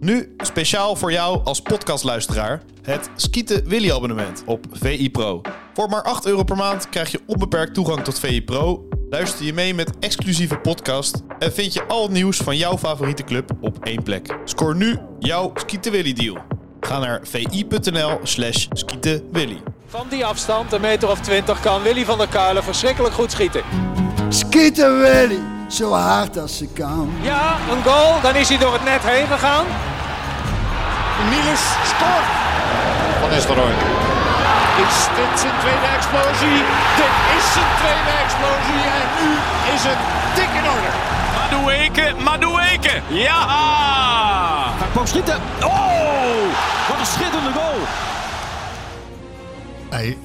Nu speciaal voor jou als podcastluisteraar het Skieten Willy abonnement op VI Pro. Voor maar 8 euro per maand krijg je onbeperkt toegang tot VI Pro. Luister je mee met exclusieve podcast en vind je al het nieuws van jouw favoriete club op één plek. Scoor nu jouw Skieten Willy deal. Ga naar vi.nl slash skietenwilly. Van die afstand, een meter of twintig, kan Willy van der Kuilen verschrikkelijk goed schieten. Schieten Willy, zo hard als ze kan. Ja, een goal, dan is hij door het net heen gegaan. Niels scoort. Van Nistelrooy. Is dit zijn tweede explosie? Dit is zijn tweede explosie en nu is het dik in orde. Madueke, Madueke, ja! Hij kwam schieten. Oh, wat een schitterende goal. Hey,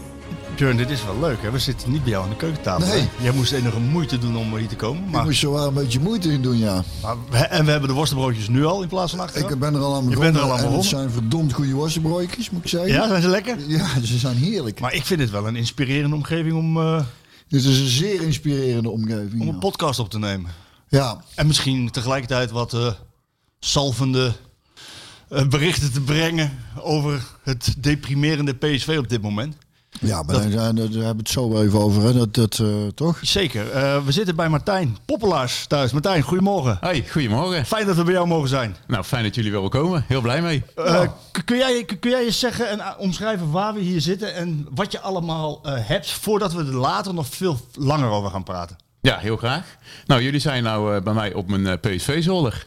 Björn, dit is wel leuk hè. We zitten niet bij jou aan de keukentafel. Nee. hè? Jij moest enige moeite doen om hier te komen. Ik Maar, moest zo wel een beetje moeite in doen, ja. maar we, en we hebben de worstenbroodjes nu al in plaats van achter. Ik ben er al aan Je begonnen. bent er al aan het zijn verdomd goede worstenbroodjes, moet ik zeggen. Ja, zijn ze lekker? Ja, ze zijn heerlijk. Maar ik vind het wel een inspirerende omgeving om, eh, Dit is een zeer inspirerende omgeving. om ja. een podcast op te nemen. Ja, En misschien tegelijkertijd wat eh, salvende eh, berichten te brengen over het deprimerende PSV op dit moment. Ja, maar daar, daar- daar hebben we het zo wel even over, hè. Dat, dat, eh, toch? Zeker. Eh, we zitten bij Martijn Poppelaars thuis. Martijn, goedemorgen. Hoi, goedemorgen. Fijn dat we bij jou mogen zijn. Nou, fijn dat jullie willen komen. Heel blij mee. Eh, k- kun, jij, kun jij eens zeggen en omschrijven waar we hier zitten en wat je allemaal eh, hebt voordat we er later nog veel langer over gaan praten? Ja, heel graag. Nou, jullie zijn nou eh, bij mij op mijn eh, PSV-zolder.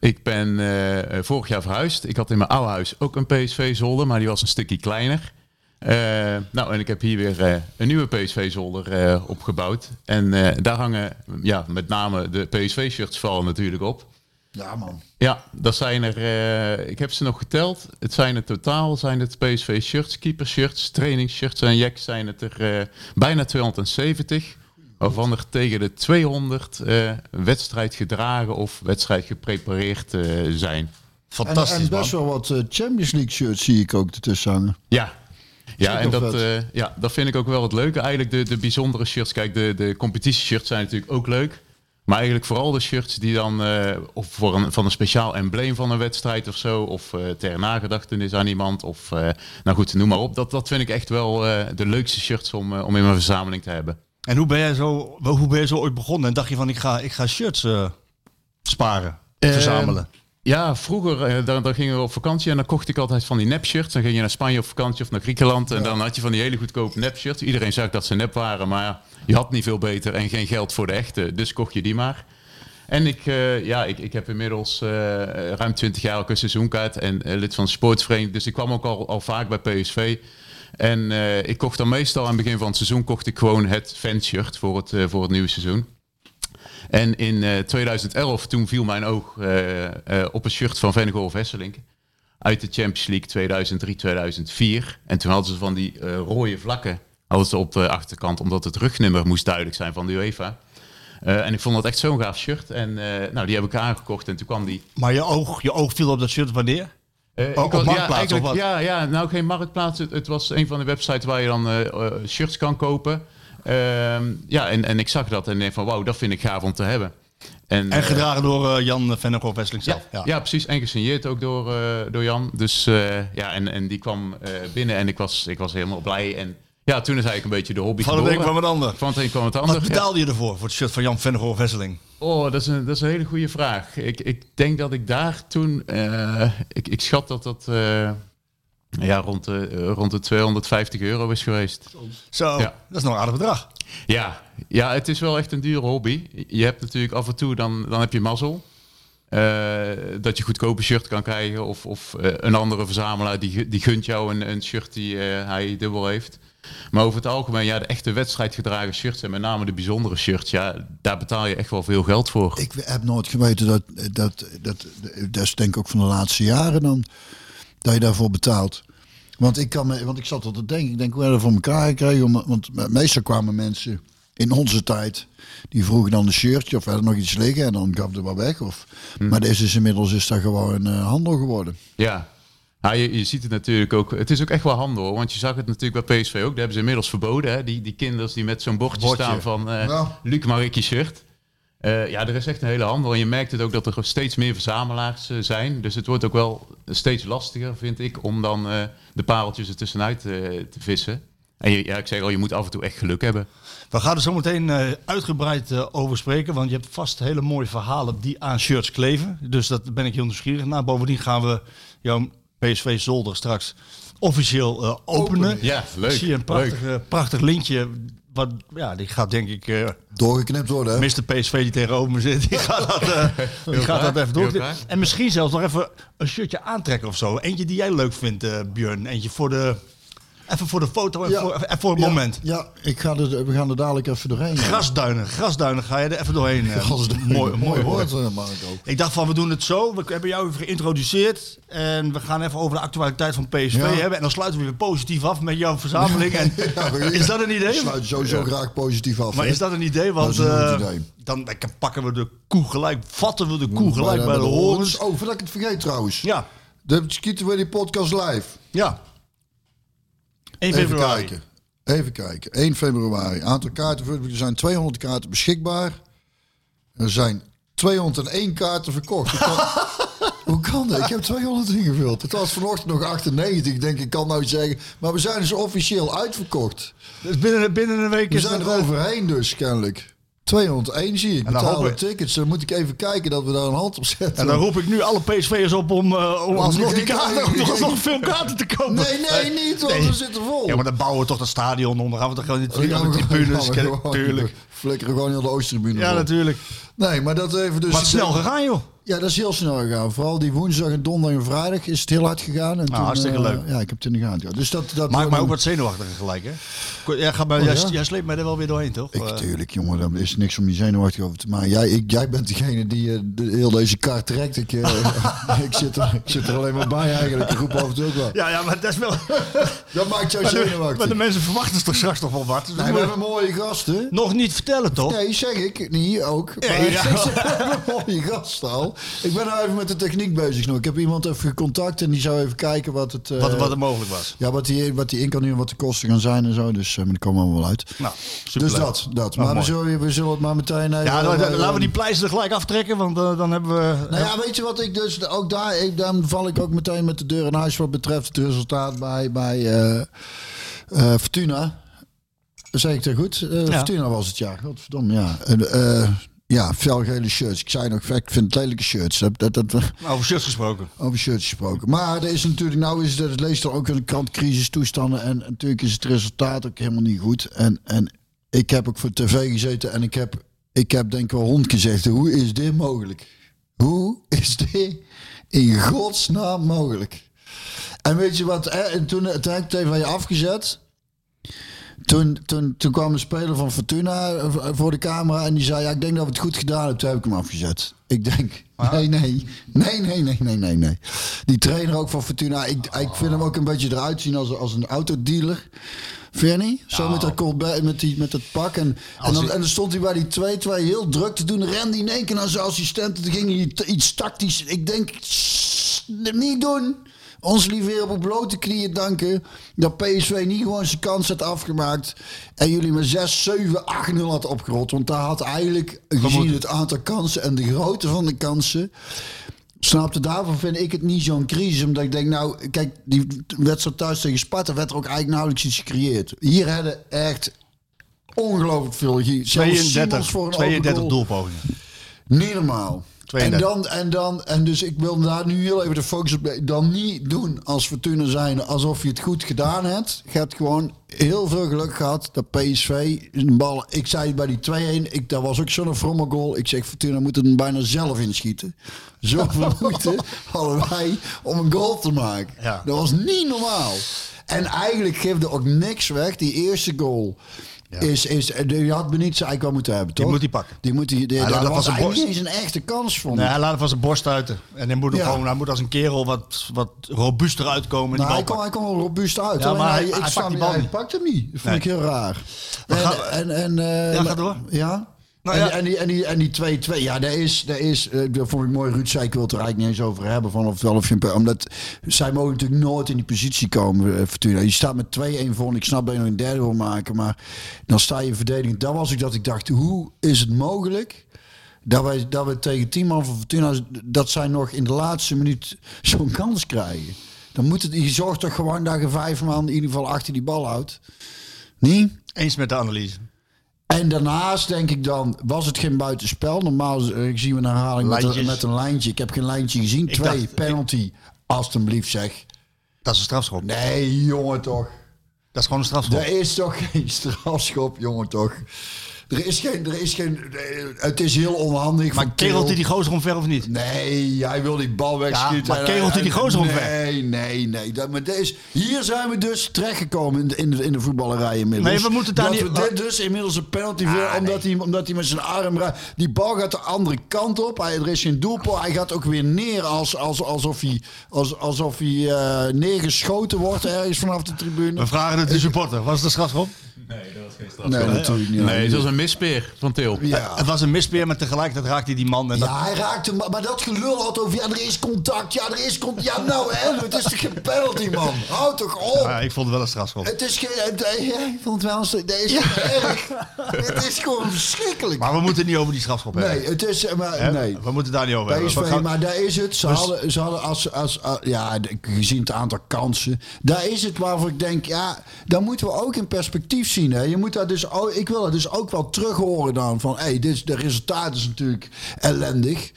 Ik ben vorig jaar verhuisd. Ik had in mijn oude huis ook een PSV-zolder, maar die was een stukje kleiner. Eh, nou, en ik heb hier weer eh, een nieuwe PSV-zolder eh, opgebouwd. En eh, daar hangen ja, met name de PSV-shirts vallen natuurlijk op. Ja, man. Ja, dat zijn er. eh, ik heb ze nog geteld. Het zijn er totaal zijn het PSV shirts, keeper shirts, trainingsshirts en jacks zijn het er bijna 270. Waarvan er tegen de 200 eh, wedstrijd gedragen of wedstrijd geprepareerd eh, zijn. En, Fantastisch, en best man. wel wat Champions League shirts zie ik ook ertussen hangen. Ja. Ja, en dat, eh, ja, dat vind ik ook wel het leuke. Eigenlijk de, de bijzondere shirts. Kijk, de, de competitie-shirts zijn natuurlijk ook leuk. Maar eigenlijk vooral de shirts die dan eh, of voor een, van een speciaal embleem van een wedstrijd of zo. Of eh, ter nagedachtenis aan iemand. Of nou goed, noem maar op. Dat, dat vind ik echt wel de leukste shirts om, om in mijn verzameling te hebben. En hoe ben jij zo, hoe ben jij zo ooit begonnen? En dacht je van ik ga, ik ga shirts sparen, verzamelen? Ja, vroeger eh, dan, dan gingen we op vakantie en dan kocht ik altijd van die nepshirts. Dan ging je naar Spanje op vakantie of naar Griekenland. En dan had je van die hele goedkope nepshirts. Iedereen zag dat ze nep waren, maar je had niet veel beter en geen geld voor de echte. Dus kocht je die maar. En ik, eh, ja, ik, ik heb inmiddels eh, ruim 20 jaar ook een seizoenkaart en lid van de sportsvereniging. Dus ik kwam ook al, al vaak bij PSV. En ik kocht dan meestal aan het begin van het seizoen kocht ik gewoon het fanshirt voor het, voor het nieuwe seizoen. En in eh, 2011, toen viel mijn oog eh, eh, op een shirt van Vennegoor Wesseling. Uit de Champions League 2003-2004. En toen hadden ze van die rode vlakken hadden ze op de achterkant, omdat het rugnummer moest duidelijk zijn van de UEFA. En ik vond dat echt zo'n gaaf shirt. En eh, nou, die heb ik aangekocht en toen kwam die... Maar je oog, je oog viel op dat shirt wanneer? Oh, ik op was- Marktplaats, ja, of wat? Ja, ja, nou geen marktplaats. Het, het was een van de websites waar je dan shirts kan kopen. Ehm, ja, en, en ik zag dat en denk van wauw, dat vind ik gaaf om te hebben. En, En eh, gedragen door eh, Jan Vennegoor Wesseling ja, zelf. ja. precies. En gesigneerd ook door, eh, door Jan. Dus ja, en, en die kwam binnen en ik was, ik was helemaal blij. En ja, toen is eigenlijk een beetje de hobby Van het een kwam het ander. Van het een kwam het ander. Wat ja. betaalde je ervoor, voor het shirt van Jan Vennegoor Wesseling? Oh, dat is, een, dat is een hele goede vraag. Ik, ik denk dat ik daar toen... ik, ik schat dat dat ja, rond, de, eh, rond de 250 euro is geweest. Zo, Ja. dat is nog een aardig bedrag. Ja, ja, het is wel echt een dure hobby. Je hebt natuurlijk af en toe, dan, dan heb je mazzel. Eh, dat je goedkope shirt kan krijgen. Of, of eh, een andere verzamelaar die, die gunt jou een, een shirt die eh, hij dubbel heeft. Maar over het algemeen, ja, de echte wedstrijdgedragen shirts en met name de bijzondere shirts, ja, daar betaal je echt wel veel geld voor. Ik heb nooit geweten dat, dat, dat, dat is denk ik ook van de laatste jaren dan, dat je daarvoor betaalt. Want ik, kan me, want ik zat al te denken, ik denk, hoe hebben we dat voor elkaar gekregen? Want meestal kwamen mensen in onze tijd, die vroegen dan een shirtje of hadden nog iets liggen en dan gaf er wat weg. Of, Maar deze is inmiddels is dat gewoon eh, handel geworden. Ja. Ja, je, je ziet het natuurlijk ook. Het is ook echt wel handel, hoor, want je zag het natuurlijk bij PSV ook. Daar hebben ze inmiddels verboden, hè? Die, die kinders die met zo'n bordje, Bordje. staan van eh Ja. Luc Marikje shirt. Eh, ja, er is echt een hele handel. En je merkt het ook dat er steeds meer verzamelaars eh, zijn. Dus het wordt ook wel steeds lastiger, vind ik, om dan eh, de pareltjes er tussenuit te vissen. En je, ja, ik zeg al, je moet af en toe echt geluk hebben. We gaan er zo meteen uitgebreid over spreken, want je hebt vast hele mooie verhalen die aan shirts kleven. Dus dat ben ik heel nieuwsgierig naar. Bovendien gaan we jouw PSV zolder straks officieel eh, openen. Ja, leuk. Ik zie een prachtig, prachtig lintje. Wat, ja, die gaat denk ik, eh Doorgeknipt worden, hè? Mr. PSV die tegenover me zit, die gaat dat, eh, die gaat dat even door. En misschien zelfs nog even een shirtje aantrekken of zo. Eentje die jij leuk vindt, eh Björn. Eentje voor de, even voor de foto en Ja. voor, en voor het Ja, moment. Ja, ik ga er, we gaan er dadelijk even doorheen. Grasduinen, grasduinen ga je er even doorheen. eh. mooi, mooi woord. eh, Marco. Ik dacht van, we doen het zo. We hebben jou even geïntroduceerd. En we gaan even over de actualiteit van PSV Ja. hebben. En dan sluiten we weer positief af met jouw verzameling. En, we- is dat een Ik idee? sluit sowieso graag positief af. Maar hè. is dat een idee? Want eh, idee. dan dan pakken we de koe gelijk, vatten we de koe gelijk bij de horens. Oh, voordat ik het vergeet trouwens. Ja, De Skieten Willy podcast live. ja. 1 Even kijken. Even kijken. 1 februari. Aantal kaarten. Er zijn 200 kaarten beschikbaar. Er zijn 201 kaarten verkocht. Hoe kan, hoe kan dat? Ik heb 200 ingevuld. Het was vanochtend nog 98. Ik denk, ik kan nou zeggen. Maar we zijn dus officieel uitverkocht. Dus binnen, binnen een week We is zijn er overheen dus, kennelijk. 201 zie ik. En dan Betalen hoop ik- tickets. Dan moet ik even kijken dat we daar een hand op zetten. En dan roep ik nu alle PSV'ers op om, eh, om alsnog die kaarten, om alsnog veel kaarten te kopen. Nee, nee, niet, want Nee. we zitten vol. Ja, maar dan bouwen we toch dat stadion onder. Dan gaan we toch gewoon Dan niet gewoon- tribunes. gaan we Kijk, gewoon- Tuurlijk. Flikkeren gewoon heel de Oosttribune Ja, natuurlijk. Nee, maar dat even dus... Maar snel gegaan, joh. Ja, dat is heel snel gegaan. Vooral die woensdag en donderdag en vrijdag is het heel hard gegaan. En toen, hartstikke eh, leuk. Ja, ik heb het in de gaten. Ja. Dus dat, dat Maakt mij ook wat zenuwachtiger gelijk, hè? Jij, gaat bij, Oh, jij, ja? jij sleept mij er wel weer doorheen, toch? Ik, Eh, tuurlijk, jongen, daar is niks om je zenuwachtig over te maken. Jij, ik, jij bent degene die eh, de, heel deze kaart trekt. Ik, ik, zit er, ik zit er alleen maar bij eigenlijk. Ik roep af en toe ook wel. ja, ja, maar dat is wel... Dat maakt jou maar, de, zenuwachtig. maar de mensen verwachten het toch straks nog wel wat. Dus Nee, we hebben mooie gasten. Nog niet vertellen, toch? Nee, zeg ik. Niet ook. Ja, Maar ja. we hebben mooie gasten al. Ik ben nou even met de techniek bezig nog. Ik heb iemand even gecontact en die zou even kijken wat het... eh, Wat, wat er mogelijk was. Ja, wat die, wat die in kan doen, wat de kosten gaan zijn en zo. Dus uh, maar die komen allemaal wel uit. Nou, Dus superleuk. dat, dat. Nou, maar we zullen, we zullen het maar meteen... even- Ja, dan, dan- eh, laten we die pleister er gelijk aftrekken, want eh, dan hebben we... Nou ja, weet je wat ik dus... Ook daar, ik, dan val ik ook meteen met de deur in huis wat betreft het resultaat bij, bij eh, eh, Fortuna. Zeg ik dat goed? Eh, Ja. Fortuna was het, ja. Godverdomme, ja. Eh, ja, felgele shirts. Ik zei nog, ik vind het lelijke shirts. Dat, dat, dat, Nou, over shirts gesproken. over shirts gesproken. Maar er is natuurlijk, nou is het, het leest er ook in de krant crisistoestanden. En natuurlijk is het resultaat ook helemaal niet goed. En, en ik heb ook voor tv gezeten en ik heb, ik heb denk ik wel hond gezegd. Hoe is dit mogelijk? Hoe is dit in godsnaam mogelijk? En weet je wat, en toen, toen heb ik het even van je afgezet. Toen, toen, toen kwam een speler van Fortuna eh, voor de camera en die zei: Ja, ik denk dat we het goed gedaan hebben. Toen heb ik hem afgezet. Ik denk: Nee, nee, nee, nee, nee, nee, nee, nee. Die trainer ook van Fortuna, ik, ik vind hem ook een beetje eruit zien als, als een autodealer. Vind je niet? Zo met dat Colbert, met, die, met dat pak. En, en, dan, en dan stond hij bij die 2-2 heel druk te doen. Rende in één keer naar zijn assistent. Toen ging hij iets tactisch. Ik denk, "Sst, niet doen. Ons liever op blote knieën danken. Dat PSV niet gewoon zijn kans had afgemaakt. En jullie met 6, 7, 8, 0 had opgerold. Want daar had eigenlijk, gezien het aantal kansen en de grootte van de kansen. Snapte daarvan vind ik het niet zo'n crisis. Omdat ik denk, nou, kijk, die wedstrijd thuis tegen Sparta werd er ook eigenlijk nauwelijks iets gecreëerd. Hier hadden echt ongelooflijk veel. Zelfs 32, Simons voor een 32 open goal. doelpogingen. Niet normaal. En 32. dan, en dan, en dus ik wil daar nu heel even de focus op. Dan niet doen als Fortuna zijn alsof je het goed gedaan hebt. Je hebt gewoon heel veel geluk gehad dat PSV een bal. Ik zei bij die 2-1, ik, dat was ook zo'n fromme goal. Ik zeg Fortuna moet er bijna zelf inschieten. Zoveel moeite hadden wij om een goal te maken. Ja. Dat was niet normaal. En eigenlijk geeft er ook niks weg. Die eerste goal. Is, is, die had Benitez eigenlijk wel moeten hebben, toch? moet hij pakken. Die moet hij, die, Hij dat was eigenlijk niet eens een echte kans vond Nee, ik. hij laat het van zijn borst uiten. En hij moet, Ja. gewoon, hij moet als een kerel wat, wat robuuster uitkomen. en Nou, die hij, kwam, hij er robuust uit. Ja, maar hij- ik hij pakt die niet, bal hij niet. pakt hem niet. Dat vond Nee. ik heel raar. En, gaan- en, en, eh, Ja, ga door. Ja? Nou en, ja. en die- en die en die 2-2, ja, daar is, daar is, eh, dat vond ik mooi. Ruud zei, ik wil het er eigenlijk niet eens over hebben. Van of wel of je, omdat zij mogen natuurlijk nooit in die positie komen, eh, Fortuna. Je staat met 2-1 voor en ik snap dat je nog een derde wil maken. Maar dan sta je verdedigend. Dat was ik dat ik dacht, hoe is het mogelijk Dat wij, dat we tegen tien man van Fortuna, dat zij nog in de laatste minuut zo'n kans krijgen. Dan moet het, je zorgt toch gewoon dat je vijf man in ieder geval achter die bal houdt. Niet? Eens met de analyse. En daarnaast denk ik dan, was het geen buitenspel? Normaal eh, zien we een herhaling met een, Lijntjes. met een lijntje. Ik heb geen lijntje gezien. Ik Twee, dacht- penalty. Alsjeblieft zeg. Dat is een strafschop. Nee, jongen toch. Dat is gewoon een strafschop. Er is toch geen strafschop, jongen toch. Er is geen, er is geen, het is heel onhandig. maar kegelt hij die gozer omver of niet? Nee, hij wil die bal wegschieten. maar En- kegelt hij die gozer omver? Nee, nee, nee. Dat, maar deze, hier zijn we dus terechtgekomen in de, in de, in de voetballerij inmiddels. Nee, we moeten daar dat niet- we dit dus inmiddels een penalty voor, Ah, omdat, hij, omdat hij met zijn arm... Die bal gaat de andere kant op. Hij, er is geen doelpoort. Hij gaat ook weer neer als, als, alsof hij, als, alsof hij eh, neergeschoten wordt ergens vanaf de tribune. We vragen het de supporter. Was het een strafschop? Nee, dat was geen strafschop. Nee, natuurlijk niet. Nee, het was een mispeer van Til. Ja. Het was een mispeer, maar tegelijkertijd raakte hij die man. En dat, Ja, hij raakte hem, maar, maar dat gelul had over, ja, er is contact, ja, er is contact. Ja, nou, hè, het is toch geen penalty, man. Houd toch op. Ja, ik vond het wel een strafschop. Het is geen, het- ja, ik vond het wel een stuk, nee, is toch erg. Het is gewoon verschrikkelijk. Maar we moeten het niet over die strafschop hebben. Nee, het is, eh, maar, Hè? nee. We moeten het daar niet over hebben. We PSV, gaan- maar daar is het. Ze Dus- hadden, ze hadden als, als, als- ja, gezien het aantal kansen. Daar is het waarvoor ik denk, ja, daar moeten we ook in perspectief zien. Je moet daar dus, ook- ik wil dat dus ook wel terug horen dan. Van, hé, dit de resultaat is natuurlijk ellendig.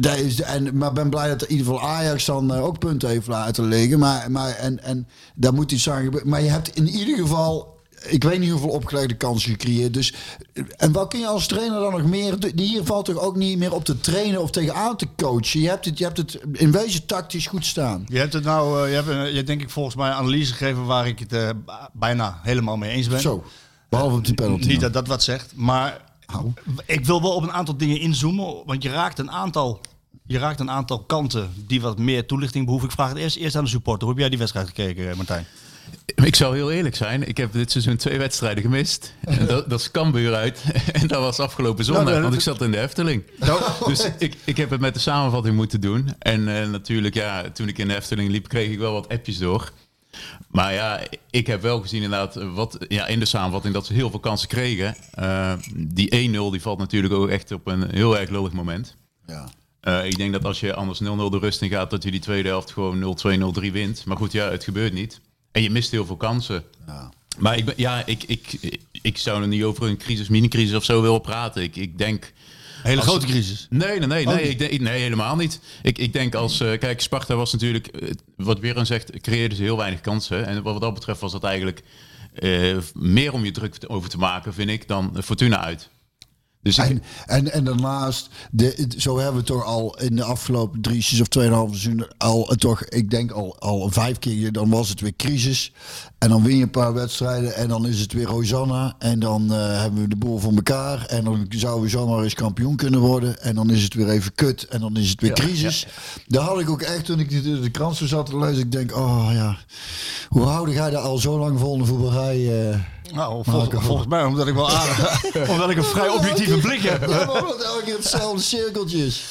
Daar is en, maar ben blij dat in ieder geval Ajax dan eh, ook punten heeft laten liggen. Maar, maar, en, en daar moet iets aan gebeuren. Maar je hebt in ieder geval ik weet niet hoeveel opgelegde kansen gecreëerd. Dus, en wat kun je als trainer dan nog meer... Hier valt toch ook niet meer op te trainen of tegenaan te coachen. Je hebt het, je hebt het in wezen tactisch goed staan. Je hebt het nou, eh, je hebt, eh, je denk ik volgens mij een analyse gegeven waar ik het eh, bijna helemaal mee eens ben. Zo, behalve op die penalty. Niet dat dat wat zegt, maar Au. ik wil wel op een aantal dingen inzoomen, want je raakt een aantal, je raakt een aantal kanten die wat meer toelichting behoeven. Ik vraag het eerst, eerst aan de supporter. Hoe heb jij die wedstrijd gekeken, Martijn? Ik zal heel eerlijk zijn. Ik heb dit seizoen twee wedstrijden gemist. En dat, dat is Cambuur uit. En dat was afgelopen zondag, Nou, want ik zat in de Efteling. Dus ik, ik heb het met de samenvatting moeten doen. En eh, natuurlijk, ja, toen ik in de Efteling liep, kreeg ik wel wat appjes door. Maar ja, ik heb wel gezien inderdaad wat, ja, in de samenvatting dat ze heel veel kansen kregen. Eh, die 1-0 die valt natuurlijk ook echt op een heel erg lullig moment. Ja. Eh, ik denk dat als je anders 0-0 de rust in gaat, dat je die tweede helft gewoon 0-2, 0-3 wint. Maar goed, ja, het gebeurt niet. En je mist heel veel kansen. Ja. Maar ik, ben, ja, ik, ik, ik zou er niet over een crisis, mini-crisis of zo willen praten. Ik, ik denk... Hele Als- grote crisis. Nee, nee, nee, Oh, nee, ik denk, nee helemaal niet. Ik, ik denk als... eh, kijk, Sparta was natuurlijk... eh, wat Björn zegt, creëerde ze heel weinig kansen. En wat dat betreft was dat eigenlijk... eh, meer om je druk over te maken, vind ik, dan Fortuna uit. Dus ik, En, en, en daarnaast, de, zo hebben we toch al in de afgelopen drie of tweeënhalf seizoen al eh, toch, ik denk al, al vijf keer, dan was het weer crisis. En dan win je een paar wedstrijden en dan is het weer Hosanna. En dan eh, hebben we de boel voor elkaar. En dan zouden we zomaar eens kampioen kunnen worden. En dan is het weer even kut. En dan is het weer crisis. Daar had ik ook echt, toen ik de, de krant zo zat te lezen, ik denk, oh ja, hoe houden jij daar al zo lang vol in de voetballerij? eh? Nou, vol- volgens mij omdat ik wel aardig, omdat ik een vrij objectieve blik heb. Ja, omdat elke keer hetzelfde cirkeltjes.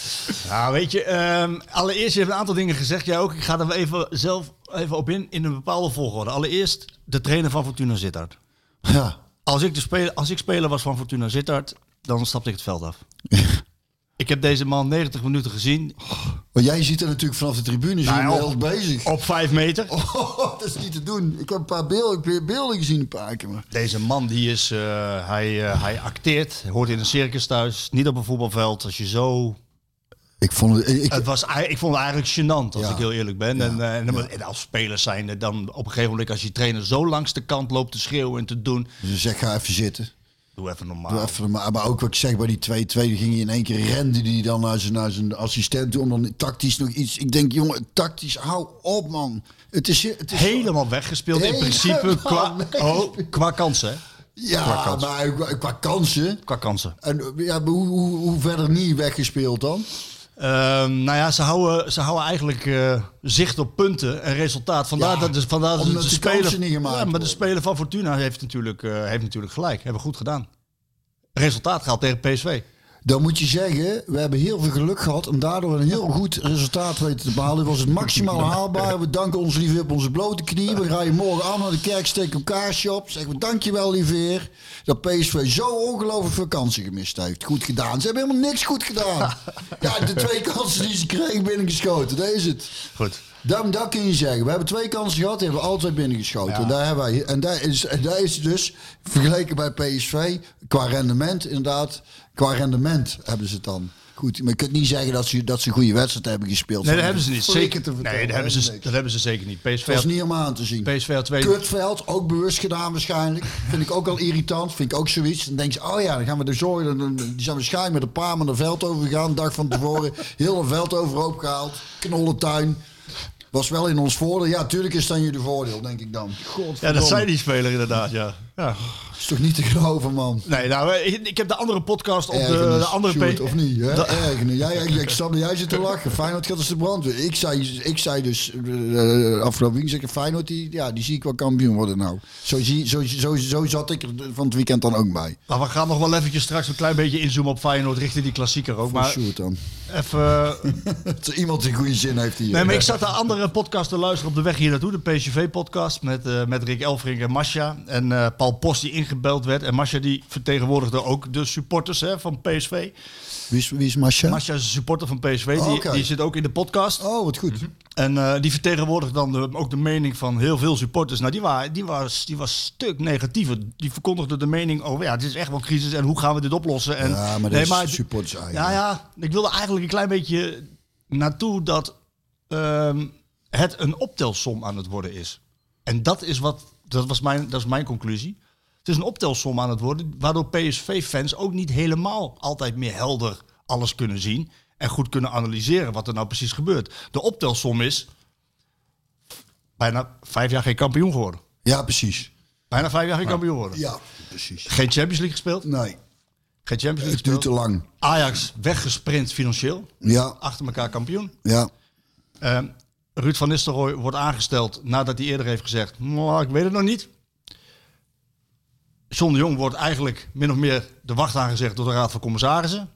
Ja, weet je, ehm, allereerst, je hebt een aantal dingen gezegd. Jij ook. Ik ga er even zelf even op in, in een bepaalde volgorde. Allereerst de trainer van Fortuna Sittard. Ja. Als ik, de speler, als ik speler was van Fortuna Sittard, dan stapte ik het veld af. ik heb deze man 90 minuten gezien. Want jij ziet er natuurlijk vanaf de tribune Nou ja, heel bezig. Op 5 meter. Oh, dat is niet te doen. Ik heb een paar beelden, beelden gezien een paar keer. Maar. Deze man die is, eh, hij, eh, hij acteert, hoort in een circus thuis, niet op een voetbalveld. Als je zo Ik vond het... Ik, Het was, ik vond het eigenlijk gênant, als Ja. ik heel eerlijk ben. En, eh, en, als spelers zijn dan op een gegeven moment als je trainer zo langs de kant loopt te schreeuwen en te doen. dus zeg, ga even zitten. Doe even normaal. Doe even, maar, maar ook wat ik zeg bij die 2-2, die ging hij in één keer rende die dan naar zijn, naar zijn assistent toe om dan tactisch nog iets. Ik denk, jongen, tactisch, hou op man. Het is, het is Helemaal weggespeeld in principe qua, oh, qua kansen. Ja, qua kansen. maar qua, kansen. Qua kansen. En ja, hoe, hoe, hoe verder niet weggespeeld dan? Ehm, nou ja, ze houden, ze houden eigenlijk eh, zicht op punten en resultaat. Vandaar Ja, dat, de, vandaar dat de de speler, niet gemaakt ja, maar de speler van Fortuna heeft natuurlijk, eh, heeft natuurlijk gelijk. Hebben goed gedaan. Resultaat gehaald tegen PSV. Dan moet je zeggen, we hebben heel veel geluk gehad en daardoor een heel goed resultaat weten te behalen. Dit was het maximaal haalbaar. We danken ons lieve op onze blote knie. We je morgen allemaal naar de kerk steken kaarsje op. Zeggen we dankjewel lieve. Dat PSV zo ongelooflijk kansen gemist heeft. Goed gedaan. Ze hebben helemaal niks goed gedaan. Ja, de twee kansen die ze kregen binnengeschoten. Dat is het. Goed. Dat, dat kun je zeggen. We hebben twee kansen gehad, die hebben we altijd binnengeschoten. En, daar hebben wij, en, daar is, en daar is dus, vergeleken bij PSV, qua rendement inderdaad, qua rendement hebben ze het dan goed. Maar je kunt niet zeggen dat ze, dat ze een goede wedstrijd hebben gespeeld. Nee, dat hebben ze niet. Zeker te Nee, vertellen. dat hebben, ze, dat hebben ze zeker niet. PSV Dat is niet om aan te zien. PSV had twee... Kutveld, ook bewust gedaan waarschijnlijk. Vind ik ook al irritant. Vind ik ook zoiets. Dan denk je, oh ja, dan gaan we er zorgen. Dan, die zijn waarschijnlijk met een paar man veld overgegaan. Een dag van tevoren. Heel het veld overhoop gehaald. Knollentuin. Was wel in ons voordeel. Ja, tuurlijk is dan jullie voordeel, denk ik dan. Ja, dat zei die speler inderdaad, ja. ja. Is toch niet te geloven, man. Nee, nou, ik, ik heb de andere podcast op de, andere... P- of niet? Hè? Da-. Jij, jij, ik snap dat jij zit te lachen. Feyenoord gaat als de brandweer. Ik zei, ik zei dus eh, afgelopen week, zeg, Feyenoord, die, ja, die zie ik wel kampioen worden nou. Zo, zie, zo, zo, zo zat ik er van het weekend dan ook bij. Nou, we gaan nog wel eventjes straks een klein beetje inzoomen op Feyenoord richting die klassieker ook. Maar, Maar dan. even... Er iemand die goede zin heeft hier. Nee, maar ik zat de andere podcast te luisteren op de weg hier naartoe. De PSV-podcast met, eh, met Rick Elfrink en Masha. En eh, Paul Post die ingebeld werd. En Masha die vertegenwoordigde ook de supporters hè, van PSV. Wie is, wie is Masha? Masha is een supporter van PSV. Oh, die, zit ook in de podcast. Oh, wat goed. En eh, die vertegenwoordigt dan de- ook de mening van heel veel supporters. Nou, die, wa- die, was, die was stuk negatiever. Die verkondigde de mening over, ja, dit is echt wel crisis en hoe gaan we dit oplossen? En, Ja, maar dat is supporters eigen. Ja, ja, ik wilde eigenlijk een klein beetje naartoe dat ehm, het een optelsom aan het worden is. En dat is, wat, dat, was mijn, dat is mijn conclusie. Het is een optelsom aan het worden, waardoor PSV-fans ook niet helemaal altijd meer helder alles kunnen zien en goed kunnen analyseren wat er nou precies gebeurt. De optelsom is bijna vijf jaar geen kampioen geworden. Ja, precies. Bijna vijf jaar geen kampioen geworden. Ja, precies. Geen Champions League gespeeld. Nee, Geen Champions League het duurt te lang. Ajax weggesprint financieel. Ja, Achter elkaar kampioen. ja. Eh, Ruud van Nistelrooy wordt aangesteld nadat hij eerder heeft gezegd... "Nou, ik weet het nog niet. John de Jong wordt eigenlijk min of meer de wacht aangezegd door de Raad van Commissarissen.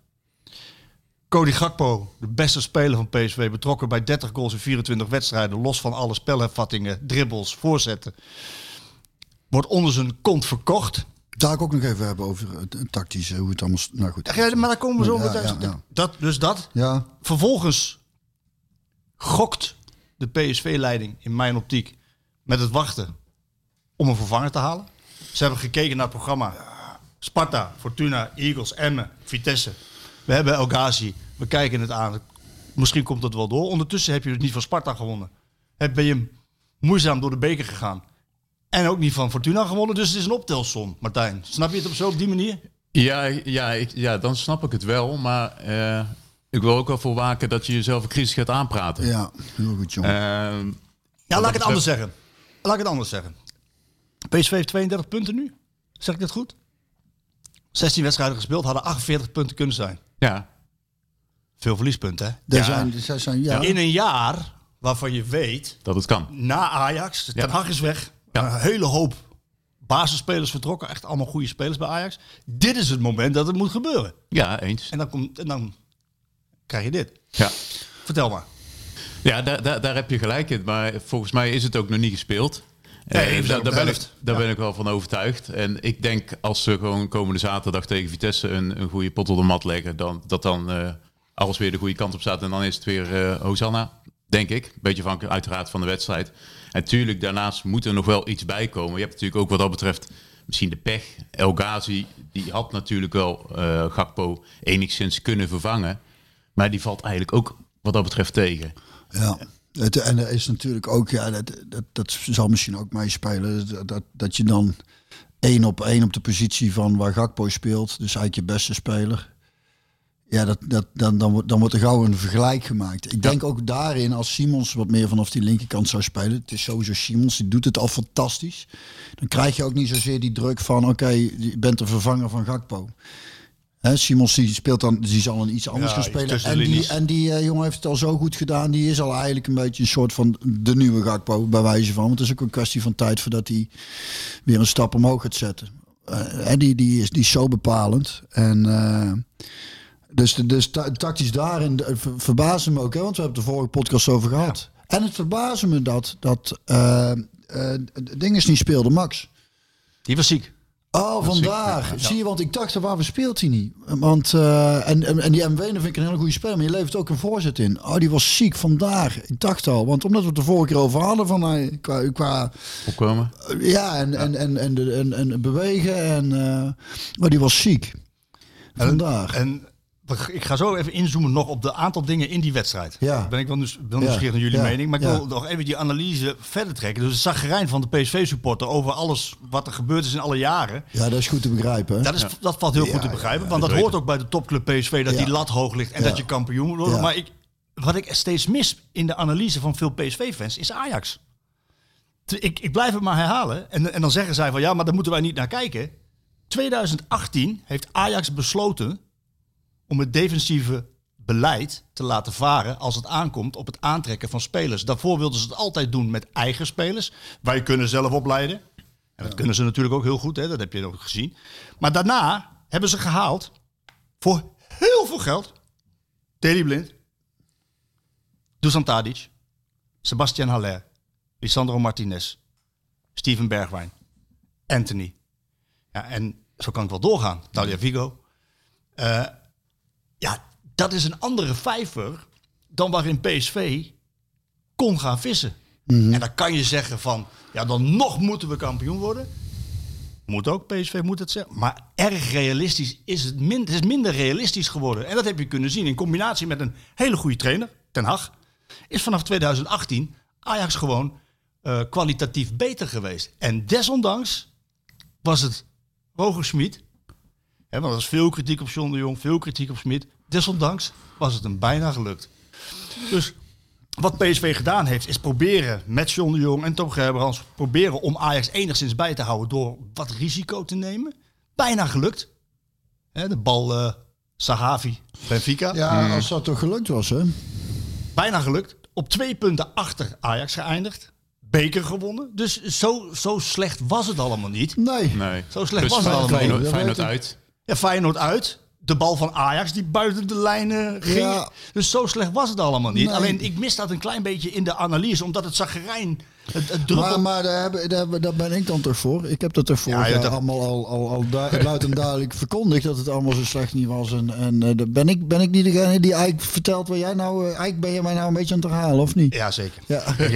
Cody Gakpo, de beste speler van PSV, betrokken bij 30 goals in 24 wedstrijden, los van alle spelhervattingen, dribbles, voorzetten, wordt onder zijn kont verkocht. Daar ik ook nog even hebben over het, tactische, hoe het allemaal... Nou goed. Ja, maar daar komen we zo Ja, op. ja, ja. Dat, dus dat. Ja, Vervolgens gokt de PSV-leiding in mijn optiek met het wachten om een vervanger te halen. Ze hebben gekeken naar het programma Sparta, Fortuna, Eagles, Emmen, Vitesse. We hebben El Ghazi. We kijken het aan. Misschien komt het wel door. Ondertussen heb je dus niet van Sparta gewonnen. Heb- Ben je moeizaam door de beker gegaan. En ook niet van Fortuna gewonnen. Dus het is een optelsom, Martijn. Snap je het op zo op die manier? Ja, ja, ik, ja, dan snap ik het wel. Maar eh, ik wil ook wel voor waken dat je jezelf een crisis gaat aanpraten. ja, heel goed, jongen. Ehm, Ja, laat ik het anders zeggen. Laat ik het anders zeggen. PSV heeft 32 punten nu. Zeg ik dit goed? 16 wedstrijden gespeeld, hadden 48 punten kunnen zijn. ja, Veel verliespunten, hè? Daar ja. zijn, daar zijn, ja. In een jaar waarvan je weet, dat het kan. na Ajax, Ten Ja. Hag is weg. Ja. Een hele hoop basisspelers vertrokken. Echt allemaal goede spelers bij Ajax. Dit is het moment dat het moet gebeuren. Ja, eens. En dan, komt, en dan krijg je dit. Ja, Vertel maar. ja daar, daar, daar heb je gelijk in. Maar volgens mij is het ook nog niet gespeeld. Zijn daar ben, ik, helft. daar Ja. ben ik wel van overtuigd. En ik denk als ze gewoon komende zaterdag tegen Vitesse een, een goede pot op de mat leggen, dan, dat dan eh, alles weer de goede kant op staat. En dan is het weer eh Hosanna, denk ik. Beetje afhankelijk uiteraard van de wedstrijd. En tuurlijk, daarnaast moet er nog wel iets bij komen. Je hebt natuurlijk ook wat dat betreft misschien de pech. El Ghazi, die had natuurlijk wel eh Gakpo enigszins kunnen vervangen. Maar die valt eigenlijk ook wat dat betreft tegen. Ja. Het, en er is natuurlijk ook, ja, dat, dat, dat zal misschien ook meespelen, dat, dat, dat je dan één op één op de positie van waar Gakpo speelt, dus eigenlijk je beste speler. Ja, dat, dat, dan, dan, wordt- dan wordt er gauw een vergelijk gemaakt. Ik denk ook daarin, als Simons wat meer vanaf die linkerkant zou spelen, het is sowieso Simons, die doet het al fantastisch. Dan krijg je ook niet zozeer die druk van, oké, je bent de vervanger van Gakpo. Hè, Simons die speelt dan, die zal een iets anders Ja, gaan spelen. En die, en die eh, jongen heeft het al zo goed gedaan. Die is al eigenlijk een beetje een soort van de nieuwe Gakpo, bij wijze van. Want het is ook een kwestie van tijd voordat hij weer een stap omhoog gaat zetten. Eh, hè, die, die, is, die is zo bepalend. En eh, Dus, de- dus ta- tactisch daarin de- ver- verbaasde me ook, hè, want we hebben het de vorige podcast over gehad. En het verbaasde me dat, dat eh eh, Dinges niet speelde, Max. Die was ziek. Oh, vandaar. Zie je, want ik dacht, waar speelt hij niet? Want, eh, en, en, en die M. Wenen vind ik een hele goede speler, maar je levert ook een voorzet in. Oh, die was ziek vandaag. Ik dacht al, want omdat we het de vorige keer over hadden van hij qua, qua Opkomen. ja, en, En, en, en, en, en bewegen en, eh maar die was ziek. En we- ik ga zo even inzoomen nog op de aantal dingen in die wedstrijd. Ja. Ben ik wel, nieuws, wel Ja. nieuwsgierig naar jullie Ja. mening. Maar ik Ja. wil nog even die analyse verder trekken. Dus het zagrijn van de PSV-supporter over alles wat er gebeurd is in alle jaren. ja, dat is goed te begrijpen. Hè? Dat, is, dat valt heel goed te begrijpen. ja, want dat hoort ook bij de topclub PSV. Dat Ja. die lat hoog ligt en Ja. dat je kampioen wordt. Ja. Maar ik, wat ik steeds mis in de analyse van veel PSV-fans is Ajax. Ik, ik blijf het maar herhalen. En, en dan zeggen zij van ja, maar daar moeten wij niet naar kijken. 2018 heeft Ajax besloten om het defensieve beleid te laten varen als het aankomt op het aantrekken van spelers. Daarvoor wilden ze het altijd doen met eigen spelers. Wij kunnen zelf opleiden. En dat kunnen ze natuurlijk ook heel goed, hè? dat heb je ook gezien. Maar daarna hebben ze gehaald voor heel veel geld. Teddy Blind, Dusan Tadic, Sebastian Haller, Lisandro Martinez, Steven Bergwijn, Anthony. Ja, en zo kan ik wel doorgaan. Talia Vigo. Eh, ja, dat is een andere vijver dan waarin PSV kon gaan vissen. En dan kan je zeggen van, ja, dan nog moeten we kampioen worden. Moet ook, PSV moet het zeggen. Maar erg realistisch is het, min, het is minder realistisch geworden. En dat heb je kunnen zien in combinatie met een hele goede trainer, Ten Hag. Is vanaf 2018 Ajax gewoon eh, kwalitatief beter geweest. En desondanks was het Roger. Hè, want er was veel kritiek op John de Jong, veel kritiek op Schmid. Desondanks was het hem bijna gelukt. Dus wat PSV gedaan heeft, is proberen met John de Jong en Tom Gerbrands... proberen om Ajax enigszins bij te houden door wat risico te nemen. Bijna gelukt. Hè, de bal eh Sahavi, Benfica. Ja, als dat toch gelukt was, hè? Bijna gelukt. Op twee punten achter Ajax geëindigd. Beker gewonnen. Dus zo, zo slecht was het allemaal niet. Nee. Nee. Zo slecht Dus was het allemaal niet. Feyenoord uit. Ja, Feyenoord uit. De bal van Ajax die buiten de lijnen ging. Ja. Dus zo slecht was het allemaal niet. Nee. Alleen ik mis dat een klein beetje in de analyse. Omdat het zagrijn, het, het druppelt. Maar, maar daar, hebben, daar, ben ik dan toch voor. Ik heb dat toch vorig Ja, dat- allemaal al, al, al luid en duidelijk verkondigd dat het allemaal zo slecht niet was. En, en eh, ben, ik, ben ik niet degene die eigenlijk vertelt wat jij nou... eh, eigenlijk ben je mij nou een beetje aan het herhalen, of niet? Ja, zeker. Ja. Ik,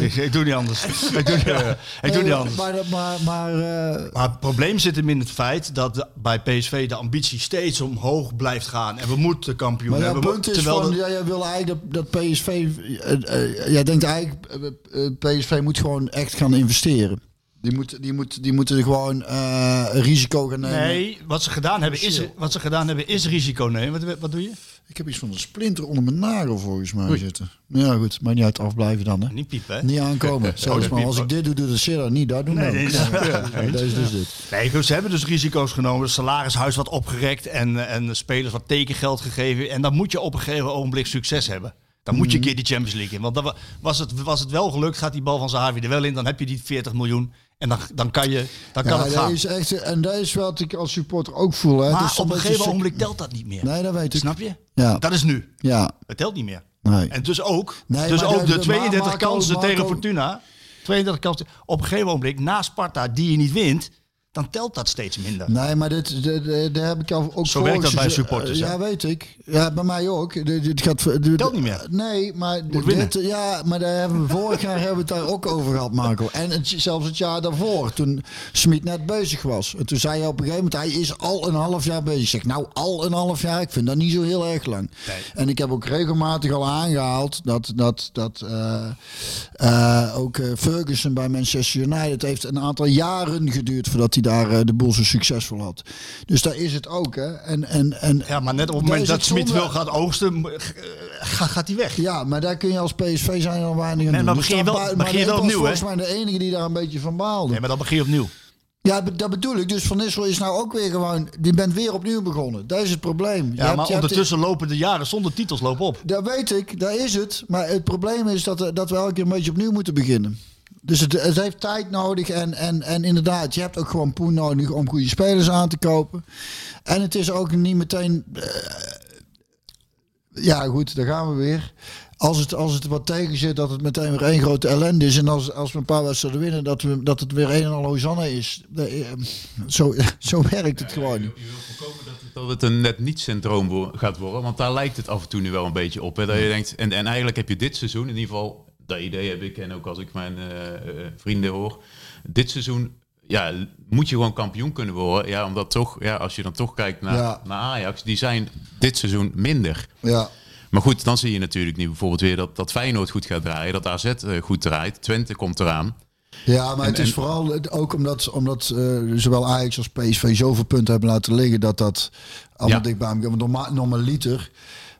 ik, ik- doe niet anders. Ik doe, niet- ik doe niet anders. Maar, maar, maar eh, Maar het probleem zit hem in het feit dat de- bij PSV de ambitie steeds omhoog blijft gaan. En we moeten kampioen Maar hebben. punt is Terwijl van, de- ja, jij wil eigenlijk dat, dat PSV... eh, eh, jij denkt eigenlijk, eh, eh, PSV moet gewoon echt gaan investeren. Die, moet, die, moet, die moeten gewoon eh, risico gaan nemen. Nee, wat ze, gedaan hebben is, wat ze gedaan hebben is risico nemen. Wat, wat doe je? Ik heb iets van een splinter onder mijn nagel volgens mij zitten. Ja goed, maar niet uit afblijven dan hè. Niet piepen, hè? Niet aankomen. Zelfs maar als ik dit doe, doe de Sierra niet. Dat doen Nee, nee, Ja, ja, dat is dus dit. Nee, dus ze hebben dus risico's genomen. Het salarishuis wat opgerekt en, en de spelers wat tekengeld gegeven. En dan moet je op een gegeven ogenblik succes hebben. Dan moet je een keer die Champions League in. Want was het, was het wel gelukt, gaat die bal van Zahavi er wel in. Dan heb je die 40 miljoen. En dan, dan kan, je, dan kan Ja, het gaan. is echt, en dat is wat ik als supporter ook voel. Hè. maar is op een gegeven ogenblik telt dat niet meer. Nee, dat weet ik. Snap je? Ja. Dat is nu. Ja, Het telt niet meer. nee. En dus ook, Nee, dus ook de maar 32 Marco- kansen Marco- tegen Fortuna. 32 kansen. Op een gegeven ogenblik, na Sparta, die je niet wint, dan telt dat steeds minder. Nee, maar dit, daar heb ik al ook Zo werkt dat bij supporters? Ja, weet ik. Ja, bij mij ook. Dit, gaat, Telt niet meer. Nee, maar dit, ja, maar daar hebben we vorig jaar hebben we het daar ook over gehad, Marco. En het, zelfs het jaar daarvoor, toen Smit net bezig was. En toen zei hij op een gegeven moment, hij is al een half jaar bezig. Ik zeg, nou, al een half jaar, ik vind dat niet zo heel erg lang. Nee. En ik heb ook regelmatig al aangehaald dat, dat, dat eh, eh, ook eh, Ferguson bij Manchester United heeft een aantal jaren geduurd voordat hij daar eh, de boel zo succesvol had. Dus daar is het ook, hè. En, en, en, Ja, maar net op het moment dat Smit zonde- wil gaat oogsten, eh, ga- gaat hij weg. Ja, maar daar kun je als PSV zijn dan weinig aan Nee, maar Dus begin je wel- bui- begin je wel opnieuw, hè? volgens mij de enige die daar een beetje van baalde. Nee, maar dan begin je opnieuw. Ja, dat bedoel ik. Dus Van Nistel is nou ook weer gewoon... Die bent weer opnieuw begonnen. Dat is het probleem. Ja, maar hebt- ondertussen lopen de jaren zonder titels lopen op. Dat weet ik, dat is het. Maar het probleem is dat, dat we elke keer een beetje opnieuw moeten beginnen. Dus het, het heeft tijd nodig. En, en, en inderdaad, je hebt ook gewoon poen nodig om goede spelers aan te kopen. En het is ook niet meteen. eh, ja, goed, daar gaan we weer. Als het, als het wat tegen zit, dat het meteen weer één grote ellende is. En als, als we een paar wedstrijden winnen, dat, we, dat het weer een en al Hosanna is. Eh, Zo, zo werkt het gewoon. Je wil voorkomen dat het, dat het een net niet-syndroom gaat worden. Want daar lijkt het af en toe nu wel een beetje op. Hè? Dat je denkt, en, en eigenlijk heb je dit seizoen, in ieder geval, dat idee heb ik. En ook als ik mijn eh, eh, vrienden hoor. Dit seizoen ja, moet je gewoon kampioen kunnen worden. Ja, omdat toch, ja, als je dan toch kijkt naar, Ja. naar Ajax, die zijn dit seizoen minder. Ja. Maar goed, dan zie je natuurlijk nu bijvoorbeeld weer dat, dat Feyenoord goed gaat draaien. Dat AZ eh, goed draait. Twente komt eraan. Ja, maar het is en- vooral eh, ook omdat, omdat eh, zowel Ajax als PSV zoveel punten hebben laten liggen dat dat allemaal Ja. dicht bij elkaar. Want normaal, normaliter,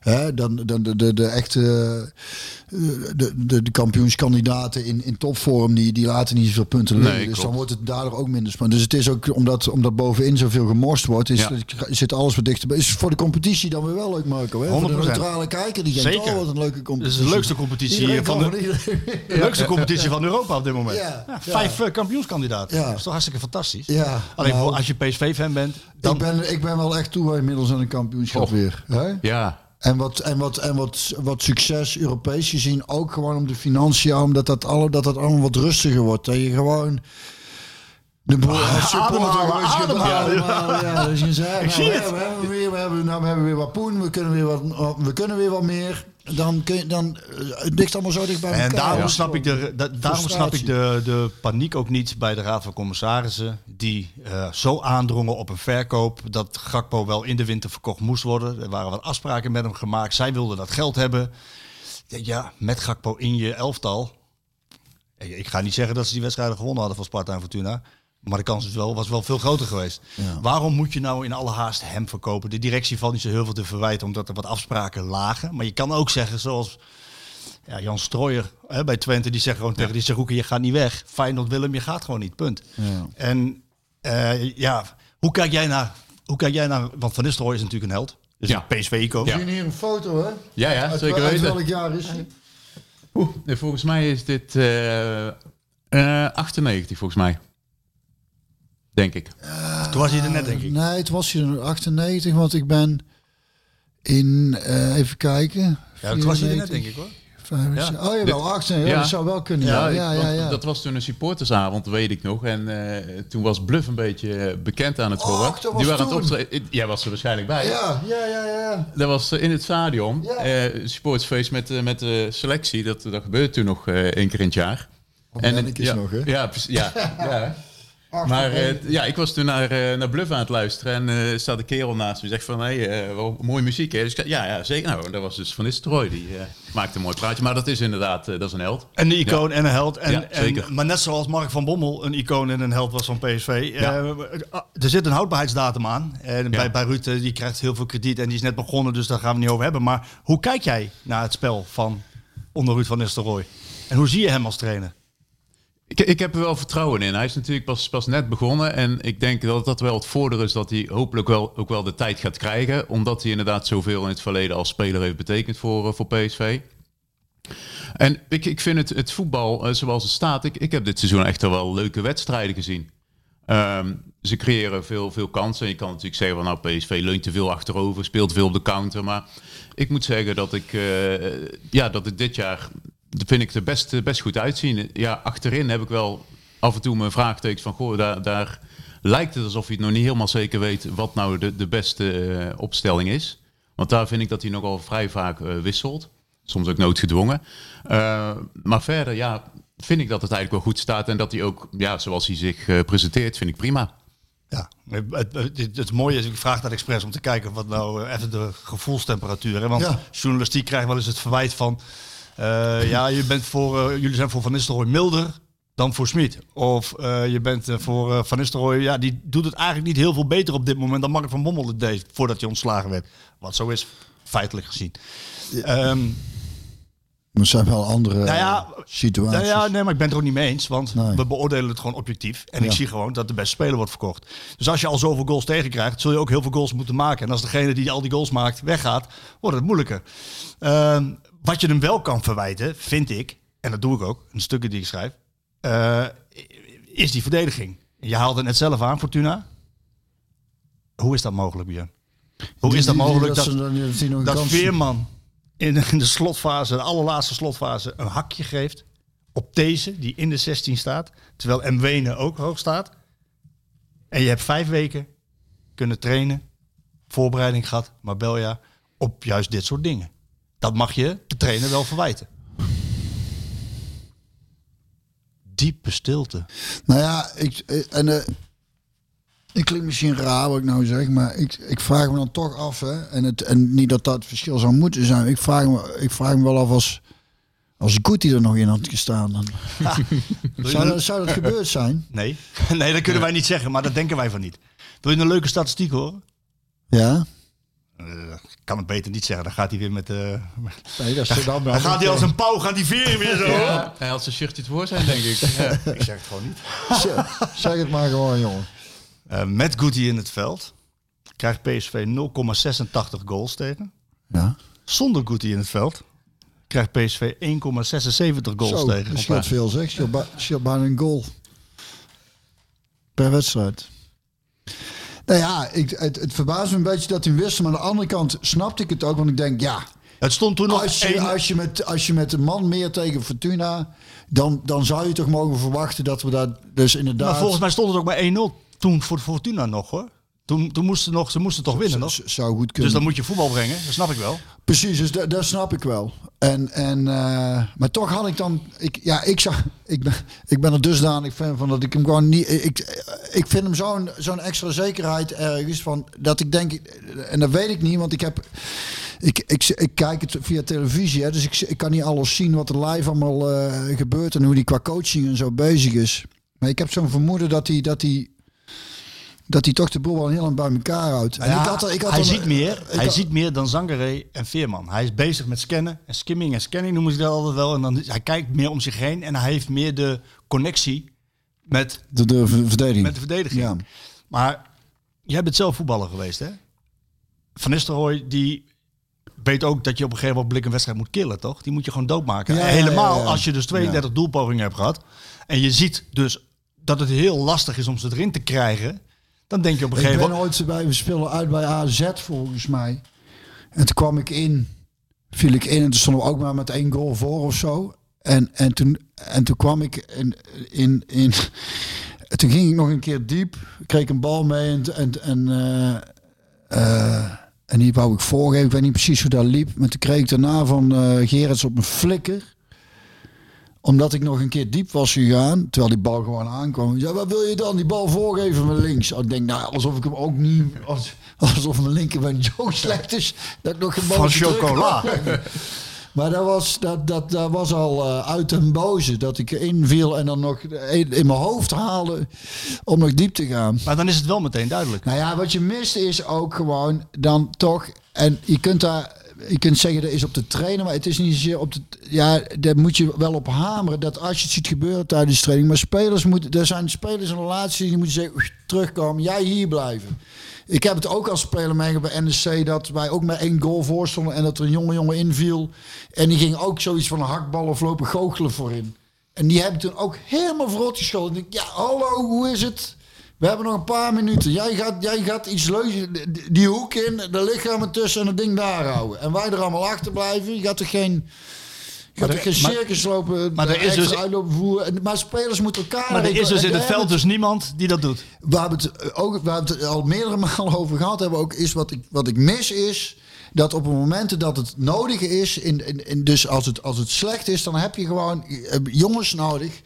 hè, dan, dan de, de, de echte eh, de, de, de kampioenskandidaten in, in topvorm, die, die laten niet zoveel punten liggen. Nee, dus klopt. dan wordt het daardoor ook minder spannend. Dus het is ook omdat, omdat bovenin zoveel gemorst wordt, is, Ja. zit alles wat dichterbij. Is voor de competitie dan weer wel leuk, Marco. Hè? Voor de 100%. neutrale kijker, die denkt, Zeker. oh wat een leuke Dit competitie. is de leukste competitie Iedereen van de, leukste competitie van Europa op dit moment. Ja, vijf eh, kampioenskandidaten. Ja. Dat is toch hartstikke fantastisch. Ja, Alleen nou. als je PSV-fan bent, dan Ik ben, ik ben wel echt toe inmiddels aan een kampioenschap Och. weer. Hè? Ja, En, wat, en, wat, en wat, wat succes Europees gezien, ook gewoon om de financiën, omdat dat, alle, dat dat allemaal wat rustiger wordt. Dat je gewoon de boel als ademhalen, ademhalen. Ja, dus je zegt, nou, zie het. we, hebben, nou, we hebben weer wat poen, we kunnen weer wat, we kunnen weer wat meer. Dan, kun je, dan eh, het ligt allemaal zo dicht bij elkaar. En daarom snap ik, de, da- daarom snap ik de, de paniek ook niet bij de Raad van Commissarissen. Die eh, zo aandrongen op een verkoop dat Gakpo wel in de winter verkocht moest worden. Er waren wat afspraken met hem gemaakt. Zij wilden dat geld hebben. Ja, met Gakpo in je elftal. Ik ik ga niet zeggen dat ze die wedstrijden gewonnen hadden van Sparta en Fortuna. Maar de kans is wel, was wel veel groter geweest. Waarom moet je nou in alle haast hem verkopen? De directie valt niet zo heel veel te verwijten omdat er wat afspraken lagen. Maar je kan ook zeggen zoals ja, Jan Strooijer hè, bij Twente, die zegt gewoon tegen die Zerouke, je gaat niet weg. Feyenoord Willem, je gaat gewoon niet, punt. Ja. En eh, ja, hoe kijk jij naar, hoe kijk jij naar, want Van Nistelrooy is natuurlijk een held. Dus Ja. PSV-icoon. Ja. We zien hier een foto, hè? ja, ja Uit, zeker uit weten. welk jaar is? Oeh, nee, volgens mij is dit eh, eh, 98, volgens mij. Denk ik. Toen was hij er net, denk ik. Nee, het was hier 98, want ik ben in, eh, even kijken. Ja, toen was hij er net, 94, denk ik hoor. vijf- Ja. Oh jawel, 18, ja, dat zou wel kunnen. Ja, ja, ja. Dat was toen een supportersavond, weet ik nog. En eh, toen was Bluff een beetje eh, bekend aan het worden. Die waren aan het toen. optreden. Jij was er waarschijnlijk bij. ja, ja, ja, ja. Dat was in het stadion. Ja. eh supportersfeest met, met de selectie. Dat, dat gebeurde toen nog eh, één keer in het jaar. mannetjes ja, nog, hè? Ja, precies, ja, Maar eh, ja, ik was toen naar, eh, naar Bluff aan het luisteren. En eh staat een kerel naast me en zegt van... Hé, hey, wel mooie muziek, hè? Dus ik zei, ja, ja, zeker. Nou, dat was dus Van Nistelrooy. Die eh, maakte een mooi praatje. Maar dat is inderdaad, eh, dat is een held. En een icoon en een held. En, Ja, en, zeker. maar net zoals Mark van Bommel een icoon en een held was van PSV. Ja. eh, er zit een houdbaarheidsdatum aan. En Ja. bij, bij Ruud, die krijgt heel veel krediet en die is net begonnen. Dus daar gaan we het niet over hebben. Maar hoe kijk jij naar het spel van onder Ruud van Nistelrooy? En hoe zie je hem als trainer? Ik, ik heb er wel vertrouwen in. Hij is natuurlijk pas, pas net begonnen. En ik denk dat dat wel het voordeel is dat hij hopelijk wel, ook wel de tijd gaat krijgen. Omdat hij inderdaad zoveel in het verleden als speler heeft betekend voor, eh, voor PSV. En ik, ik vind het, het voetbal eh, zoals het staat. Ik, ik heb dit seizoen echt wel leuke wedstrijden gezien. Ehm, ze creëren veel, veel kansen. Je kan natuurlijk zeggen van nou PSV leunt te veel achterover, speelt veel op de counter. Maar ik moet zeggen dat ik, eh, ja, dat ik dit jaar dat vind ik er best, best goed uitzien. Ja, achterin heb ik wel af en toe mijn vraagtekens van goh, daar, daar lijkt het alsof je het nog niet helemaal zeker weet wat nou de, de beste eh, opstelling is. Want daar vind ik dat hij nogal vrij vaak eh, wisselt. Soms ook noodgedwongen. Eh, maar verder, ja, vind ik dat het eigenlijk wel goed staat. En dat hij ook, ja, zoals hij zich eh, presenteert, vind ik prima. Ja, het, het, het, het mooie is, ik vraag dat expres om te kijken wat nou even de gevoelstemperatuur is. Want Ja. journalistiek krijgt wel eens het verwijt van, ja, je bent voor, eh, jullie zijn voor Van Nistelrooy milder dan voor Smit. Of eh, je bent eh, voor eh, Van Nistelrooy, ja, die doet het eigenlijk niet heel veel beter op dit moment dan Mark van Bommel het deed voordat hij ontslagen werd. Wat zo is, feitelijk gezien. Ehm, Maar het zijn wel andere Nou ja, eh, situaties. nou ja, nee, maar ik ben het er ook niet mee eens. Want Nee. we beoordelen het gewoon objectief. En ik zie gewoon dat de beste speler wordt verkocht. Dus als je al zoveel goals tegenkrijgt, zul je ook heel veel goals moeten maken. En als degene die al die goals maakt weggaat, wordt het moeilijker. Ehm, wat je hem wel kan verwijten, vind ik, en dat doe ik ook, de stukken die ik schrijf, eh, is die verdediging. Je haalde het net zelf aan, Fortuna. Hoe is dat mogelijk, Björn? Hoe is dat mogelijk dat dat, een Veerman in, de- in de slotfase, de allerlaatste slotfase, een hakje geeft op deze, die in de 16 staat, terwijl Mwene ook hoog staat. En je hebt vijf weken kunnen trainen, voorbereiding gehad, Marbella, op juist dit soort dingen. Dat mag je de trainer wel verwijten. Diepe stilte. Nou ja, ik, en eh ik klinkt misschien raar wat ik nou zeg, maar ik, ik vraag me dan toch af, hè, en, het, en niet dat dat het verschil zou moeten zijn, ik vraag me, ik vraag me wel af als, als Guti er nog in had gestaan. Dan. zou, dat, zou dat gebeurd zijn? Nee, nee, dat kunnen wij niet zeggen, maar dat denken wij van niet. Wil je een leuke statistiek horen? Ja? Eh, kan het beter niet zeggen, dan gaat hij weer met... eh Nee, dat is dan dan gaat hij als een pauw, gaat die veren weer zo. Ja, hij had zijn shirtje voor zijn, denk ik. Ja. Ik zeg het gewoon niet. Zeg, zeg het maar gewoon, jongen. Eh, met Guti in het veld krijgt PSV 0,86 goals tegen. Ja. Zonder Guti in het veld krijgt PSV 1,76 goals Zo, tegen. dat scheelt veel zeg. Scheelt bijna een goal. Per wedstrijd. Nou ja, ik, het, het verbaast me een beetje dat hij wist. Maar aan de andere kant snapte ik het ook. Want ik denk, ja, Het stond toen nog als je, één- als je, met, als je met een man meer tegen Fortuna... Dan, dan zou je toch mogen verwachten dat we daar dus inderdaad... Maar volgens mij stond het ook bij 1-0 toen voor Fortuna nog hoor. Toen, toen moesten nog, ze moesten toch winnen nog. Z- zou goed kunnen. Dus dan moet je voetbal brengen, dat snap ik wel. Precies, dus dat, dat snap ik wel. En, en, eh, maar toch had ik dan... Ik, ja, ik, zag, ik, ben, ik ben er dusdanig fan van dat ik hem gewoon niet... Ik, ik vind hem zo'n zo'n extra zekerheid ergens van... Dat ik denk... En dat weet ik niet, want ik heb... Ik, ik, ik kijk het via televisie, hè, dus ik, ik kan niet alles zien wat er live allemaal eh, gebeurt... en hoe die qua coaching en zo bezig is. Maar ik heb zo'n vermoeden dat hij... Dat hij dat hij toch de boel wel heel lang bij elkaar houdt. En Ja, ik had er- ik had hij er- ziet meer, hij had- ziet meer dan Zangaré en Veerman. Hij is bezig met scannen en skimming en scanning noemen ze dat altijd wel. En dan, hij kijkt meer om zich heen en hij heeft meer de connectie met, De, de ver- verdediging. met de verdediging. Ja. Maar jij bent zelf voetballer geweest, hè? Van Nistelrooy, die weet ook dat je op een gegeven moment een wedstrijd moet killen, toch? Die moet je gewoon doodmaken. Ja, Helemaal als je dus 32 doelpogingen hebt gehad. En je ziet dus dat het heel lastig is om ze erin te krijgen. Dan denk je op een Ik gegeven ben moment... ooit bij, we speelden uit bij AZ volgens mij. En toen kwam ik in, viel ik in en toen stonden we ook maar met één goal voor of zo. En, en, toen, en toen kwam ik in, in, in toen ging ik nog een keer diep, kreeg ik een bal mee en, en, en, eh, en die wou ik voorgeven. Ik weet niet precies hoe dat liep, maar toen kreeg ik daarna van Gerrits op een flikker omdat ik nog een keer diep was gegaan, terwijl die bal gewoon aankwam. Ja, wat wil je dan? Die bal voorgeven met links. Ik denk, nou, alsof ik hem ook niet... als- alsof mijn linkerbeen zo slecht is, dat ik nog geen bal Van chocola. Maar dat was, dat, dat, dat was al eh, uit een boze. Dat ik inviel en dan nog in in mijn hoofd haalde om nog diep te gaan. Maar dan is het wel meteen duidelijk. Nou ja, wat je mist is ook gewoon dan toch. En je kunt daar. Je kunt zeggen dat is op de trainer, maar het is niet zozeer op de. Ja, daar moet je wel op hameren. Dat als je het ziet gebeuren tijdens de training. Maar spelers moeten. Er zijn spelers in relatie die moeten zeggen: "Oei, terugkomen, jij hier blijven. Ik heb het ook als speler meegemaakt bij NEC dat wij ook met één goal voor stonden en dat er een jonge jongen inviel. En die ging ook zoiets van een hakbal of lopen goochelen voorin. En die hebben toen ook helemaal verrot denk, ja, hallo, hoe is het? We hebben nog een paar minuten. Jij gaat, jij gaat iets leuks, die- hoek in, de lichamen tussen en het ding daar houden. En wij er allemaal achter blijven. Je gaat er geen, je gaat er geen maar- circus lopen, maar er is extra dus- uitlopen voeren. En- Maar spelers moeten elkaar... Maar er is dus in het veld dus niemand die dat doet. we hebben het eh, ook we hebben het al meerdere malen over gehad hebben ook is wat ik wat ik mis is dat op het moment dat het nodig is in, in, in dus als het als het slecht is dan heb je gewoon eh, jongens nodig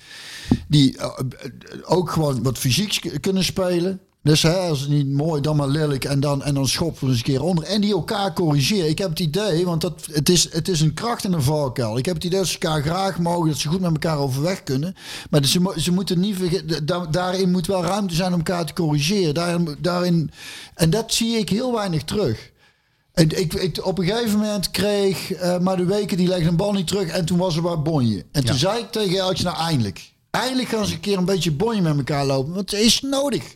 die eh, eh, ook gewoon wat fysiek kunnen spelen dus hè, als het niet mooi, dan maar lelijk en dan, en dan schoppen we eens een keer onder. En die elkaar corrigeren. Ik heb het idee, want dat, het, is, het is een kracht en een valkuil. Ik heb het idee dat ze elkaar graag mogen, dat ze goed met elkaar overweg kunnen. Maar ze, ze moeten niet vergeten, da- daarin moet wel ruimte zijn om elkaar te corrigeren. Daarin, daarin, en dat zie ik heel weinig terug. En ik, ik, op een gegeven moment kreeg eh maar de weken die legde een bal niet terug en toen was er wat bonje. En toen zei ik tegen Eltje, nou eindelijk. Eindelijk gaan ze een keer een beetje bonje met elkaar lopen, want het is nodig.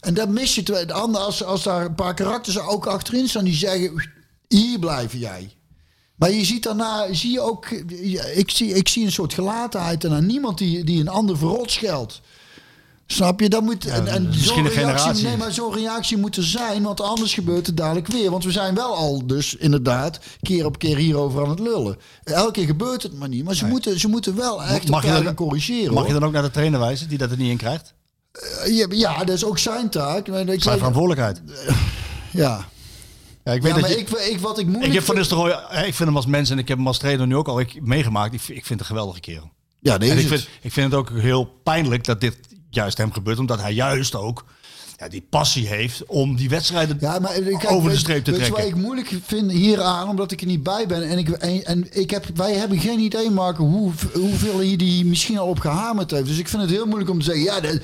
En dat mis je. terwijl De ander, als, als daar een paar karakters ook achterin staan die zeggen: hier blijven jij. Maar je ziet daarna, zie je ook, ik zie, ik zie een soort gelatenheid en niemand die, die een ander verrot scheldt. Snap je? Dat moet, en, en misschien zo'n een generatie. reactie, nee, maar zo'n reactie moet er zijn, want anders gebeurt het dadelijk weer. Want we zijn wel al dus inderdaad keer op keer hierover aan het lullen. Elke keer gebeurt het maar niet, maar ze, moeten, ze moeten wel echt Mag je elkaar dan- gaan corrigeren. Mag je dan ook naar de trainer wijzen die dat er niet in krijgt? ja, ja, dat is ook zijn taak. Maar ik Zijn verantwoordelijkheid. ja. Ja, ik weet ja, dat maar je, ik, ik, wat ik moeilijk ik heb Van Nistelrooy, eh, ik vind hem als mens en ik heb hem als trainer nu ook al ik- meegemaakt. Ik, vind- ik vind het een geweldige kerel. Ja, nee, En ik vind, ik vind het ook heel pijnlijk dat dit juist hem gebeurt, omdat hij juist ook ja, die passie heeft om die wedstrijden Ja, maar kijk, over de streep te weet trekken. wat ik moeilijk vind hieraan, omdat ik er niet bij ben. En, ik, en, en ik heb, wij hebben geen idee, Marco, hoe, hoeveel hier die misschien al op gehamerd heeft. Dus ik vind het heel moeilijk om te zeggen, ja, de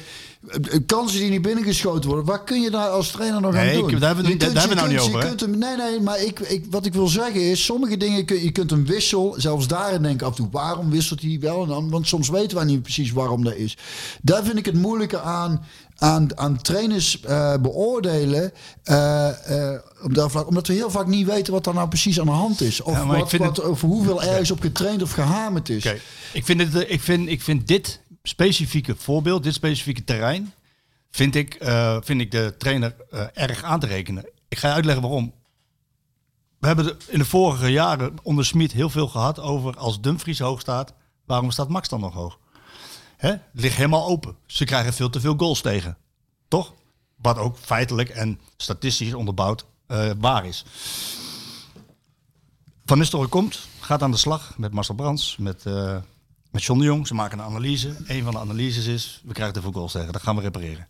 kansen die niet binnengeschoten worden, wat kun je daar als trainer nog Nee, aan doen? ik- daar hebben we- daar hebben we nou kunt- niet je over, kunt hem- nee, nee, maar ik, ik, wat ik wil zeggen is, sommige dingen, kun, je kunt een wissel, zelfs daarin denk ik af en toe, waarom wisselt hij wel en dan? Want soms weten wij niet precies waarom dat is. Daar vind ik het moeilijke aan, aan, aan trainers eh, beoordelen. eh, eh, op dat vlak, omdat we heel vaak niet weten wat er nou precies aan de hand is. Of, Ja, wat, wat, het- hoeveel ergens op getraind of gehamerd is. Ik, vind het, eh, ik, vind, ik vind dit specifieke voorbeeld, dit specifieke terrein, vind ik, eh, vind ik de trainer eh, erg aan te rekenen. Ik ga uitleggen waarom. We hebben in de vorige jaren onder Smit heel veel gehad over als Dumfries hoog staat, waarom staat Max dan nog hoog? Hè? Het ligt helemaal open. Ze krijgen veel te veel goals tegen. Toch? Wat ook feitelijk en statistisch onderbouwd eh, waar is. Van Nistelrooy komt, gaat aan de slag met Marcel Brands, met, met John de Jong. Ze maken een analyse. Een van de analyses is, we krijgen te veel goals tegen. Dat gaan we repareren.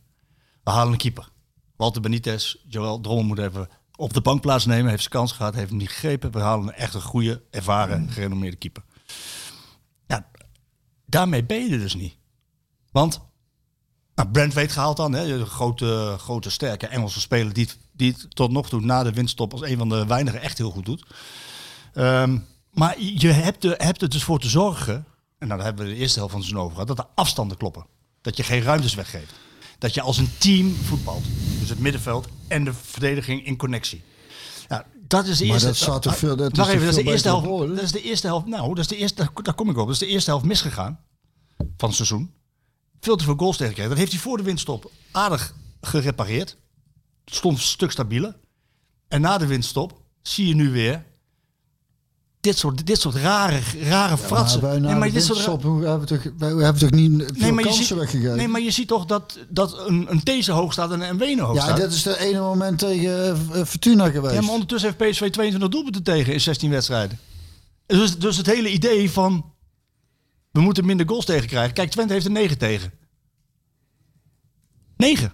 We halen een keeper. Walter Benitez, Joël Drommel moet even op de bank plaatsnemen. Heeft zijn kans gehad, heeft hem niet gegrepen. We halen een echt een goede, ervaren, gerenommeerde keeper. Daarmee ben je dus niet. Want nou, Brent weet gehaald dan, hè, grote, grote, sterke Engelse speler die, het- die tot nog toe na de winststop als een van de weinigen echt heel goed doet. Ehm, maar je hebt, er, hebt er dus voor te zorgen, en nou, daar hebben we de eerste helft van het seizoen over gehad, dat de afstanden kloppen. Dat je geen ruimtes weggeeft. Dat je als een team voetbalt. Dus het middenveld en de verdediging in connectie. Ja, dat is de Maar eerste. dat staat toch veel- dat is even, dat is de eerste helft. Dat is de eerste helft. Nou, dat is de eerste. Daar, kom ik op. Dat is de eerste helft misgegaan van het seizoen. Veel te veel goals tegengekregen. Dat heeft hij voor de winststop aardig gerepareerd. Stond een stuk stabieler. En na de winststop zie je nu weer dit soort, dit soort rare, rare fratsen. Maar wij Nee, maar dit soort winststop, we hebben toch, wij hebben toch niet veel Nee, maar je kansen ziet, weggegeven? nee, maar je ziet toch dat, dat een, een These hoog staat en een Wenen hoog ja, staat. dat is de ene moment tegen eh, Fortuna geweest. Ja, maar ondertussen heeft PSV 22 doelpunten tegen in 16 wedstrijden. Dus, dus het hele idee van we moeten minder goals tegen krijgen. Kijk, Twente heeft er 9 tegen. 9.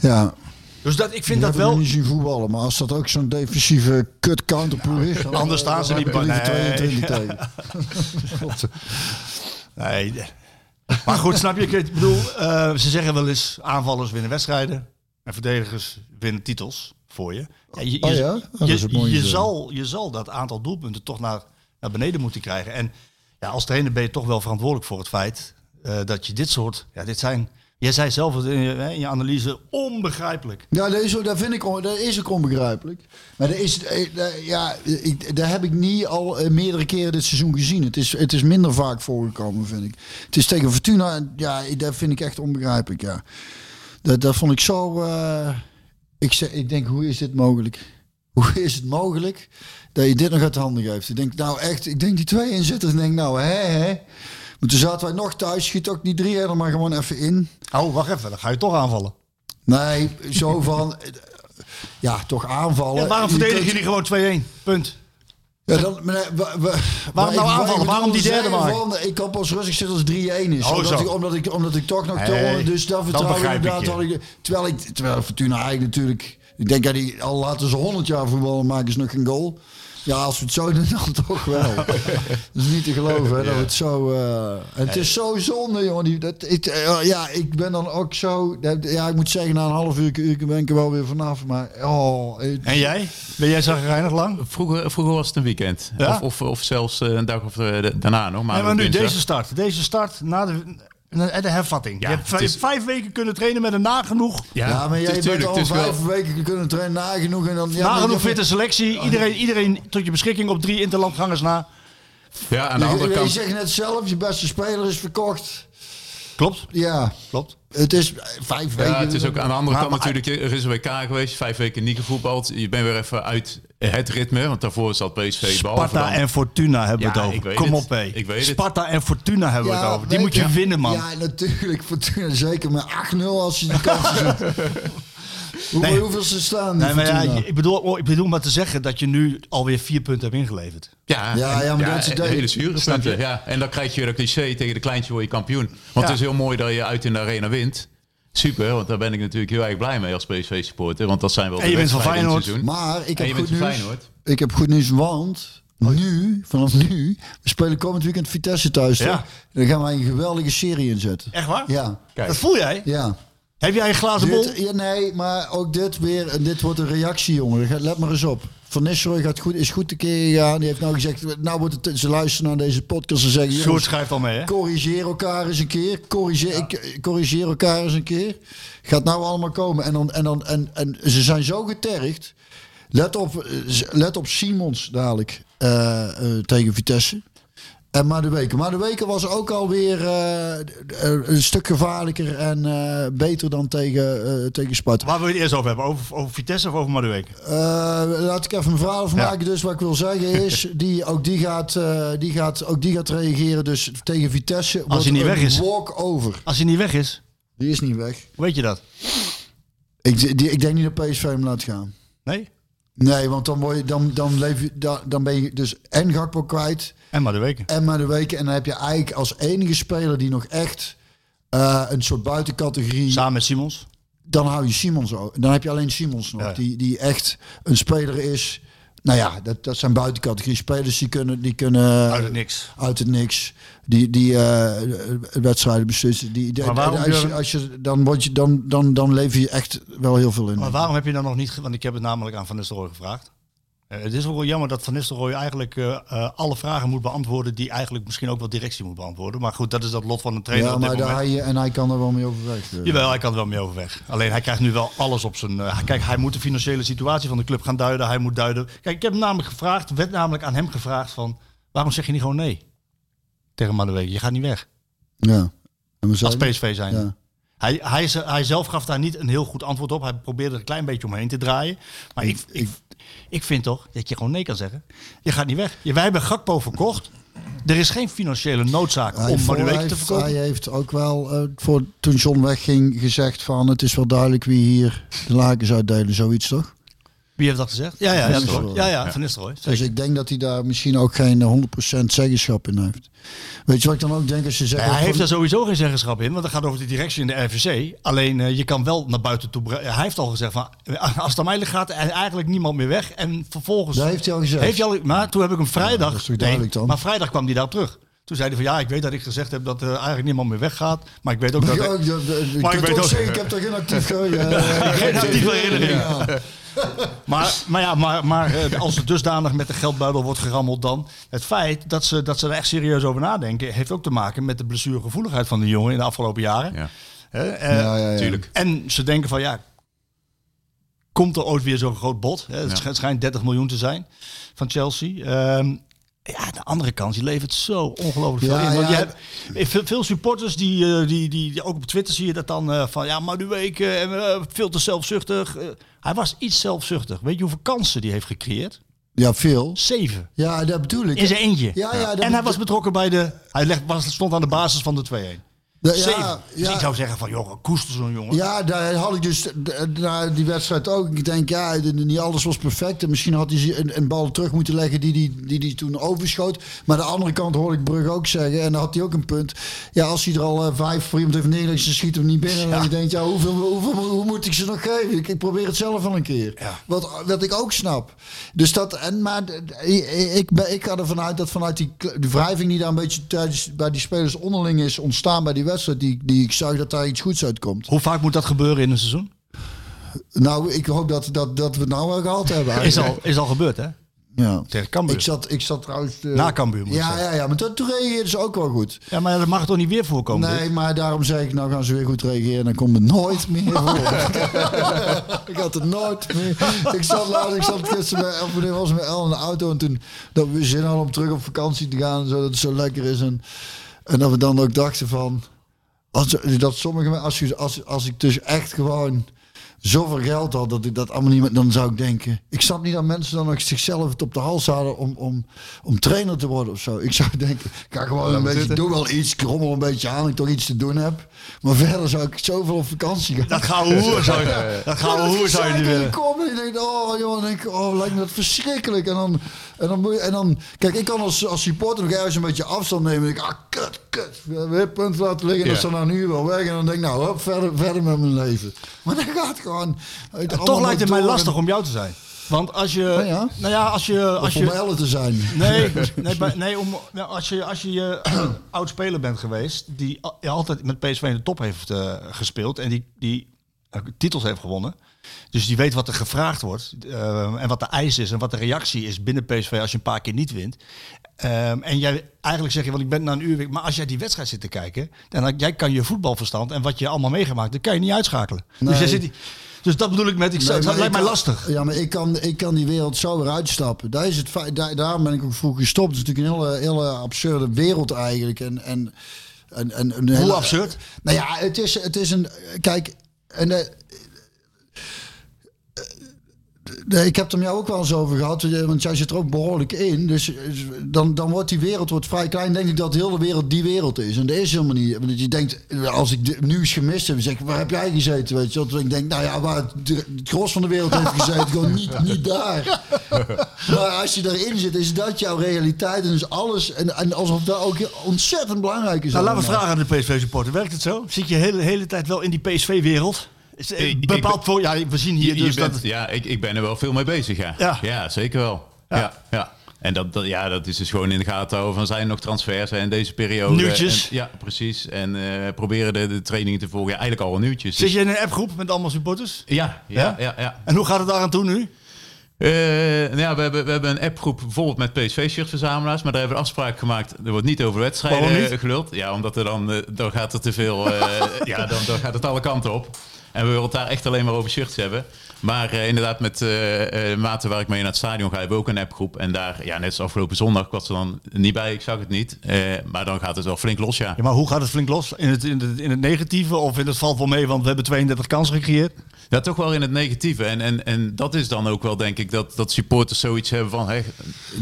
ja. Dus dat, ik vind Die dat wel. niet zien voetballen, maar als dat ook zo'n defensieve kut counterploeg is, dan, Anders staan ze niet bij- nee. 22 tegen. Nee. Maar goed, snap je? Ik bedoel, eh, ze zeggen wel eens aanvallers winnen wedstrijden en verdedigers winnen titels voor je. Ja, je, Oh je, ja? Oh, dat je, is je zo. zal, je zal dat aantal doelpunten toch naar, naar beneden moeten krijgen. En ja, als trainer ben je toch wel verantwoordelijk voor het feit eh, dat je dit soort, ja, dit zijn, jij zei zelf in in je analyse, onbegrijpelijk. Ja, dat is, dat vind ik dat is ook onbegrijpelijk. Maar dat is, eh, ja, ik, heb ik niet al eh, meerdere keren dit seizoen gezien. Het is, het is minder vaak voorgekomen, vind ik. Het is tegen Fortuna, ja, dat vind ik echt onbegrijpelijk, ja. Dat, dat vond ik zo... eh, ik, ik denk, hoe is dit mogelijk? Hoe is het mogelijk dat je dit nog uit de handen geeft? Ik denk, nou echt, ik denk die twee inzitters, ik denk, nou hè, hè. Maar toen zaten wij nog thuis, schiet ook niet drie er maar gewoon even in. Oh, wacht even, dan ga je toch aanvallen. Nee, zo van... eh, Ja, toch aanvallen. Ja, waarom Je verdedig kunt- je die gewoon 2-1? Punt. Ja, dan, wa- Waarom nou ik- aanvallen? ik Waarom die derde maken? ik kan pas rustig zitten als 3-1 is. Oh, omdat, ik, omdat, ik, omdat ik toch nog onder- Dus dat vertrouw ik ik inderdaad. had ik- terwijl, ik, terwijl Fortuna eigenlijk natuurlijk... Ik denk dat die al laten ze 100 jaar voetballen maken ze nog een goal. Ja, als we het zo doen, dan toch wel. dat is niet te geloven, hè, dat we het zo... eh, het is zo zonde, jongen. Die, dat, ik, eh, ja, ik ben dan ook zo... dat- Ja, ik moet zeggen, na een half uur, uur ben ik er wel weer vanaf. Maar, oh... het- En jij? Ben jij zagrijnig lang? Vroeger, vroeger was het een weekend. Ja? Of, of, of zelfs eh, een dag of daarna nog. Maar, Nee, maar nu deze start. Deze start na de. En de, hervatting. Ja, je hebt vijf, is- vijf weken kunnen trainen met een nagenoeg. Ja, maar jij bent al is wel- vijf weken kunnen trainen, nagenoeg. En dan, ja, maar nagenoeg je- fitte selectie. Iedereen, iedereen tot je beschikking op drie interlandgangers na. Ja, aan de Je, andere je kant. zegt net zelf, je beste speler is verkocht. Klopt, Ja, klopt. het is vijf weken. Ja, het is ook aan de andere Maar- kant natuurlijk. Er is een WK geweest, vijf weken niet gevoetbald. Je bent weer even uit het ritme, want daarvoor zat PSV behalve Sparta dan- en Fortuna hebben we Ja, het ik over. weet Kom het. op, hé. Ik weet het. Sparta en Fortuna hebben we het over. Die moet je je- winnen, man. Ja, natuurlijk. Fortuna, zeker met 8-0 als je die kans ziet. Hoe, Nee. Hoeveel ze staan? Nee, maar ja, ik, bedoel, oh, ik bedoel maar te zeggen dat je nu alweer vier punten hebt ingeleverd. Ja, Ja, en- ja, maar dat is hele zure punten. Ja. En dan krijg je de cliché tegen de kleintje word je kampioen. Want Ja. het is heel mooi dat je uit in de arena wint. Super, want daar ben ik natuurlijk heel erg blij mee als PSV-supporter. Want dat zijn wel En de je bent van Feyenoord. Maar ik heb goed nieuws. Feyenoord. Ik heb goed nieuws, want nu, vanaf nu, we spelen komend weekend Vitesse thuis. Ja. Dan gaan wij een geweldige serie inzetten. Echt waar? Ja, Kijk. Dat voel jij? ja. Heb jij een glazen bol? Dit, ja, nee, maar ook dit weer. En dit wordt een reactie, jongen. Let maar eens op. Van Nistelrooy gaat goed, is goed te keer gegaan. Die heeft nou gezegd, nou wordt het, ze luisteren naar deze podcast en zeggen... Sjoerd jongens, schrijft al mee, hè? corrigeer elkaar eens een keer. Corrigeer, ik- corrigeer elkaar eens een keer. Gaat nou allemaal komen. En, dan, en, dan, en, en ze zijn zo getergd. Let op, eh, let op Simons dadelijk eh, eh, tegen Vitesse. En de weken. Maar de weken was ook alweer eh, een stuk gevaarlijker en eh, beter dan tegen, eh, tegen Sparta. Waar wil je het eerst over hebben? Over, over Vitesse of over Madueke? Eh, laat ik even een verhaal van Ja. maken. Dus wat ik wil zeggen is, die, ook, die gaat, die gaat, ook die gaat reageren. Dus tegen Vitesse wordt hij niet weg is. walk over. Als hij niet weg is, Die is niet weg. hoe weet je dat? Ik, die, ik denk niet dat PSV hem laat gaan. Nee? Nee, want dan, word je, dan, dan, leef je, dan, dan ben je dus en Gakpo kwijt En Madueke. en maar de weken. En dan heb je eigenlijk als enige speler die nog echt eh, een soort buitencategorie... Samen met Simons. dan hou je Simons ook. Dan heb je alleen Simons nog. Ja. Die, die echt een speler is. Nou ja, dat, dat zijn buitencategorie spelers die kunnen. Die kunnen Uit het niks. Uit het niks. Die, die eh, wedstrijden beslissen. Die, als, je, Björn? als je, dan, word je, dan, dan, dan lever je echt wel heel veel in. Maar waarom heb je dan nog niet... Want ik heb het namelijk aan Van Nistelrooy gevraagd. Eh, het is ook wel jammer dat Van Nistelrooy eigenlijk eh, eh, alle vragen moet beantwoorden... die eigenlijk misschien ook wel directie moet beantwoorden. Maar goed, dat is dat lot van een trainer ja, op dit maar daar hij, en hij kan er wel mee overweg. Jawel, hij kan er wel mee overweg. Alleen hij krijgt nu wel alles op zijn... kijk, hij moet de financiële situatie van de club gaan duiden. Hij moet duiden... Kijk, ik heb hem namelijk gevraagd, werd namelijk aan hem gevraagd van... waarom zeg je niet gewoon nee? Tegen Madueke, je gaat niet weg. Ja. Als PSV zijn. Ja. Hij, hij, hij zelf gaf daar niet een heel goed antwoord op. Hij probeerde er een klein beetje omheen te draaien. Maar ik, ik, ik vind toch dat je gewoon nee kan zeggen. Je gaat niet weg. Je, wij hebben Gakpo verkocht. Er is geen financiële noodzaak Hij, om voor- Madueke hij te verkopen. hij heeft ook wel, eh, voor, toen John wegging, gezegd van... het is wel duidelijk wie hier de lakens uitdelen, zoiets toch? Wie heeft dat gezegd? Ja, ja, ja, Van ja, Nistelrooy. ja, ja, Van Nistelrooy. Dus ik denk dat hij daar misschien ook geen eh, 100% zeggenschap in heeft. Weet je wat ik dan ook denk als je zegt... Nee, hij van- heeft daar sowieso geen zeggenschap in, want dat gaat over de directie in de RVC. Alleen eh, je kan wel naar buiten toe. Hij heeft al gezegd van eh, als het aan mij ligt, gaat er eigenlijk niemand meer weg. En vervolgens. Dat heeft hij al gezegd. Heeft hij al, maar toen heb ik hem vrijdag. dat is toch duidelijk dan? Maar vrijdag kwam hij daar terug. Toen zei hij van ja, ik weet dat ik gezegd heb dat er eigenlijk niemand meer weggaat. Maar ik weet ook dat. Ja, ik- ik, ik, Maar ik weet ook- zeggen, ik heb toch geen actief ge- Geen actieve herinnering. Ja. Maar, maar ja, maar, maar eh, als het dusdanig met de geldbuidel wordt gerammeld dan... Het feit dat ze, dat ze er echt serieus over nadenken... heeft ook te maken met de blessuregevoeligheid van de jongen in de afgelopen jaren. Ja, Hè, eh, Ja, ja, ja. tuurlijk. En ze denken van ja, komt er ooit weer zo'n groot bod? Hè? Het schijnt 30 miljoen te zijn van Chelsea. Ehm, ja, de andere kant, je levert zo ongelooflijk veel Ja, in. Want ja. je hebt eh, veel, veel supporters die, eh, die, die, die, ook op Twitter zie je dat dan eh, van ja, maar nu weken en eh, veel te zelfzuchtig. Hij was iets zelfzuchtig. Weet je hoeveel kansen die heeft gecreëerd? ja, veel. Zeven. Ja, dat bedoel ik. In zijn eentje. Ja, ja, en hij was betrokken bij de. Hij leg, was, stond aan de basis van de 2-1. Ja, Dus ja, ik zou zeggen van joh, koester zo'n jongen. ja, daar had ik dus na die wedstrijd ook. Ik denk, ja, niet alles was perfect. En misschien had hij een, een bal terug moeten leggen die hij die, die toen overschoot. Maar de andere kant hoorde ik Brugge ook zeggen. En dan had hij ook een punt. Ja, als hij er al eh, vijf voor iemand heeft neergelegd, ze schiet hem niet binnen. En je denkt, ja, hoeveel, hoeveel, hoe moet ik ze nog geven? Ik, ik probeer het zelf al een keer. Ja. Wat, wat ik ook snap. Dus dat, en, maar ik, ik, ik ga ervan uit dat vanuit die de wrijving die daar een beetje tijdens, bij die spelers onderling is ontstaan bij die wedstrijd, die, die ik zag dat daar iets goeds uitkomt. Hoe vaak moet dat gebeuren in een seizoen? Nou, ik hoop dat, dat, dat we het nou wel gehad hebben. Is al, is al gebeurd, hè? Ja. Tegen Cambuur. Ik zat, ik zat trouwens... eh, Na Cambuur, moet Ja, ja, ja, maar toen, toen reageerden ze ook wel goed. Ja, maar dat mag toch niet weer voorkomen? Nee, dit? maar daarom zeg ik, nou gaan ze weer goed reageren. Dan komt het nooit meer voor. ik had het nooit meer. Ik zat laatst, ik zat gisteren wanneer was met El in de auto. En toen, dat we zin hadden om terug op vakantie te gaan. Zo, dat het zo lekker is. En, en dat we dan ook dachten van... Als, dat sommige als, als, als ik dus echt gewoon zoveel geld had dat ik dat allemaal niet meer, dan zou ik denken. Ik snap niet dat mensen dan ook zichzelf het op de hals hadden om, om, om trainer te worden of zo. Ik zou denken, ik ga gewoon een beetje, doe wel iets, ik rommel een beetje aan, ik toch iets te doen heb. Maar verder zou ik zoveel op vakantie gaan. Dat gouden hoer zou je, dat gouden hoer zou je niet willen. Kom en ik denk, oh joh, ik, oh, lijkt me dat verschrikkelijk. En dan, en dan, moet je, en dan kijk, ik kan als, als supporter nog ergens een beetje afstand nemen. En ik, ah, kut, kut, weer punt laten liggen. Dat is dan nu wel weg. En dan denk ik, nou, hup, verder, verder met mijn leven. Maar dan gaat gewoon. Toch lijkt het mij lastig om jou te zijn. Want als je... Oh ja? Nou ja, als je... Als om je Elle te zijn. Nee, nee, nee om, nou, als je, als je oud speler bent geweest, die al- altijd met PSV in de top heeft eh, gespeeld en die, die eh, titels heeft gewonnen. Dus die weet wat er gevraagd wordt eh, en wat de eis is en wat de reactie is binnen PSV als je een paar keer niet wint. Ehm, en jij eigenlijk zeg je, want ik ben na een uur, weg, maar als jij die wedstrijd zit te kijken, dan jij kan je voetbalverstand en wat je allemaal meegemaakt, dat kan je niet uitschakelen. Dus, jij zit, dus dat bedoel ik met, ik, Nee, maar lijkt mij lastig. Ja, maar ik kan, ik kan die wereld zo weer uitstappen. Daar is het daar, daarom ben ik ook vroeg gestopt. Het is natuurlijk een hele, hele absurde wereld eigenlijk. En, en, en, Hoe hele- absurd? Nou ja, het is, het is een. Kijk, en, eh, ik heb het er jou ook wel eens over gehad, eh, want jij zit er ook behoorlijk in. Dus eh, dan, dan wordt die wereld wordt vrij klein. Denk ik dat heel de wereld die wereld is. En dat is helemaal niet. Want je denkt, eh, als ik nieuws gemist heb, zeg ik, waar heb jij gezeten? Weet je, wat? ik denk, nou ja, waar het, gros van de wereld heeft gezeten, gewoon niet, niet daar. Maar als je daarin zit, is dat jouw realiteit. En is alles. En, en alsof dat ook ontzettend belangrijk is. Nou, laten we vragen aan de PSV-supporter. Werkt het zo? Zit je de hele, hele tijd wel in die PSV-wereld? Eh, bepaald voor... Ja, we zien hier Je, je dus bent, dat... ja, ik, ik ben er wel veel mee bezig, ja. Ja. zeker wel. Ja. Ja. En dat, dat, ja, dat is dus gewoon in de gaten houden van zijn er nog transfers in deze periode. Nieuwtjes. En- ja, precies. En eh, proberen de, de trainingen te volgen. Ja, eigenlijk al wel nieuwtjes. Zit Dus- je in een appgroep met allemaal supporters? ja, Ja? ja, ja, ja. En hoe gaat het daar aan toe nu? Eh, nou ja, we hebben, we hebben een appgroep bijvoorbeeld met PSV-shirtverzamelaars. Maar daar hebben we afspraak gemaakt. Er wordt niet over wedstrijden niet? geluld. Ja, omdat er dan, dan gaat er te veel... eh, ja, dan, dan gaat het alle kanten op. En we willen het daar echt alleen maar over shirts hebben. Maar eh, inderdaad, met eh, maten waar ik mee naar het stadion ga, hebben we ook een appgroep. En daar, ja, net als afgelopen zondag, was er dan niet bij, ik zag het niet. Maar dan gaat het wel flink los, ja. Ja, maar hoe gaat het flink los? In het, in het, in het negatieve of in het valt wel mee, want we hebben 32 kansen gecreëerd? Ja, toch wel in het negatieve. En, en, en dat is dan ook wel, denk ik, dat, dat supporters zoiets hebben van... Hè,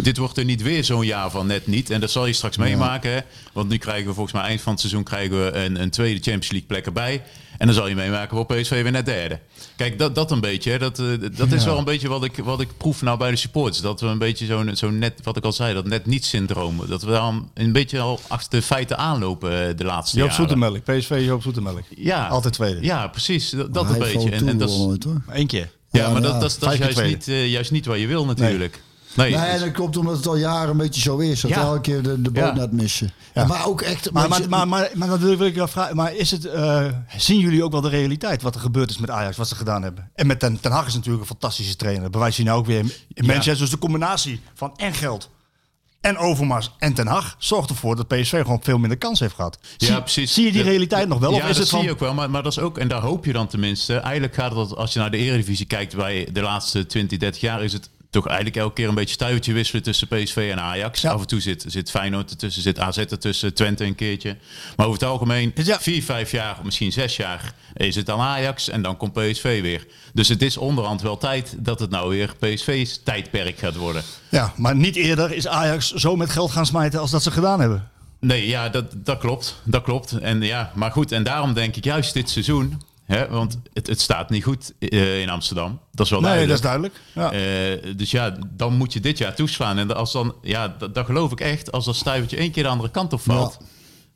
dit wordt er niet weer zo'n jaar van net niet. En dat zal je straks meemaken. Hè? Want nu krijgen we volgens mij eind van het seizoen krijgen we een, een tweede Champions League plek erbij. En dan zal je meemaken voor PSV weer net derde. Kijk, dat, dat een beetje. Hè, dat eh, dat is wel een beetje wat ik, wat ik proef nou bij de supporters. Dat we een beetje zo'n zo'n net, wat ik al zei, dat net niet syndroom. Dat we dan een beetje al achter de feiten aanlopen eh, de laatste Joop jaren. Zoetemelk, PSV Joop Zoetemelk. Ja, Altijd tweede. Ja, precies. Dat, een beetje. En, en dat is. Eén keer. ja, Ja, maar ja. dat, dat, is- dat is keer juist niet, eh, juist niet wat je wil natuurlijk. Nee, Nee, dus- dat klopt omdat het al jaren een beetje zo is. Dat Ja. elke keer de, de boot Ja. net missen. Ja. Maar ook echt... Maar, maar, maar, maar, maar dan wil ik wel vragen, maar is het, eh, zien jullie ook wel de realiteit wat er gebeurd is met Ajax, wat ze gedaan hebben? En met Ten, Ten Hag is natuurlijk een fantastische trainer. Dat bewijst hij nou ook weer in Manchester. Dus de combinatie van en geld en Overmars en Ten Hag zorgt ervoor dat PSV gewoon veel minder kans heeft gehad. Ja, zie, precies. Zie je die Dat- realiteit nog wel? Ja, of is dat het zie van, je ook wel. Maar, maar dat is ook, en daar hoop je dan tenminste. Eigenlijk gaat het, als je naar de Eredivisie kijkt, bij de laatste 20, 30 jaar is het toch eigenlijk elke keer een beetje stuivertje wisselen tussen PSV en Ajax. Ja. Af en toe zit, zit Feyenoord ertussen, zit AZ ertussen, Twente een keertje. Maar over het algemeen, Ja. vier, vijf jaar, misschien zes jaar, is het dan Ajax en dan komt PSV weer. Dus het is onderhand wel tijd dat het nou weer PSV's tijdperk gaat worden. Ja, maar niet eerder is Ajax zo met geld gaan smijten als dat ze gedaan hebben. Nee, ja, dat, dat klopt. Dat klopt. En ja, maar goed, en daarom denk ik juist dit seizoen. Hè, want het, het staat niet goed eh, in Amsterdam. Dat is wel Nee, dat duidelijk. is duidelijk. Ja. Eh, dus ja, dan moet je dit jaar toeslaan. En als dan, ja, dat, dat geloof ik echt, als dat stuivertje één keer de andere kant op valt,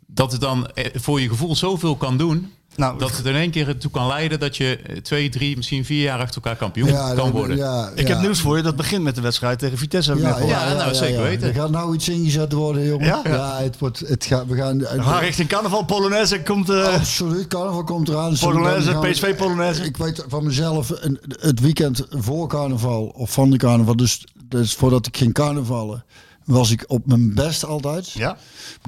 dat het dan eh, voor je gevoel zoveel kan doen. Nou, dat het in één keer ertoe kan leiden dat je eh, twee, drie, misschien vier jaar achter elkaar kampioen Ja, kan worden. ja, ik ja. heb nieuws voor je. Dat begint met de wedstrijd tegen Vitesse. Gehoord. Ja, nou, zeker weten. Er gaat nou iets ingezet worden, jongen. Ja? Ja, het wordt, het gaat, we gaan... Gaan richting carnaval. Polonaise komt... eh, Absoluut, carnaval komt eraan. Polonaise, gaan PSV Polonaise. Ik weet van mezelf, een- het weekend voor carnaval of van de carnaval. Dus dus voordat ik ging carnavallen, was ik op mijn best altijd. Ja?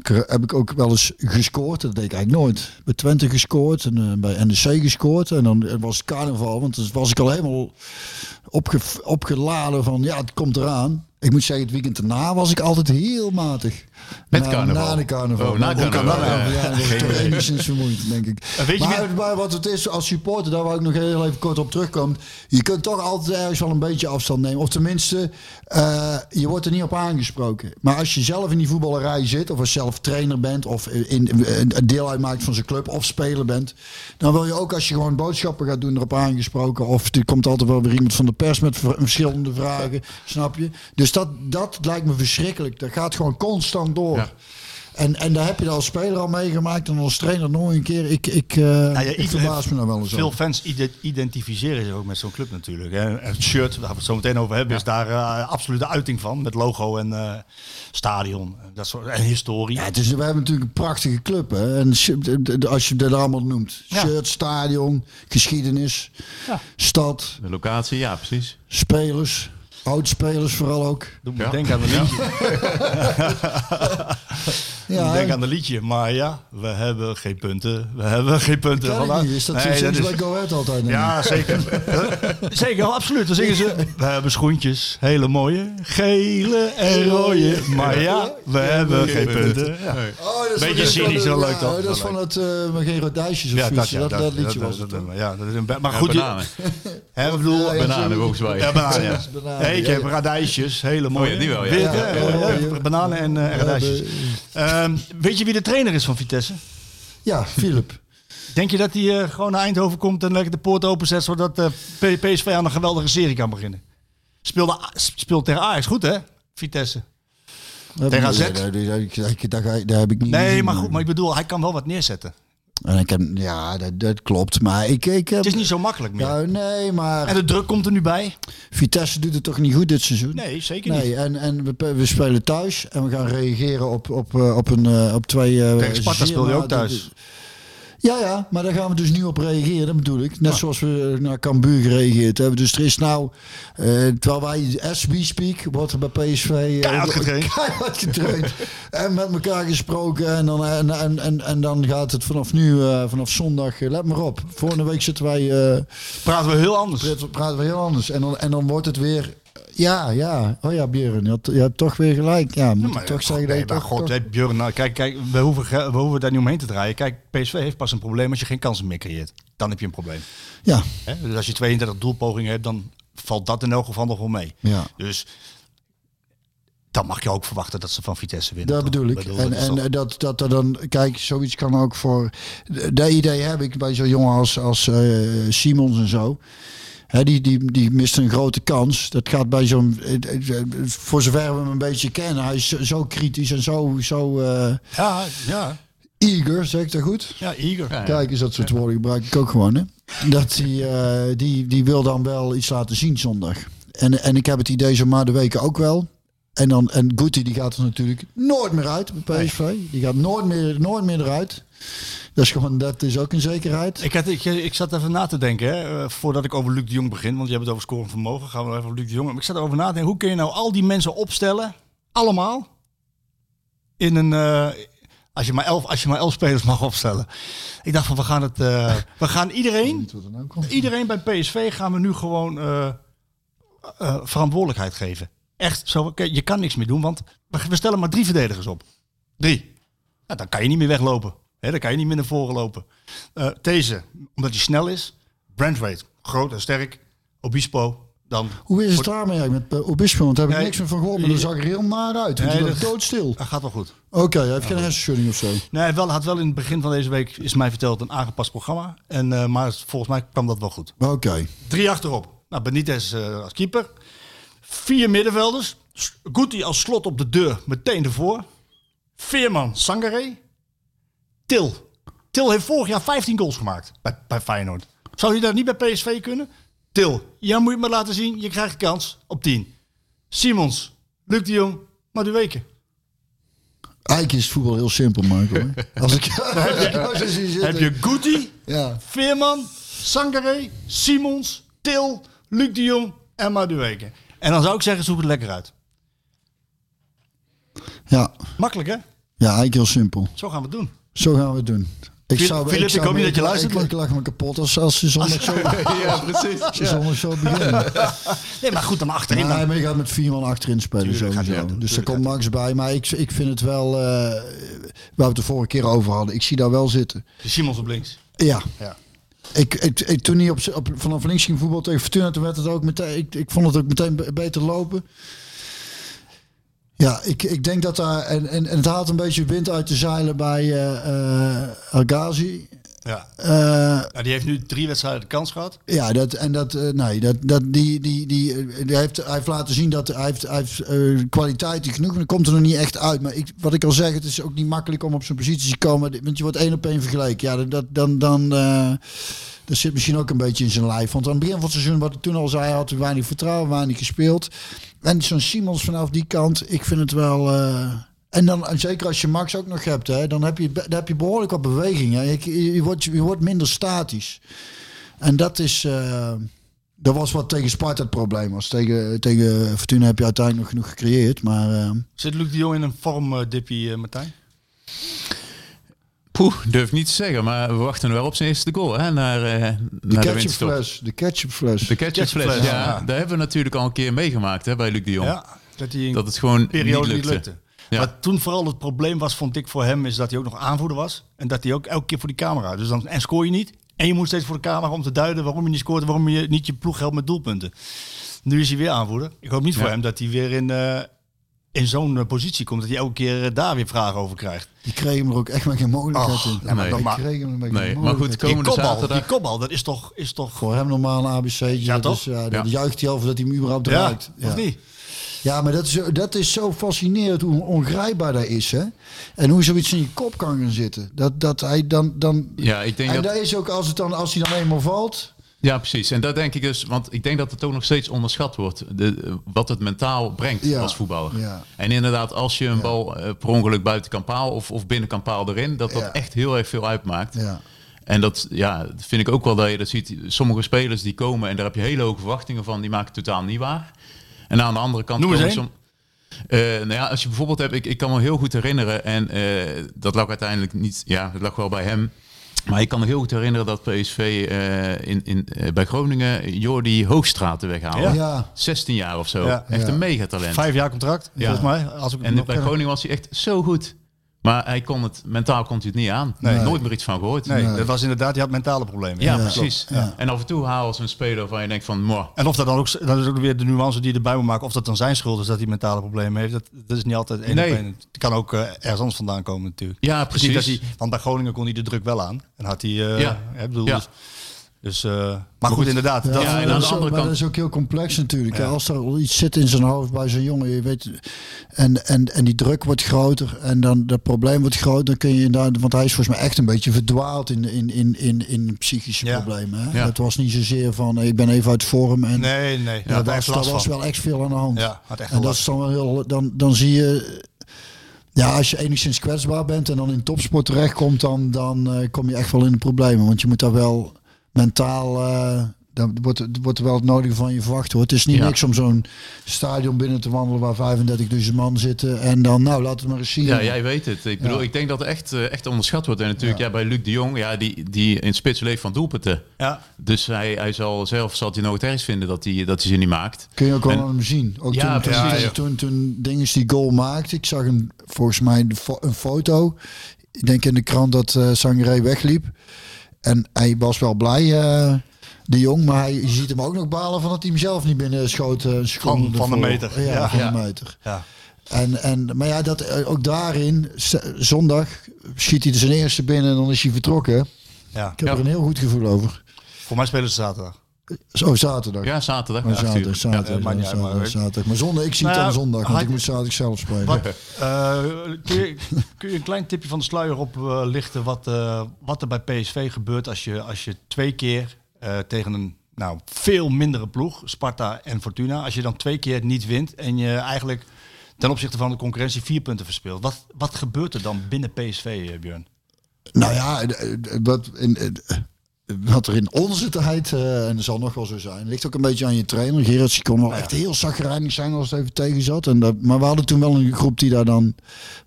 Eh, heb ik ook wel eens gescoord. Dat deed ik eigenlijk nooit. Bij Twente gescoord en eh, bij NEC gescoord. En dan was het carnaval, want dan was ik al helemaal opge, opgeladen van ja, het komt eraan. Ik moet zeggen, het weekend daarna was ik altijd heel matig. Met na, carnaval? Na de carnaval. Oh, na carnaval, Ja, ja. ja, dat toch enigszins vermoeiend, denk ik. Weet je maar, wat het is als supporter, daar wou ik nog heel even kort op terugkomen. Je kunt toch altijd ergens wel een beetje afstand nemen. Of tenminste, eh, je wordt er niet op aangesproken. Maar als je zelf in die voetballerij zit, of als je zelf trainer bent, of in, deel uitmaakt van zijn club, of speler bent, dan wil je ook als je gewoon boodschappen gaat doen erop aangesproken. Of er komt altijd wel weer iemand van de pers met ver- verschillende vragen, snap je? Dus dat, dat lijkt me verschrikkelijk. Dat gaat gewoon constant door. Ja. En, en daar heb je als speler al meegemaakt en als trainer nog een keer. Ik, ik, eh ja, ik iedereen- verbaas me daar wel eens Veel over. fans ide- identificeren zich ook met zo'n club natuurlijk. Hè. Het shirt, daar gaan we het zo meteen over hebben, is daar eh absoluut de uiting van. Met logo en eh, stadion dat soort, en historie. Ja, het is, we hebben natuurlijk een prachtige club. Hè? En als je dat allemaal noemt. Ja. Shirt, stadion, geschiedenis, Ja. stad, De locatie, ja, precies. spelers. Oudspelers vooral ook. Doe me Ja. denken aan een liedje. Ja, Denk aan een liedje. Maar ja, we hebben geen punten. We hebben geen punten. ken ik Voilà. niet. Is dat Nee, zo dat sinds is- bij Go Ahead altijd? Ja, zeker. zeker, absoluut. Dan zingen ze. We hebben schoentjes, hele mooie, gele en rode. Maar ja, we hebben geen punten. Ja. Oh, dat is Beetje dat cynisch, wel ja, leuk toch? Dat is van het uh, maar geen rodijsjes of Ja, zoiets. dat, dat, ja, dat, liedje dat, was dat, het. dat- ja, dat is een, maar Ja, goed, je, bananen. hè, ik bedoel, Ja, ja, Bananen volgens mij. Ja, bananen, ja. Hey, ik ja, heb ja. radijsjes, hele mooie. ja, die wel, ja. Ja, eh, ja, ja. eh, bananen en eh, radijsjes. Ehm, weet je wie de trainer is van Vitesse? Ja, Philip. Denk je dat hij eh, gewoon naar Eindhoven komt en lekker de poort openzet zodat eh, P- PSV aan een geweldige serie kan beginnen? Speelde, speelt tegen Ajax goed hè, Vitesse? Tegen AZ? Daar heb ik niet Nee, maar goed, maar ik bedoel, hij kan wel wat neerzetten. En ik heb, ja, dat, dat klopt. Maar ik, ik heb... Het is niet zo makkelijk meer. Ja, nee, maar En de druk komt er nu bij? Vitesse doet het toch niet goed dit seizoen? Nee, zeker niet. Nee, en, en we, we spelen thuis en we gaan reageren op, op, eh, op, een, eh, op twee... eh, Tegen Sparta speel je ook thuis. Ja, ja, maar daar gaan we dus nu op reageren, bedoel ik. Net zoals we naar Cambuur gereageerd hebben. Dus er is nou, eh, terwijl wij, as we speak, wordt er bij PSV... eh, Keihard getraind. Keihard getraind. en met elkaar gesproken. En dan, en, en, en, en dan gaat het vanaf nu, eh, vanaf zondag, let maar op. Volgende week zitten wij... Praten we heel anders. praten- praten we heel anders. En dan, en dan wordt het weer... Ja, ja. Oh ja, Björn, je, had- je hebt toch weer gelijk. Ja, moet ik toch zeggen nee, dat je maar toch... God, toch- Björn, nou, kijk, kijk we, hoeven, we hoeven daar niet omheen te draaien. Kijk, PSV heeft pas een probleem als je geen kansen meer creëert. Dan heb je een probleem. Ja, Hè? Dus als je 32 doelpogingen hebt, dan valt dat in elk geval nog wel mee. ja. Dus dan mag je ook verwachten dat ze van Vitesse winnen. Dat toch? bedoel ik. Bedoel, en dat en toch- dat, dat er dan, kijk, zoiets kan ook voor. Dat idee heb ik bij zo'n jongen als, als eh, Simons en zo. Die, die, die mist een grote kans. Dat gaat bij zo'n. eh, eh, Voor zover we hem een beetje kennen. Hij is zo, kritisch en zo, zo eh, ja, ja, eager, zeg ik dat goed? ja, eager. Ja, ja. Kijk eens, dat soort woorden gebruik ik ook gewoon. Hè? Dat die, eh, die, die wil dan wel iets laten zien zondag. En, en ik heb het idee zo maar de weken ook wel. En, dan, en Guti die gaat er natuurlijk nooit meer uit bij PSV. Die gaat nooit meer, nooit meer eruit. Dat is gewoon, dat is ook een zekerheid. Ik, had, ik, ik zat even na te denken, hè, eh, voordat ik over Luc de Jong begin, want je hebt het over scorend vermogen, gaan we even over Luc de Jong. Maar ik zat erover na te denken, hoe kun je nou al die mensen opstellen, allemaal, in een, eh, als, je maar elf, als je maar elf spelers mag opstellen. Ik dacht van, we gaan het, eh, we gaan iedereen, er nou iedereen bij PSV gaan we nu gewoon verantwoordelijkheid geven. Echt, zo, je kan niks meer doen, want we, stellen maar drie verdedigers op. Drie. Nou, dan kan je niet meer weglopen. Hè, dan kan je niet meer naar voren lopen. Eh, deze, omdat hij snel is. Brandweight, groot en sterk. Obispo, dan... Hoe is het daarmee met uh, Obispo? Want daar heb ik Nee, niks meer van gehoord. Maar dat zag er heel naar uit. Nee, dat- doodstil. Dat gaat wel goed. Oké, hij heeft geen hersenschudding of zo. Nee, hij wel, had wel in het begin van deze week, is mij verteld, een aangepast programma. En, eh, maar volgens mij kwam dat wel goed. Oké. Drie achterop. Nou, Benitez eh, als keeper. Vier middenvelders. Guti als slot op de deur, meteen ervoor. Veerman, Sangare. Til. Til heeft vorig jaar 15 goals gemaakt bij, bij Feyenoord. Zou je dat niet bij PSV kunnen? Til, jij moet je maar laten zien, je krijgt kans op 10. Simons, Luc de Jong, weken. Eigenlijk is voetbal heel simpel, Michael. hoor. Als ik als ik jou zo zie zitten. Heb je Guti, Ja. Veerman, Sangare, Simons, Til, Luc de Jong en Madueke. En dan zou ik zeggen, zoek het lekker uit. Ja, Makkelijk hè? ja eigenlijk heel simpel. Zo gaan we het doen. Zo gaan we het doen. Ik Philip, Philip, ik hoop niet dat je luistert, Ik, ik lag me kapot als, als je zondag zo, ja, precies. als je zondag zo beginnen. Nee, maar goed, dan achterin. Nee, maar je gaat met vier man achterin spelen Tuurlijk gaat sowieso. doen, dus daar komt Max bij. Maar ik, ik vind het wel, eh, waar we het de vorige keer over hadden, ik zie daar wel zitten. Simons op links. Ja. Ja. Ik, ik, toen hij op, op, vanaf links ging voetbal tegen Fortuna, toen werd het ook meteen, ik, ik vond het ook meteen be- beter lopen. Ja, ik, ik denk dat daar, en, en, en het haalt een beetje wind uit de zeilen bij Ghazi. Ja. Eh, Nou, die heeft nu drie wedstrijden de kans gehad. ja, dat, en dat, eh, nee, dat, dat, die, die, die, eh, die heeft, hij heeft laten zien dat hij heeft, hij heeft eh, kwaliteit genoeg, maar dat komt er nog niet echt uit. Maar ik, wat ik al zeg, het is ook niet makkelijk om op zijn positie te komen, want je wordt één op één vergeleken. Ja, dat, dan, dan, dat zit misschien ook een beetje in zijn lijf. Want aan het begin van het seizoen, wat ik toen al zei, had hij weinig vertrouwen, weinig gespeeld. En zo'n Simons vanaf die kant, ik vind het wel... eh, en dan, en zeker als je Max ook nog hebt, hè, dan, heb je, dan heb je behoorlijk wat beweging. Hè. Je, je, je wordt, je wordt minder statisch. En dat is... eh, dat was wat tegen Sparta het probleem was. Tegen, tegen Fortuna heb je uiteindelijk nog genoeg gecreëerd. Maar eh, Zit Luc de Jong in een vormdippie, uh, Martijn? Poeh, durf niet te zeggen, maar we wachten wel op zijn eerste goal. Hè, naar, eh, naar de winterstop. ketchupfles. De ketchupfles. De ketchupfles, ja, ja. Daar hebben we natuurlijk al een keer meegemaakt hè, bij Luc de Jong. Ja, dat hij een Dat het gewoon periode niet lukte. Ja. Maar toen vooral het probleem was, vond ik voor hem, is dat hij ook nog aanvoerder was. En dat hij ook elke keer voor die camera. Dus dan en scoor je niet. En je moet steeds voor de camera om te duiden waarom je niet scoort en waarom je niet je ploeg helpt met doelpunten. Nu is hij weer aanvoerder. Ik hoop niet voor Ja. hem dat hij weer in, eh, in zo'n eh, positie komt. Dat hij elke keer eh, daar weer vragen over krijgt. Die kregen hem er ook echt maar geen mogelijkheid Och, in. ja, maar Nee. maar- hem er Nee, geen maar goed, in. Die komende kopbal, zaterdag... die kopbal, dat is toch... Is toch Voor hem normaal een ABC'tje. Ja, toch? Dus, ja, Ja. Dan juicht hij over dat hij hem überhaupt ja, draait. of niet? Ja, maar dat is, dat is zo fascinerend hoe ongrijpbaar dat is. Hè? En hoe zoiets in je kop kan gaan zitten. Dat, dat hij dan... dan Ja, ik denk en dat... dat is ook als, het dan, als hij dan eenmaal valt... Ja, precies. En dat denk ik dus, want ik denk dat het ook nog steeds onderschat wordt. De, wat het mentaal brengt Ja, als voetballer. ja. En inderdaad, als je een bal eh, per ongeluk buiten kan paal of, of binnen kan paal erin, dat dat echt heel erg veel uitmaakt. Ja. En dat ja, vind ik ook wel dat je dat ziet. Sommige spelers die komen en daar heb je hele hoge verwachtingen van, die maken het totaal niet waar. En aan de andere kant Noem eens som- Eh, nou ja, als je bijvoorbeeld hebt, ik, ik kan me heel goed herinneren, en eh, dat lag uiteindelijk niet, ja, dat lag wel bij hem. Maar ik kan me heel goed herinneren dat PSV eh, in, in, eh, bij Groningen Jordi Hoogstraten weghaalde. Ja. Ja. 16 jaar of zo. Ja. Echt Ja. een megatalent. Vijf jaar contract, Ja. volgens mij. Als ik En bij. Groningen was hij echt zo goed. Maar hij kon het, mentaal kon hij het niet aan. Nee. Nooit meer iets van gehoord. Nee, dat was inderdaad, hij had mentale problemen. Ja, Ja. precies. En af en toe halen ze een speler waarvan je denkt van... Moh, En of dat dan ook, dat is ook weer de nuance die je erbij moet maken. Of dat dan zijn schuld is dat hij mentale problemen heeft. Dat, dat is niet altijd één Nee. op één. Het kan ook eh, ergens anders vandaan komen natuurlijk. Ja, precies. Dat hij, want bij Groningen kon hij de druk wel aan. En had hij, eh, Ja. hè, bedoel, Ja. dus, dus, eh, maar goed, inderdaad. Ja, dat, Ja, en dat aan is de ook- andere maar kant- dat is ook heel complex natuurlijk. Als er al iets zit in zijn hoofd bij zo'n jongen, je weet, en, en, en die druk wordt groter en dan dat probleem wordt groter, dan kun je inderdaad, want hij is volgens mij echt een beetje verdwaald in, in, in, in, in psychische Ja. problemen. Hè? Ja. Het was niet zozeer van, ik ben even uit vorm en nee, nee. ja, daar daar heeft was, daar wel echt veel aan de hand. Ja, had echt en dat last. is dan wel heel, dan, dan zie je, ja, als je enigszins kwetsbaar bent en dan in topsport terechtkomt, dan, dan eh, kom je echt wel in de problemen. Want je moet daar wel mentaal, eh dan wordt, wordt er wel het nodige van je verwacht hoor. Het is niet Ja. niks om zo'n stadion binnen te wandelen waar 35.000 man zitten en dan, nou, laat het maar eens zien. Ja, jij weet het. Ik bedoel, Ja. ik denk dat het echt, eh, echt onderschat wordt. En natuurlijk, Ja. ja. bij Luc de Jong, ja, die, die in spits leeft van doelpunten. Ja, Dus hij, hij zal zelf zal hij nooit ergens vinden dat hij, dat hij ze niet maakt. Kun je ook wel En- aan hem zien. Ook Ja, toen, precies. toen, toen, toen Dinges die goal maakte, ik zag hem volgens mij een foto. Ik denk in de krant dat Sangaré wegliep. En hij was wel blij, eh, de jong, maar hij, je ziet hem ook nog balen van dat hij hem zelf niet binnen schoot. eh, een seconde Van- van de ervoor. meter. Ja, Ja. van Ja. de meter. ja. En, en, maar ja, dat, eh, ook daarin, zondag schiet hij er zijn eerste binnen en dan is hij vertrokken. ja. Ik heb Ja. er een heel goed gevoel over. Voor mij spelen ze zaterdag. Zo, zaterdag. Ja, zaterdag. Maar zaterdag, Ja, maar- zaterdag. Maar zondag, ik zie Nou het ja, dan zondag, want had- ik moet zaterdag zelf spelen. Wat, eh, kun, je, kun je een klein tipje van de sluier oplichten wat, eh, wat er bij PSV gebeurt als je, als je twee keer eh, tegen een nou, veel mindere ploeg, Sparta en Fortuna, als je dan twee keer niet wint en je eigenlijk ten opzichte van de concurrentie vier punten verspeelt. Wat, wat gebeurt er dan binnen PSV, eh, Björn? Nou ja, eh, eh, wat, in, eh, wat er in onze tijd, eh, en dat zal nog wel zo zijn, ligt ook een beetje aan je trainer. Gerrits kon wel echt heel zagrijnig zijn als het even tegen zat. En dat, maar we hadden toen wel een groep die daar dan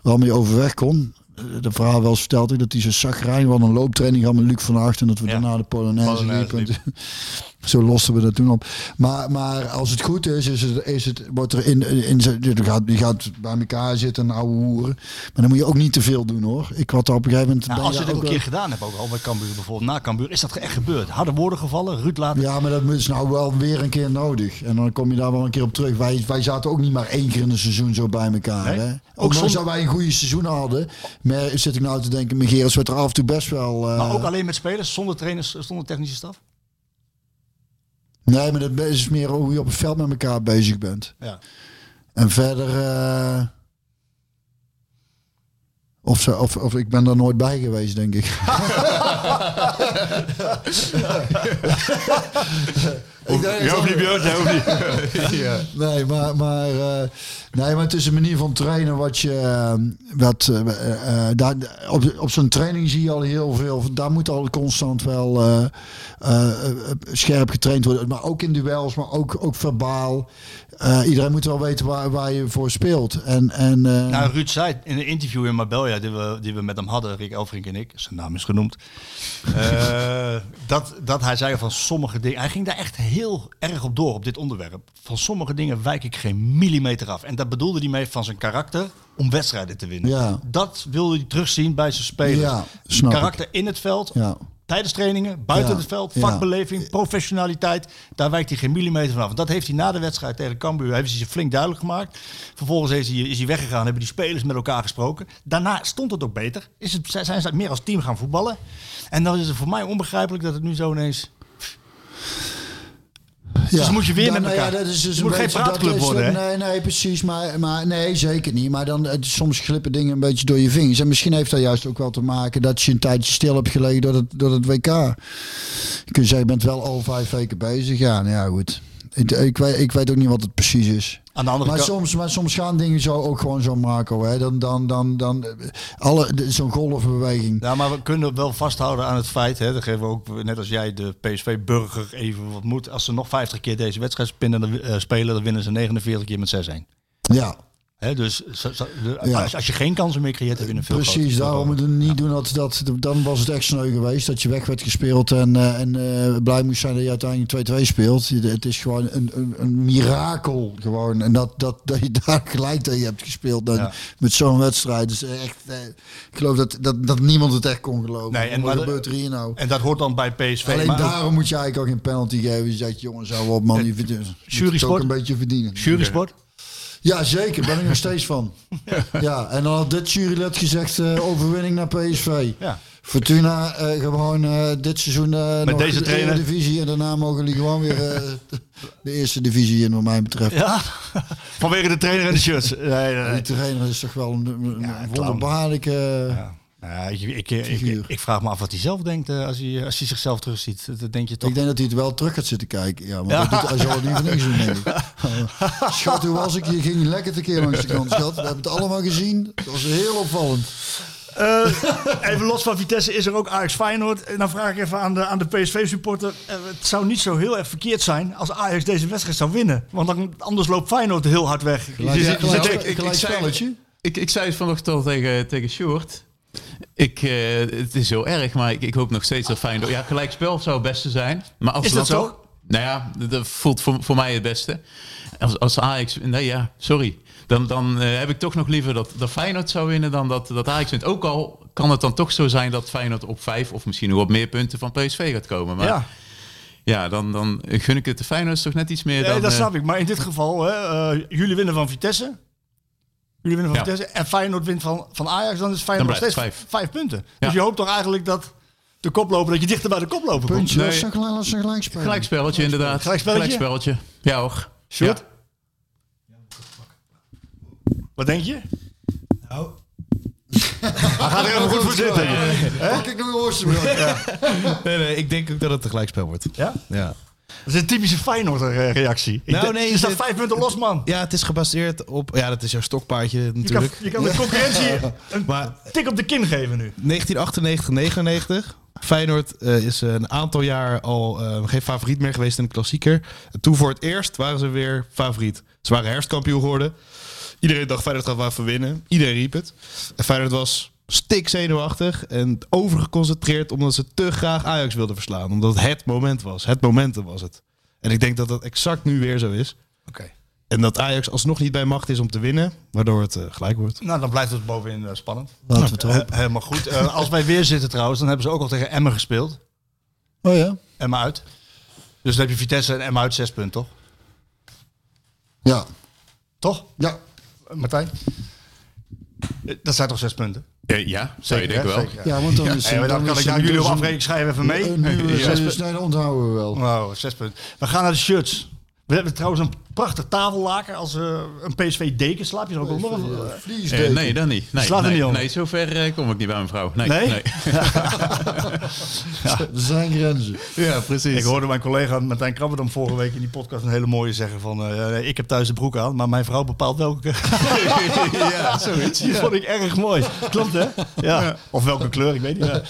wel mee overweg kon. Eh, De verhaal wel eens verteld dat hij zo zagrijnig was een looptraining had met Luc van Aert en dat we Ja. daarna de Polonaise Polonaise liepen. Zo losten we dat toen op. Maar, maar als het goed is, is het, is het, wordt er in, in, je gaat, je gaat bij elkaar zitten en ouwe hoeren. Maar dan moet je ook niet te veel doen hoor. Ik had er op een gegeven moment. Nou, als je het ook een keer gedaan hebt, ook al bij Cambuur bijvoorbeeld, na Cambuur, is dat echt gebeurd. Harde woorden gevallen, Ruud laten... Ja, maar dat is nou wel weer een keer nodig. En dan kom je daar wel een keer op terug. Wij, wij zaten ook niet maar één keer in een seizoen zo bij elkaar. Nee? Hè? Ook zonder- dat wij een goede seizoen hadden. Maar zit ik nou te denken, mijn Gerrits werd er af en toe best wel... eh, Maar ook alleen met spelers, zonder trainers, zonder technische staf? Nee, maar dat is meer hoe je op het veld met elkaar bezig bent. Ja. En verder... eh, of, ze, of, of ik ben daar nooit bij geweest, denk ik. ik denk Je hoeft niet, Björn, je hoeft niet. Nee, maar, maar, eh, nee, maar het is een manier van trainen wat je. eh, wat, eh, daar, op, op zo'n training zie je al heel veel. Daar moet al constant wel eh, eh, eh, scherp getraind worden. Maar ook in duels, maar ook, ook verbaal. Eh, iedereen moet wel weten waar, waar je voor speelt. En, en, eh, Nou, Ruud zei in een interview in Marbella die we, die we met hem hadden, Rick Elfrink en ik, zijn naam is genoemd, eh, dat, dat hij zei van sommige dingen, hij ging daar echt heel erg op door op dit onderwerp. Van sommige dingen wijk ik geen millimeter af. En dat bedoelde hij mee van zijn karakter om wedstrijden te winnen. Ja. Dat wilde hij terugzien bij zijn spelers. Ja, ik. karakter in het veld, ja. Tijdens trainingen, buiten Ja, het veld, ja. vakbeleving, professionaliteit. Daar wijkt hij geen millimeter vanaf. Dat heeft hij na de wedstrijd tegen Cambuur heeft hij zich flink duidelijk gemaakt. Vervolgens is hij, is hij weggegaan, hebben die spelers met elkaar gesproken. Daarna stond het ook beter. Is het, zijn ze meer als team gaan voetballen. En dan is het voor mij onbegrijpelijk dat het nu zo ineens... Dus moet je weer met nou elkaar. dat is dus Het moet geen praatclub is- worden, hè? Nee, nee, precies. Maar, maar nee, zeker niet. Maar dan, het, soms glippen dingen een beetje door je vingers. En misschien heeft dat juist ook wel te maken dat je een tijdje stil hebt gelegen door het, door het WK. Je kunt zeggen, je bent wel al vijf weken bezig. Ja, nou ja, goed. Ik, ik, weet, ik weet ook niet wat het precies is. Aan de andere Maar kant... soms, maar soms gaan dingen zo ook gewoon zo, Marco. Hè? Dan, dan, dan, dan, eh, alle, zo'n golfbeweging. Ja, maar we kunnen wel vasthouden aan het feit, hè, dat geven we ook, net als jij, de PSV-burger even wat moet. Als ze nog 50 keer deze wedstrijd spinnen, dan, eh, spelen, dan winnen ze 49 keer met 6-1. Ja, Hè, dus zo- zo- de- Ja. als, als je geen kansen meer creëert, heb je een veel Precies, daarom moeten we niet doen dat, dat. Dan was het echt sneu geweest dat je weg werd gespeeld en, eh, en eh, blij moest zijn dat je uiteindelijk 2-2 speelt. Je- Het is gewoon een, een, een mirakel. Gewoon. En dat, dat, dat je daar gelijk tegen hebt gespeeld dan, Ja. met zo'n wedstrijd. Dus echt, eh, ik geloof dat, dat, dat niemand het echt kon geloven. Nee, en wat maar- gebeurt er hier nou? En dat hoort dan bij PSV. Alleen maar ook daarom moet je eigenlijk ook geen penalty geven. Je zegt, jongens, hou op man. Je moet het Jurysport? ook een beetje verdienen. Jurysport. Ja, zeker. Ben ik nog steeds van. Ja, en dan had dit jurylid gezegd eh, overwinning naar PSV. Ja. Fortuna eh, gewoon eh, dit seizoen eh nog deze de trainer. divisie en daarna mogen jullie gewoon weer de eerste divisie in wat mij betreft. Ja, vanwege de trainer en de shirts. Nee, nee, Die trainer is toch wel een, een wonderbaarlijke... Ja. Ja, ik, ik, ik, vraag me af wat hij zelf denkt eh, als, hij, als hij zichzelf terugziet. Dat denk je toch. Ik denk dat hij het wel terug gaat zitten kijken. Ja, Ja. dat doet- hij zal het niet voor niks doen, denk ik. Schat, hoe was ik? Je ging lekker tekeer langs de kant, schat. We hebben het allemaal gezien. Dat was heel opvallend. Eh, even los van Vitesse is er ook Ajax Feyenoord. En dan vraag ik even aan de, aan de PSV-supporter. eh, het zou niet zo heel erg verkeerd zijn als Ajax deze wedstrijd zou winnen. Want dan, anders loopt Feyenoord heel hard weg. Je Gelijk- gelijk- zit- ik- ik- gelijk ik zei- spelletje. Ik, ik zei het vanochtend al tegen, tegen Sjoerd. Ik, eh, het is heel erg, maar ik, ik hoop nog steeds dat Feyenoord... Ja, gelijkspel zou het beste zijn. Maar als Is dat zo? Nou ja, dat voelt voor, voor mij het beste. Als, als Ajax... Nee, ja, sorry. Dan, dan eh, heb ik toch nog liever dat, dat Feyenoord zou winnen dan dat, dat Ajax wint. Ook al kan het dan toch zo zijn dat Feyenoord op vijf... of misschien nog op meer punten van PSV gaat komen. Maar ja, ja, dan, dan gun ik het de Feyenoord toch net iets meer nee, dan... dat eh, snap ik. Maar in dit geval, hè, jullie winnen van Vitesse. Jullie winnen van Ja. Vitesse. En Feyenoord wint van, van Ajax. Dan is Feyenoord nog steeds vijf, het punten. Ja. Dus je hoopt toch eigenlijk dat de koploper, dat je dichter bij de koploper komt. Puntje, Nee. dat is een gelijk- dat is een gelijkspel. Gelijkspelletje, inderdaad. Gelijkspelletje? Gelijkspelletje. Ja hoor. Sjoerd? Ja. Wat denk je? Nou. Hij gaat er even goed voor zitten. Pak ik nog een. Nee, nee, ik denk ook dat het een gelijkspel wordt. Ja? Ja. Dat is een typische Feyenoord-reactie. Nou, nee, je staat vijf punten los, man. ja, het is gebaseerd op... Ja, dat is jouw stokpaardje Je kan, natuurlijk. je kan de concurrentie een Maar tik op de kin geven nu. 1998, 99. Feyenoord eh, is een aantal jaar al eh, geen favoriet meer geweest in de klassieker. En toen voor het eerst waren ze weer favoriet. Ze waren herfstkampioen geworden. Iedereen dacht Feyenoord gaat wel even winnen. Iedereen riep het. En Feyenoord was stik zenuwachtig en overgeconcentreerd omdat ze te graag Ajax wilden verslaan. Omdat het het moment was. Het momentum was het. En ik denk dat dat exact nu weer zo is. Oké. En dat Ajax alsnog niet bij macht is om te winnen, waardoor het eh, gelijk wordt. Nou, dan blijft het bovenin eh, spannend. Laten we het helemaal goed. Eh, als wij weer zitten trouwens, dan hebben ze ook al tegen Emmen gespeeld. Oh ja? Emmen uit. Dus dan heb je Vitesse en Emmen uit zes punten, toch? Ja. Toch? Ja. Martijn? Dat zijn toch zes punten? Ja, zou je Zeker, denken hè? wel. Zeker, Ja, want dan is Hey, maar dan kan is ik nou jullie op dus afrekening schrijven even mee. Ja. zes nee, dat onthouden we wel. Wow, zes punten. We gaan naar de shirts. We hebben trouwens een prachtig tafellaken als eh, een PSV deken. Slaap je er ook onder? Nee, dan niet. Nee, Slaat er nee, niet nee, zover eh, kom ik niet bij mijn vrouw. Nee, Nee? nee. Er zijn grenzen. Ja, precies. Ik hoorde mijn collega Martijn Krabberdam vorige week in die podcast een hele mooie zeggen van... eh, ik heb thuis de broek aan, maar mijn vrouw bepaalt welke. ja, zoiets. Die vond ik erg mooi. Klopt hè? Ja. Of welke kleur, ik weet niet. Ja.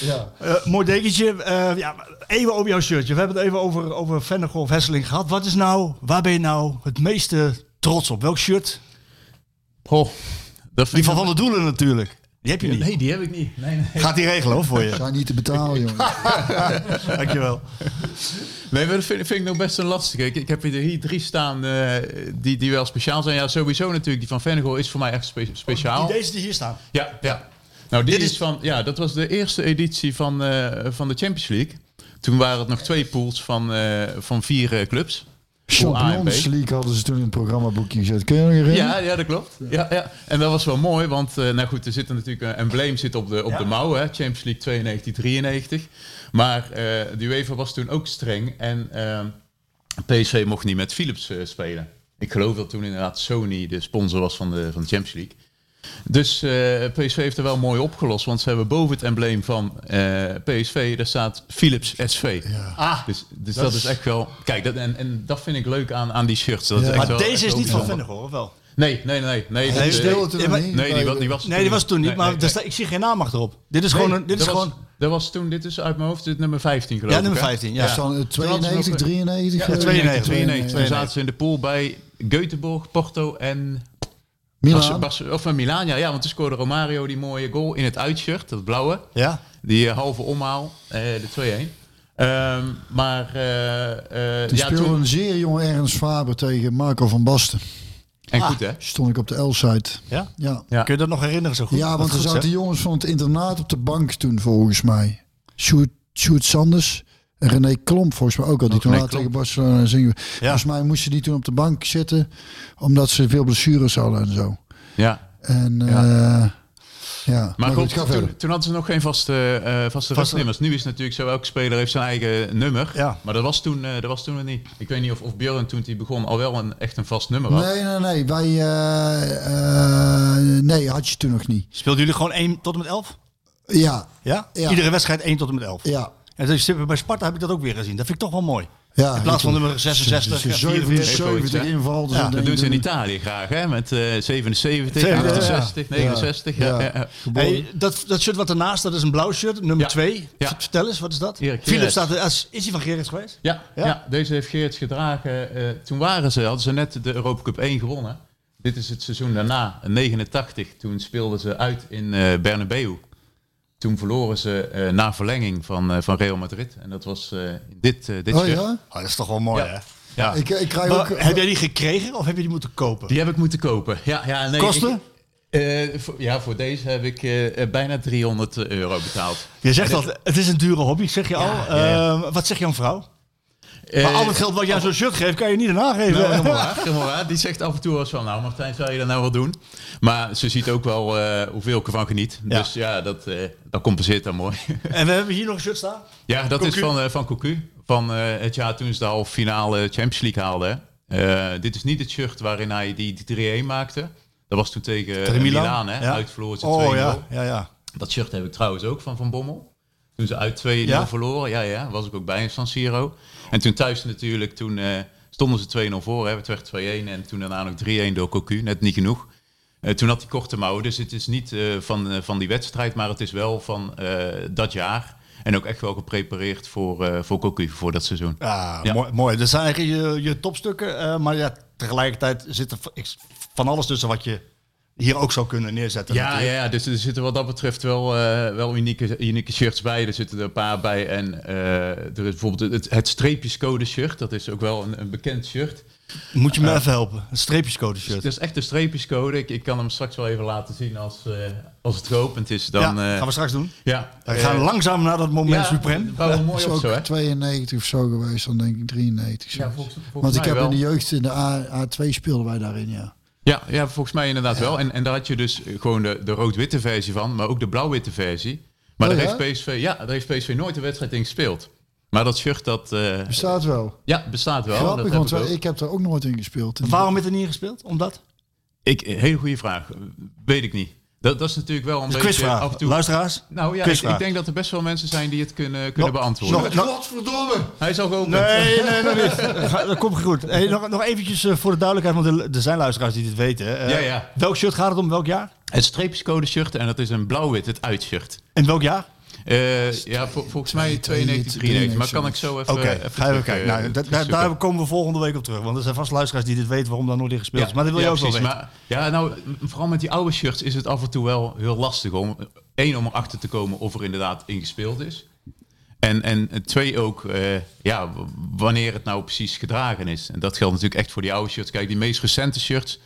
Ja. Eh, mooi dekentje. Eh, ja, even over jouw shirtje. We hebben het even over, over Vennegoor of Hesseling gehad. Wat is nou, waar ben je nou het meeste trots op? Welk shirt? Dat Die van. Van de Doelen natuurlijk. Die heb je niet. Nee, die heb ik niet. Nee, nee. Gaat die regelen hoor voor je. Zijn niet te betalen, jongen. Dankjewel. Nee, maar dat vind, vind ik nog best een lastige. Ik, ik heb hier hier drie staan eh, die, die wel speciaal zijn. Ja, sowieso natuurlijk. Die van Vennegoor is voor mij echt spe- speciaal. Die deze die hier staan. Ja, ja. Nou, dit Dit is, is- van, ja, dat was de eerste editie van, eh, van de Champions League. Toen waren het nog twee pools van, eh, van vier eh, clubs. Champions League hadden ze toen in het programmaboekje gezet. Kun je nog herinneren? Ja, ja, dat klopt. Ja, ja. En dat was wel mooi, want eh, nou goed, er zit natuurlijk een embleem zit op de, op Ja. de mouw, hè, Champions League 92, 93. Maar eh de UEFA was toen ook streng en eh, PSV mocht niet met Philips spelen. Ik geloof dat toen inderdaad Sony de sponsor was van de, van de Champions League. Dus eh, PSV heeft er wel mooi opgelost, want ze hebben boven het embleem van eh, PSV, daar staat Philips SV. Ah, Dus, dus dat, is echt wel. Kijk, dat, en, en dat vind ik leuk aan, aan die shirts. Dat is Ja. echt maar wel- deze echt is niet van bijzonder. Vennegoor, of wel? Nee, nee, nee. nee, Ja, nog maar- niet. Nee, die, was- die was Nee, die was toen niet, Nee, maar nee, nee. ik zie geen naam achterop. Dit is gewoon, Nee, een, dit dat is was, gewoon Dat was toen, dit is uit mijn hoofd, dit nummer 15 geloof Ja, ik. nummer hè? 15, ja. Ja. Staan, eh, 92, 93? Ja, eh, 92, 92. Toen 92. zaten ze in de pool bij Göteborg, Porto en Milan. Bas, of uh, Milaan. Ja, ja, want toen scoorde Romario die mooie goal in het uitshirt, dat blauwe. Ja? Die eh, halve omhaal, eh, de 2-1. Ehm, maar eh, eh, Die ja, speelde toen... een zeer jonge Ernst Faber tegen Marco van Basten. En goed hè? Stond ik op de L-site. Ja? Ja. Ja. Kun je dat nog herinneren zo goed? Ja, want er zaten jongens van het internaat op de bank toen volgens mij. Sjoerd, Sjoerd Sanders René Klomp volgens mij ook al. Die Ook toen later tegen. Barcelona zingen. Ja. Volgens mij moesten die toen op de bank zitten. Omdat ze veel blessures hadden en zo. Ja. En Ja. ja, ja. Maar, goed, toen, hadden ze nog geen vaste, eh vaste rustnummers. Nu is het natuurlijk zo, elke speler heeft zijn eigen nummer. Ja. Maar dat was toen, eh, dat was toen nog niet. Ik weet niet of, of Björn toen hij begon al wel een, echt een vast nummer had. Nee, nee, nee. Wij, eh, eh, nee, had je toen nog niet. Speelden jullie gewoon 1 tot en met 11? Ja, Ja? Ja. Iedere wedstrijd 1 tot en met 11. ja. En dus bij Sparta heb ik dat ook weer gezien. Dat vind ik toch wel mooi. ja In plaats van nummer 66, ja, 77 zoiets, hè? inval. dus Ja, Dat doen ze in Italië graag, hè? Met eh 77, Ja, ja, ja. 68, 69. Ja. Ja. Ja. Ja. Geboren. Hey, dat, dat shirt wat ernaast, dat is een blauw shirt, nummer Ja. 2. Ja. Vertel eens, wat is dat? Philips Gerrits. staat er, is hij van Gerrits geweest? Ja, Ja? ja? deze heeft Geerts gedragen. eh, toen waren ze, hadden ze net de Europa Cup 1 gewonnen. Dit is het seizoen daarna, in 89. Toen speelden ze uit in eh Bernabeu. Toen verloren ze eh, na verlenging van, eh, van Real Madrid. En dat was eh, dit, dit Oh shirt. ja? Oh, dat is toch wel mooi, Ja. hè? Ja. Ik, ik krijg Maar ook... heb jij die gekregen of heb je die moeten kopen? Die heb ik moeten kopen. Ja, ja, nee, Kosten? ik- eh, voor, ja, voor deze heb ik bijna 300 euro betaald. Je zegt al, het is een dure hobby, zeg je al. Ja, ja, ja. Ehm, wat zeg jouw vrouw? Eh, maar al het geld wat jij aan zo'n shirt geeft, kan je niet erna geven. Nou, helemaal waar, helemaal waar. Die zegt af en toe wel eens van, nou Martijn, zou je dat nou wel doen? Maar ze ziet ook wel eh, hoeveel ik ervan geniet. Ja. Dus ja, dat, eh, dat compenseert dan mooi. En we hebben hier nog een shirt staan. ja, dat is van, eh, van Cocu. Van eh, het jaar toen ze de halve finale Champions League haalden. Eh, dit is niet het shirt waarin hij die, die 3-1 maakte. Dat was toen tegen, Tegen eh, Milan, Milaan, hè? ja. Uitverloren ze 2-0. Oh ja, ja, ja. Dat shirt heb ik trouwens ook van Van Bommel. Toen ze uit 2-0 Ja? verloren. Ja, ja, was ik ook bij in San Siro. En toen thuis natuurlijk, toen eh, stonden ze 2-0 voor. Hè. Het werd 2-1 en toen daarna nog 3-1 door Cocu. Net niet genoeg. Eh, toen had hij korte mouwen. Dus het is niet eh, van, van die wedstrijd, maar het is wel van dat jaar. En ook echt wel geprepareerd voor, voor Cocu, voor dat seizoen. Ja, Ja. Mooi, mooi. Dat zijn eigenlijk je, je topstukken. maar ja, tegelijkertijd zit er van alles tussen wat je hier ook zou kunnen neerzetten. Ja, ja, natuurlijk. ja, dus er zitten wat dat betreft wel, eh, wel unieke, unieke shirts bij. Er zitten er een paar bij. En eh, er is bijvoorbeeld het, het streepjescode shirt. Dat is ook wel een, een bekend shirt. Moet je me even helpen? Een streepjescode shirt. Het is echt een streepjescode. Ik, ik kan hem straks wel even laten zien als, eh, als het geopend is. Dan, ja, eh, gaan we straks doen. ja, We gaan eh, langzaam naar dat moment ja, suprem. Wel Dat mooi is zo, hè? ook 92 of zo geweest, dan denk ik 93. Ja, volgens, volgens Want ik mij heb wel. in de jeugd in de A, A2 speelden wij daarin, ja. Ja, ja, volgens mij inderdaad wel. En, en daar had je dus gewoon de, de rood-witte versie van, maar ook de blauw-witte versie. Maar Oh, daar, ja? heeft PSV, ja, daar heeft PSV nooit een wedstrijd in gespeeld. Maar dat shirt, dat eh, Bestaat wel. ja, bestaat wel. Grappig, dat want heb ik, ik heb er ook nooit in gespeeld. Waarom heeft er niet gespeeld? Omdat? ik hele goede vraag. Weet ik niet. Dat, dat is natuurlijk wel een is beetje quizvraag. af en toe... Luisteraars? Nou ja, ik, denk dat er best wel mensen zijn die het kunnen, kunnen beantwoorden. nog- nog- Godverdomme! Hij is al geopend. Nee, nee, nog niet. Ga- Dat komt goed. Hey, nog, nog eventjes eh, voor de duidelijkheid, want er, zijn luisteraars die dit weten. Eh, Ja, ja. Welk shirt gaat het om? Welk jaar? Het streepjescode shirt en dat is een blauw-wit, het uitshirt. En welk jaar? Eh, ja, vol- volgens mij 92, 93. Maar kan ik zo even, Oké, even ga even terug, kijken. Nou, da- da- terugzoeken. daar komen we volgende week op terug. Want er zijn vast luisteraars die dit weten waarom daar nooit in gespeeld is. Maar dat wil je ja, ook wel precies. weten. Maar, ja, nou, vooral met die oude shirts is het af en toe wel heel lastig om... één, om erachter te komen of er inderdaad in gespeeld is. En, en twee ook, eh, ja, wanneer het nou precies gedragen is. En dat geldt natuurlijk echt voor die oude shirts. Kijk, die meest recente shirts...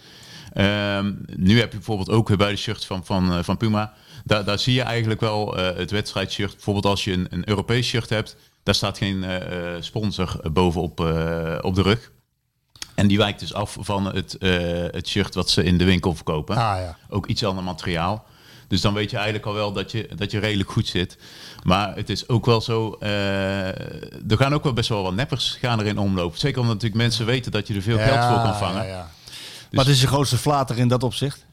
ehm, nu heb je bijvoorbeeld ook weer bij de shirts van, van, eh, van Puma... Daar, daar zie je eigenlijk wel eh, het wedstrijdshirt. Bijvoorbeeld als je een, een Europees shirt hebt... daar staat geen eh, eh, sponsor bovenop op de rug. En die wijkt dus af van het, het shirt wat ze in de winkel verkopen. Ah ja. Ook iets ander materiaal. Dus dan weet je eigenlijk al wel dat je, dat je redelijk goed zit. Maar het is ook wel zo... er gaan ook wel best wel wat neppers gaan erin omlopen. Zeker omdat natuurlijk mensen weten dat je er veel geld voor kan vangen. Ja, ja. Wat is je grootste flater in dat opzicht?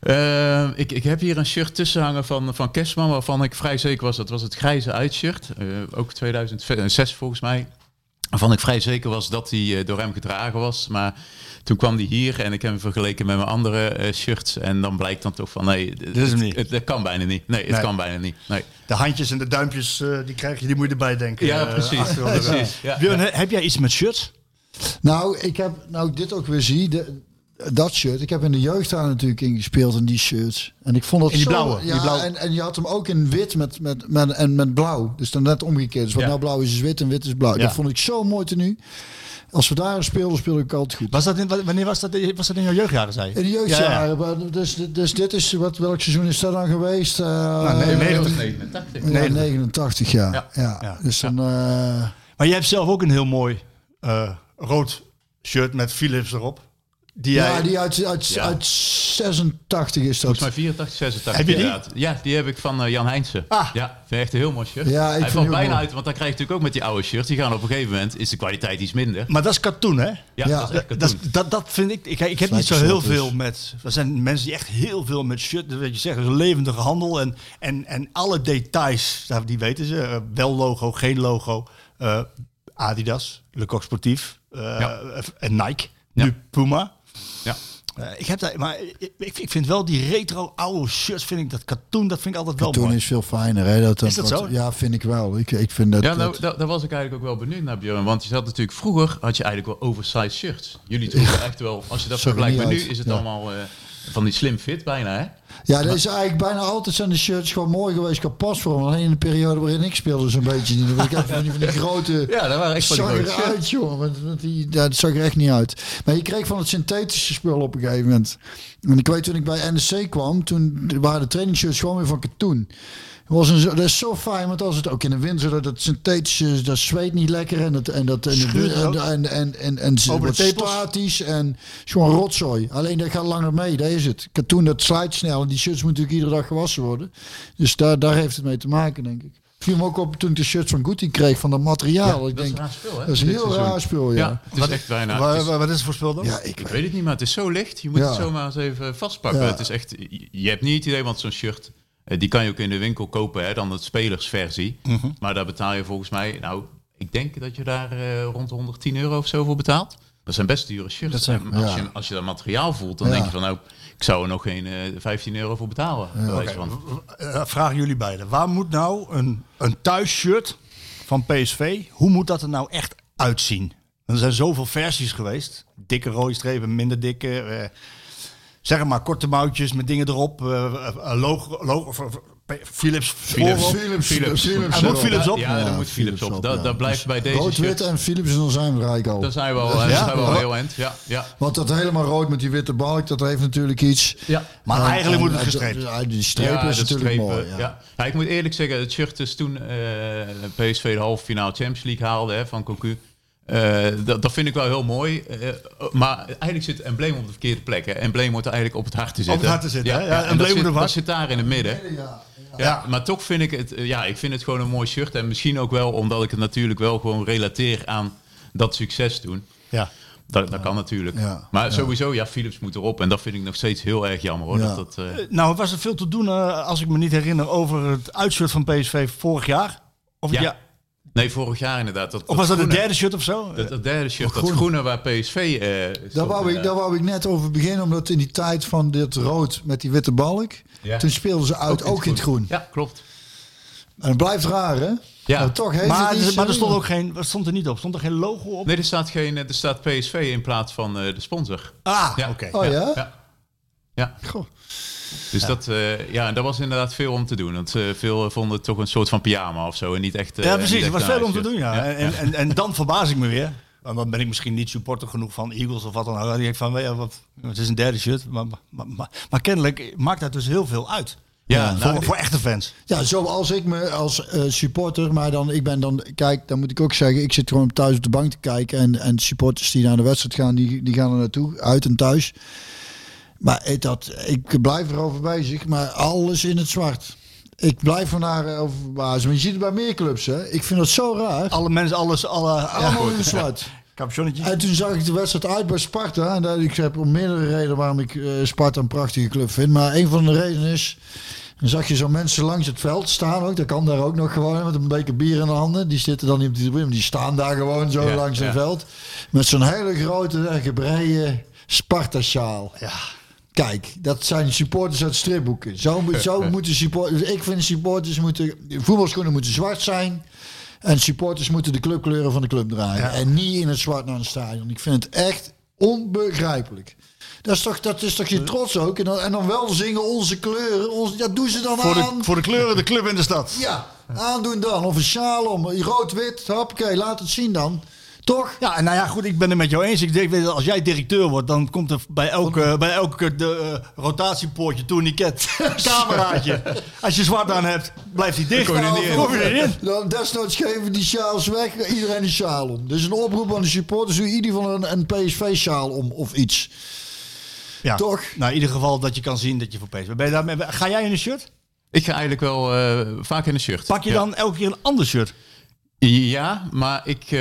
Eh, ik, ik heb hier een shirt tussen hangen van, van Kerstman... waarvan ik vrij zeker was, dat was het grijze uitshirt. Eh, ook 2006 volgens mij. Waarvan ik vrij zeker was dat die eh, door hem gedragen was. Maar toen kwam die hier en ik heb hem vergeleken met mijn andere eh, shirts. En dan blijkt dan toch van nee, dit is hem niet. Het, het kan bijna niet. Nee, het Nee. kan bijna niet. Nee. De handjes en de duimpjes, eh, die krijg je, die moet je erbij denken. Ja, precies. Ja. Björn, heb jij iets met shirts? Nou, ik heb, nou ik dit ook weer zie, de, dat shirt. Ik heb in de jeugd daar natuurlijk in gespeeld en die shirts. En ik vond dat In die zo, blauwe, Ja, die blauwe. En, en je had hem ook in wit met, met, met, en met blauw. Dus dan net omgekeerd. Dus wat Ja. nou blauw is, is wit en wit is blauw. Ja. Dat vond ik zo mooi tenue. Als we daar speelden, speelde ik altijd goed. Was dat in, wanneer was dat, was dat in jouw jeugdjaren, zei je? In de jeugdjaren. maar Dus, dus dit is, wat, welk seizoen is dat dan geweest? Eh, Nou, nee, nee, ja, 89. 89, ja. Ja. ja. Ja. Dus dan... eh, Maar jij hebt zelf ook een heel mooi eh, rood shirt met Philips erop. Die jij, ja, die uit, uit, Ja. uit 86 is dat. Volgens mij 84, 86. Heb je die? inderdaad. Ja, die heb ik van eh, Jan Heinsen. Ah. Ja, vind ik echt een heel mooi shirt. Ja, ik Hij valt bijna mooi. uit, want dan krijg je natuurlijk ook met die oude shirts. Die gaan op een gegeven moment, is de kwaliteit iets minder. Maar dat is katoen, hè? Ja, Ja. dat is echt Dat, dat, dat vind ik. Ik, ik heb niet zo heel dus. veel met. Er zijn mensen die echt heel veel met shirt. Wat je zegt, is een levendige handel. En, en, en alle details, die weten ze. Eh, wel logo, geen logo. Eh, Adidas, Le Coq Sportief. eh, Ja. En Nike. Ja. Nu Puma. Ja. Eh, ik heb daar, maar ik, ik, vind wel die retro oude shirts, vind ik dat katoen, dat vind ik altijd wel Toen mooi. is veel fijner. Hè? Dat, Is dat wat- zo? Ja, vind ik wel. Ik, ik vind dat... Ja, nou, dat- daar, was ik eigenlijk ook wel benieuwd naar, Björn. Want je had natuurlijk vroeger, had je eigenlijk wel oversized shirts. Jullie droegen echt wel, als je dat er vergelijkt met nu, is het Ja. allemaal eh, van die slim fit bijna, hè? Ja, dat is eigenlijk bijna altijd zijn de shirts gewoon mooi geweest qua pasvorm. Alleen in de periode waarin ik speelde zo'n beetje niet. Want ik had van die, van die grote... Ja, dat waren echt van die zag eruit, joh. Want, want die, dat zag er echt niet uit. Maar je kreeg van het synthetische spul op een gegeven moment. En ik weet toen ik bij NEC kwam, toen waren de trainingsshirts gewoon weer van katoen. Het Was een, dat is zo fijn, want als het ook in de winter dat het synthetische, dat zweet niet lekker en dat en dat en Schuurt en en en en, de statisch en is gewoon rotzooi. Alleen dat gaat langer mee, dat is het. Katoen dat slijt snel en die shirts moeten natuurlijk iedere dag gewassen worden. Dus daar, daar heeft het mee te maken, denk ik. Viel me ook op toen ik de shirts van Gucci kreeg van dat materiaal. ik Dat is denk, een raar spul, hè? dat is een heel seizoen. raar spul, ja. Ja, het is echt bijna... Wa- het is- wa- wat is het voor spul dan? Ja, ik Ik weet het niet, maar het is zo licht. Je moet Ja. het zomaar eens even vastpakken. Ja. Het is echt, je hebt niet het idee, want zo'n shirt, eh, die kan je ook in de winkel kopen, hè, dan de spelersversie. Maar daar betaal je volgens mij, nou, ik denk dat je daar eh, rond de 110 euro of zo voor betaalt. Dat zijn best dure shirts. Dat zijn- En als, ja. je, als je dat materiaal voelt, dan Ja. denk je van nou, ik zou er nog geen eh 15 euro voor betalen. van. Eh, vragen jullie beiden. Waar moet nou een, een thuisshirt van PSV, hoe moet dat er nou echt uitzien? Er zijn zoveel versies geweest. Dikke rode strepen, minder dikke. eh, zeg maar korte mouwtjes met dingen erop. eh, eh, logo, logo, Philips. Philips. Philips, Philips. Philips, moet. Philips op. Ja, Ja, moet Philips op. Dat, ja. blijft Dus bij deze Rood, wit shirts. en Philips en dan zijn we eigenlijk al. Dan zijn we al, dan zijn we al heel eind. Ja, ja. Want dat helemaal rood met die witte balk, dat heeft natuurlijk iets. ja. Maar En- eigenlijk en- moet het en- gestreept. ja, Die strepen is natuurlijk mooi. Ja. Ja. Ja, ik moet eerlijk zeggen, het shirt is toen eh, PSV de halve finale Champions League haalde hè, van Cocu. Eh, dat, dat vind ik wel heel mooi. Eh, maar eigenlijk zit het embleem op de verkeerde plek. Hè. Embleem moet er eigenlijk op het hart te zitten. het hart te zitten, hè? Ja, en embleem dat zit, op dat zit daar in het midden. Ja, maar toch vind ik het, eh, ja, ik vind het gewoon een mooi shirt. En misschien ook wel omdat ik het natuurlijk wel gewoon relateer aan dat succes toen. Ja. Dat, dat kan natuurlijk. Ja, maar sowieso, ja, Philips moet erop. En dat vind ik nog steeds heel erg jammer hoor. Ja. Dat dat, eh, Nou, was er veel te doen, eh, als ik me niet herinner, over het uitshirt van PSV vorig jaar? Of, Ja. ja. Nee, vorig jaar inderdaad. Dat, of was dat het groene- derde shirt of zo? Dat, dat derde shirt, dat groene. groene waar PSV... eh Daar wou, ik, daar wou ik net over beginnen, omdat in die tijd van dit rood met die witte balk, Ja. toen speelden ze uit ook, in het groen. Ja, klopt. En het blijft raar, hè? Ja. Maar toch heeft maar, het maar er stond ook geen, wat stond er niet op? Stond er geen logo op? Nee, er staat, geen, eh, er staat PSV in plaats van eh, de sponsor. Ah, Ja. oké. Oh ja? Ja. ja. Goh. Dus dat, eh, ja, en dat was inderdaad veel om te doen. Want eh, veel vonden het toch een soort van pyjama of zo. En niet echt. eh, Ja, precies. Er was veel om te doen, ja. En, en, en dan verbaas ik me weer. Want dan ben ik misschien niet supporter genoeg van Eagles of wat dan ook. Dan denk ik van, ja, wat, het is een derde shirt. Maar, maar, maar, maar kennelijk maakt dat dus heel veel uit. Ja, voor, nou, voor echte fans. Ja, zoals ik me als eh, supporter, maar dan, ik ben dan, kijk, dan moet ik ook zeggen, ik zit gewoon thuis op de bank te kijken en, en supporters die naar de wedstrijd gaan, die, die gaan er naartoe, uit en thuis. Maar ik, dat, ik blijf erover bezig, maar alles in het zwart. Ik blijf er naar over verbazen. Maar je ziet het bij meer clubs, hè. Ik vind dat zo raar. Alle mensen, alles, alle... Allemaal in het zwart. En toen zag ik de wedstrijd uit bij Sparta. En dat, ik heb om meerdere redenen waarom ik eh, Sparta een prachtige club vind. Maar een van de redenen is... Dan zag je zo mensen langs het veld staan ook. Dat kan daar ook nog gewoon met een beker bier in de handen. Die zitten dan niet op die tribune. Die staan daar gewoon zo Ja, langs ja. het veld. Met zo'n hele grote en gebreide Sparta-sjaal. Ja. Kijk, dat zijn supporters uit stripboeken. Zo, moet- zo moeten supporters... Ik vind supporters moeten... Voetbalschoenen moeten zwart zijn. En supporters moeten de clubkleuren van de club dragen. En niet in het zwart naar een stadion. Ik vind het echt onbegrijpelijk. Dat is toch, dat is toch je trots ook? En dan, en dan wel zingen onze kleuren. Onze, dat doen ze dan Voor de, aan. voor de kleuren, de club in de stad. Ja, aandoen dan. Of een sjaal om. Rood-wit. Hoppakee, laat het zien dan. Toch? Ja, en nou ja, goed, ik ben het met jou eens. Ik denk, weet je, als jij directeur wordt, dan komt er bij elke, bij elke de, eh, rotatiepoortje, tourniquet, cameraatje. Als je zwart aan hebt, blijft hij dicht. in. Kom je erin. Dan desnoods geven die sjaals weg. Iedereen een sjaal om. Dus een oproep aan de supporters. Doe in ieder geval een, een PSV-sjaal om of iets. Ja. Toch? Nou, in ieder geval dat je kan zien dat je voor PSV bent. Daarmee- Ga jij in een shirt? Ik ga eigenlijk wel eh, vaak in een shirt. Pak je Ja. dan elke keer een ander shirt? Ja, maar ik eh,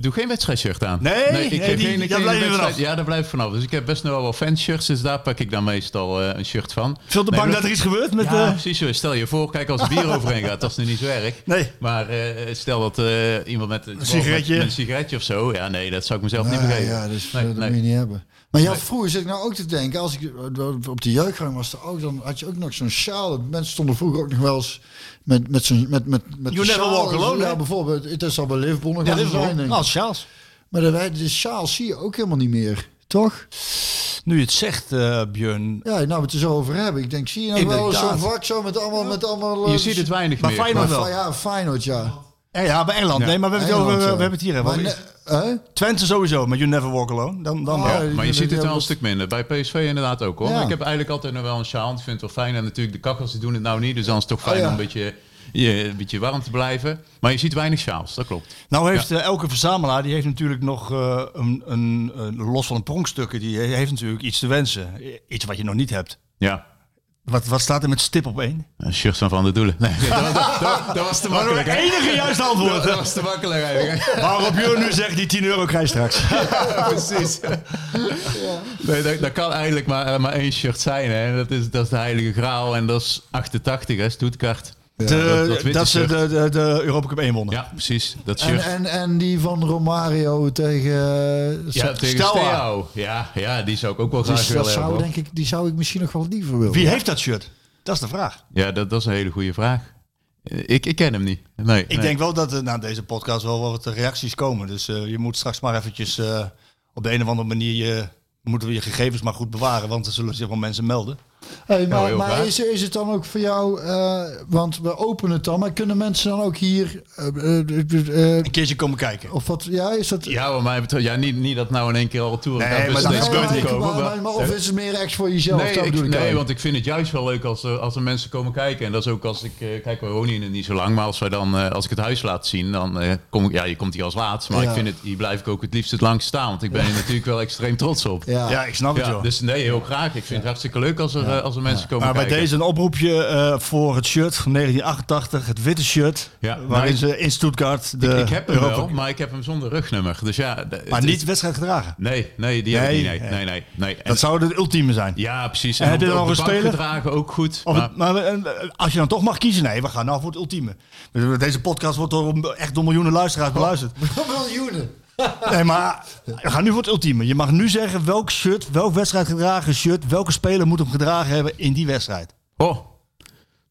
doe geen wedstrijdshirt aan. Nee? ik heb geen, blijf wedstrijd-. Ja, daar blijf ik vanaf. Dus ik heb best nog wel fanshirts, dus daar pak ik dan meestal eh, een shirt van. Veel te Nee, bang dat er iets gebeurt met... Ja, eh, precies zo. Stel je voor, kijk als er bier overheen gaat, dat is nu niet zo erg. Nee. Maar stel dat iemand met een sigaretje. met een sigaretje of zo, ja nee, dat zou ik mezelf niet begeven. ja, dus, dat moet je niet hebben. Maar ja, vroeger zit ik nou ook te denken, als ik eh, op de jeugdgang was, er ook, dan had je ook nog zo'n sjaal. Mensen stonden vroeger ook nog wel eens met, met zo'n met, met, met You never sjaal. walk alone, Ja, bijvoorbeeld. Het is al bij Liverpool nog ja, wel zijn, denk wel. ik. Als Charles. Maar de, de sjaal zie je ook helemaal niet meer, toch? Nu je het zegt, eh Björn. Ja, nou we het er zo over hebben. Ik denk, zie je nou wel zo'n vak zo met allemaal... Met allemaal Je eh, ziet het weinig Maar meer. Feyenoord maar, wel. Ja, Feyenoord, ja. Ja, ja, bij Engeland. Ja. Nee, maar we hebben het, over, Engeland, we ja. hebben het hier. Maar? Twente sowieso, maar You Never Walk Alone. Dan, dan Oh, ja. Maar je ziet het wel een stuk minder. Bij PSV inderdaad ook hoor. Ja. Ik heb eigenlijk altijd nog wel een sjaal. Ik vind het wel fijn. En natuurlijk de kakkels die doen het nou niet. Dus dan is het toch fijn Oh, ja. om een beetje, je, een beetje warm te blijven. Maar je ziet weinig sjaals, dat klopt. Nou heeft eh, elke verzamelaar, die heeft natuurlijk nog eh, een, een, een- los van een pronkstukken, die heeft natuurlijk iets te wensen. Iets wat je nog niet hebt. Ja. Wat, wat staat er met stip op één? Een shirt van Van der Doelen. Nee, dat, dat, dat- dat was te makkelijk. hè? enige juiste antwoord. Dat, dat was te makkelijk eigenlijk. Waarop Björn nu zegt, die 10 euro krijg je straks. Precies. Nee, dat, dat kan eigenlijk maar, eh, maar één shirt zijn. Hè. Dat, is, dat is de Heilige Graal en dat is 88, hè, Stuttgart. De, dat dat, ze de, de, de Europa Cup 1 wonnen. Ja, precies. Dat En, shirt. en, en die van Romario tegen... eh, ja, tegen Steaua. Ja, ja, die zou ik ook wel dus graag willen dat zou, hebben. denk ik, die zou ik misschien nog wel liever willen. Wie heeft dat shirt? Dat is de vraag. Ja, dat, dat is een hele goede vraag. Eh, Ik, ik ken hem niet. Nee, Ik nee. denk wel dat er na deze podcast wel wat reacties komen. Dus eh, je moet straks maar eventjes eh, op de een of andere manier je, moeten we je gegevens maar goed bewaren. Want er zullen zich wel mensen melden. Hey, maar maar is, is het dan ook voor jou, eh, want we openen het dan, maar kunnen mensen dan ook hier, eh, eh, Een keertje komen kijken. of wat, ja, is dat... Ja, wat mij betreft, ja, niet, niet dat nou in één keer al toeren Nee, maar Nee, maar, komen. maar- maar- maar of is het meer echt voor jezelf? Nee, ik- ik nee want ik vind het juist wel leuk als er, als er mensen komen kijken. En dat is ook als ik... kijk, we wonen hier niet zo lang. Maar als, wij dan, eh, als ik het huis laat zien, dan eh, kom ik... Ja, je komt hier als laatst. Maar Ja. ik vind het... Hier blijf ik ook het liefst het langst staan. Want ik ben hier natuurlijk wel extreem trots op. Ja. Ja, ik snap het joh. dus nee, heel graag. Ik vind het hartstikke leuk als er, eh, als er mensen komen Maar bij kijken. deze een oproepje eh, voor het shirt van 1988, het witte shirt. Ja, waarin maar ze in Stuttgart de ik, ik heb hem Europa- wel, maar ik heb hem zonder rugnummer. Dus ja... de- Maar niet wedstrijd gedragen. Nee, nee, die heb ik Nee, niet. Nee, nee. nee, nee. nee. En- Dat zou het ultieme zijn. Ja, precies. En heb je op- dan op nog de een bank speler? gedragen ook goed. Of maar- het- maar eh, als je dan toch mag kiezen, nee, we gaan nou voor het ultieme. Deze podcast wordt door echt door miljoenen luisteraars beluisterd. Miljoenen. Nee, maar we gaan nu voor het ultieme. Je mag nu zeggen welk shirt, welk wedstrijd gedragen shirt, welke speler moet hem gedragen hebben in die wedstrijd. Oh,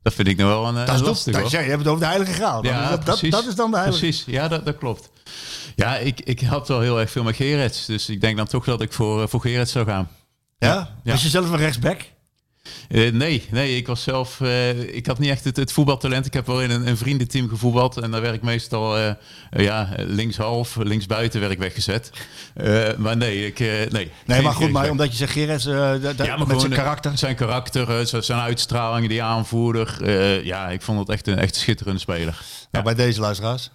dat vind ik nou wel een eh, Dat is lastig dat, je hebt het over de heilige graal. Dat, Ja, dat, precies. dat is dan de heilige Precies, ja, dat, dat klopt. Ja, ik, ik had wel heel erg veel met Gerets. Dus ik denk dan toch dat ik voor, eh, voor Gerets zou gaan. Ja? Ja. Was je zelf een rechtsback? Eh, nee, nee, ik was zelf... eh, ik had niet echt het, het voetbaltalent. Ik heb wel in een, een vriendenteam gevoetbald. En daar werd ik meestal eh, ja, linkshalf, linksbuiten werd ik weggezet. Maar nee, ik... nee, Nee, maar goed, maar omdat je zegt Gerrits, Ja, met gewoon zijn karakter. Zijn karakter, zijn- uitstraling, die aanvoerder. ja, ik vond het echt een echt schitterende speler. Nou, bij deze luisteraars.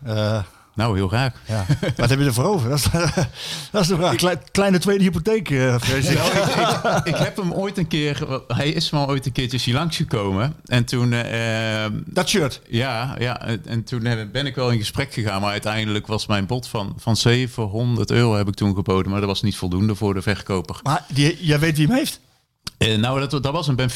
Eh, Nou, heel graag. ja. Wat heb je ervoor over? Dat is, dat is de vraag. Klei- kleine tweede hypotheek, eh vrees ik. Nou, ik, ik, ik heb hem ooit een keer, hij is wel ooit een keertje hier langsgekomen. En toen, eh, eh, Dat shirt. ja, ja, en- en toen heb- ben ik wel in gesprek gegaan. Maar uiteindelijk was mijn bod van, van 700 euro heb ik toen geboden. Maar dat was niet voldoende voor de verkoper. Maar die, jij weet wie hem heeft? Eh, nou, dat, dat was een Oh, oké.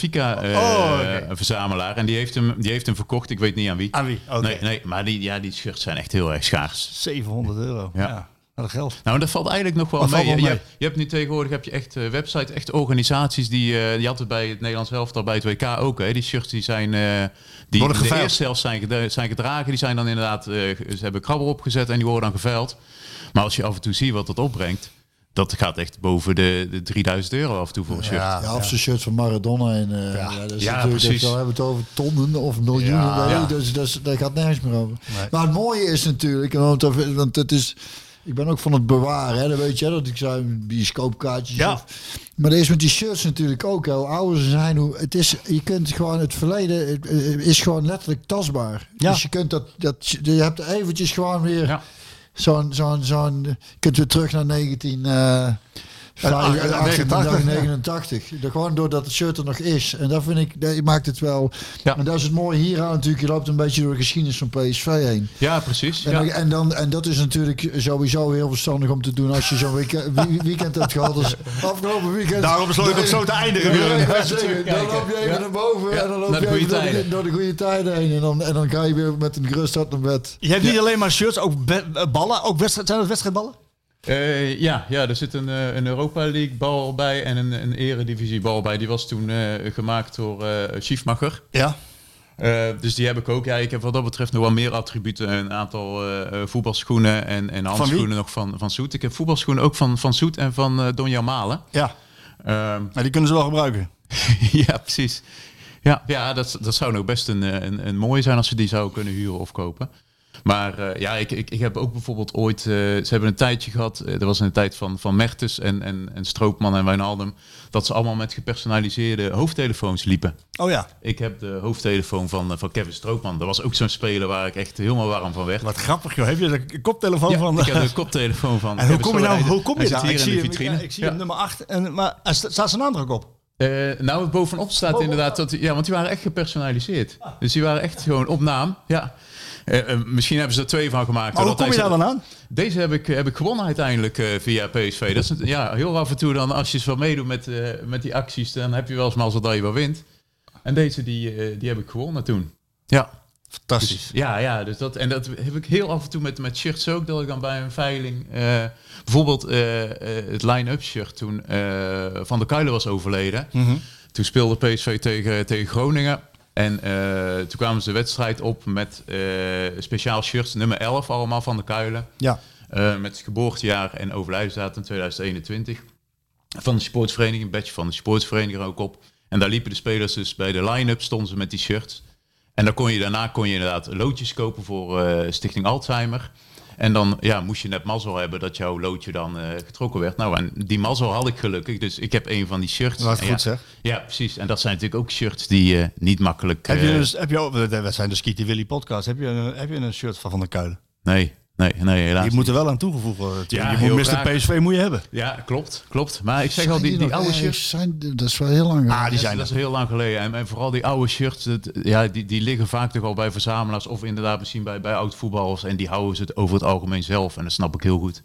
Benfica-verzamelaar. en die heeft, hem, die heeft hem verkocht. Ik weet niet aan wie. Aan wie? Nee, nee, maar die, ja, die shirts zijn echt heel erg schaars. 700 euro. Ja. Ja. Dat geld. Nou, dat valt eigenlijk nog wel Dat mee. Je, hebt- je hebt nu tegenwoordig heb je echt eh, websites, echt organisaties die. eh je had het bij het Nederlands elftal, bij het WK ook. Hè. Die shirts die zijn. eh die Worden de eerste helft zijn, zijn gedragen. Die zijn dan inderdaad. eh, ze hebben krabbel opgezet en die worden dan geveild. Maar als je af en toe ziet wat dat opbrengt. Dat gaat echt boven de, de 3000 euro af en toe voor een shirt. Ja, of zijn shirt van Maradona. En, eh, ja. dat is Ja, natuurlijk, precies. Dan hebben we het over tonnen of miljoenen. Ja. Ja. Dus, dus daar gaat nergens meer over. Nee. Maar het mooie is natuurlijk, want, dat- want het is... Ik ben ook van het bewaren, hè, dat weet je, hè, dat ik zei bioscoopkaartjes. Ja. Of, maar dat is met die shirts natuurlijk ook. hè, Hoe ouder ze zijn, hoe het is. Je kunt gewoon het verleden het, is gewoon letterlijk tastbaar. Ja. Dus je kunt dat, dat je hebt eventjes gewoon weer Ja. Zo'n zo'n zo'n. Kunt weer terug naar 19. Ach- 89. 89. 89. De- Gewoon doordat het shirt er nog is. En dat vind ik, dat maakt het wel. Ja. En dat is het mooie hier aan natuurlijk. Je loopt een beetje door de geschiedenis van PSV heen. Ja, precies. En, Ja. dan, en, dan, en dat is natuurlijk sowieso heel verstandig om te doen als je zo'n weekend, wie- weekend hebt gehad. Dus afgelopen weekend. Daarom besloot ik ook zo te eindigen. Ja, dan loop je even Ja. naar boven Ja, en dan loop je even door de, tijden. door de goede tijden heen. En dan, en dan ga je weer met een gerust hart naar bed. Je hebt niet alleen maar shirts, ook ballen. Ook wedstrijd, zijn dat wedstrijdballen? Eh, ja, ja, er zit een, eh, een Europa League bal bij en een, een Eredivisie bal bij. Die was toen eh, gemaakt door Schiefmacher. Ja. Dus die heb ik ook. Ja, ik heb wat dat betreft nog wel meer attributen. Een aantal eh, voetbalschoenen en, en handschoenen nog van, van Soet. Ik heb voetbalschoenen ook van, van Soet en van eh Donja Malen. Ja. Ehm, Maar die kunnen ze wel gebruiken. ja, precies. Ja, ja dat, dat zou nog best een, een, een mooie zijn als ze die zouden kunnen huren of kopen. Maar eh, ja, ik, ik, ik heb ook bijvoorbeeld ooit... eh, ze hebben een tijdje gehad, eh, dat was in de tijd van, van Mertens en, en, en Stroopman en Wijnaldum... dat ze allemaal met gepersonaliseerde hoofdtelefoons liepen. Oh ja. Ik heb de hoofdtelefoon van, van Kevin Stroopman. Dat was ook zo'n speler waar ik echt helemaal warm van werd. Wat grappig joh. Heb je de koptelefoon Ja, van... ik heb de koptelefoon van en hoe kom je nou hoe kom je daar? hier Ik in zie, hem, vitrine. ik, zie Ja. hem nummer 8. En, maar er sta- staat zijn naam er ook op? Nou, bovenop staat inderdaad dat... Ja, want die waren echt gepersonaliseerd. Dus die waren echt gewoon op naam. Ja. Eh, eh, misschien hebben ze er twee van gemaakt. Maar hoe kom je daar dan aan? Deze heb ik, heb ik gewonnen uiteindelijk eh, via PSV. Dat is ja, heel af en toe dan, als je zo meedoet met, met die acties, dan heb je wel eens mazzel dat je wel wint. En deze, die, die heb ik gewonnen toen. Ja. Fantastisch. Ja, ja dus dat, en dat heb ik heel af en toe met, met shirts ook. Dat ik dan bij een veiling... bijvoorbeeld het line-up shirt toen Van der Kuilen was overleden. Mhm. Toen speelde PSV tegen, tegen Groningen. En eh, toen kwamen ze de wedstrijd op met eh, speciaal shirts, nummer 11 allemaal van de Kuilen. Ja. Eh, met geboortejaar en overlijdensdatum 2021. Van de sportsvereniging, een badge van de sportsvereniging er ook op. En daar liepen de spelers dus bij de line-up, stonden ze met die shirts. En dan kon je, daarna kon je inderdaad loodjes kopen voor Stichting Alzheimer. En dan ja, moest je net mazzel hebben dat jouw loodje dan eh, getrokken werd. Nou, en die mazzel had ik gelukkig. Dus ik heb een van die shirts. Wat En goed ja, zeg. Ja, precies. En dat zijn natuurlijk ook shirts die je niet makkelijk... Heb je, eh, dus, heb je ook, we zijn de Skitty Willy podcast. Heb je, een, heb je een shirt van Van der Kuilen? Nee, nee, nee, helaas Je moet er wel aan toegevoegd worden. Ja, je moet heel Mr. graag. PSV moet je hebben. Ja, klopt, klopt. Maar ik zeg al, die, die nog oude shirts... Zijn, dat is wel heel lang Ah, geleden. die zijn dat is heel lang geleden. En, en vooral die oude shirts, dat, ja, die, die liggen vaak toch al bij verzamelaars of inderdaad misschien bij, bij oud-voetballers. En die houden ze het over het algemeen zelf. En dat snap ik heel goed.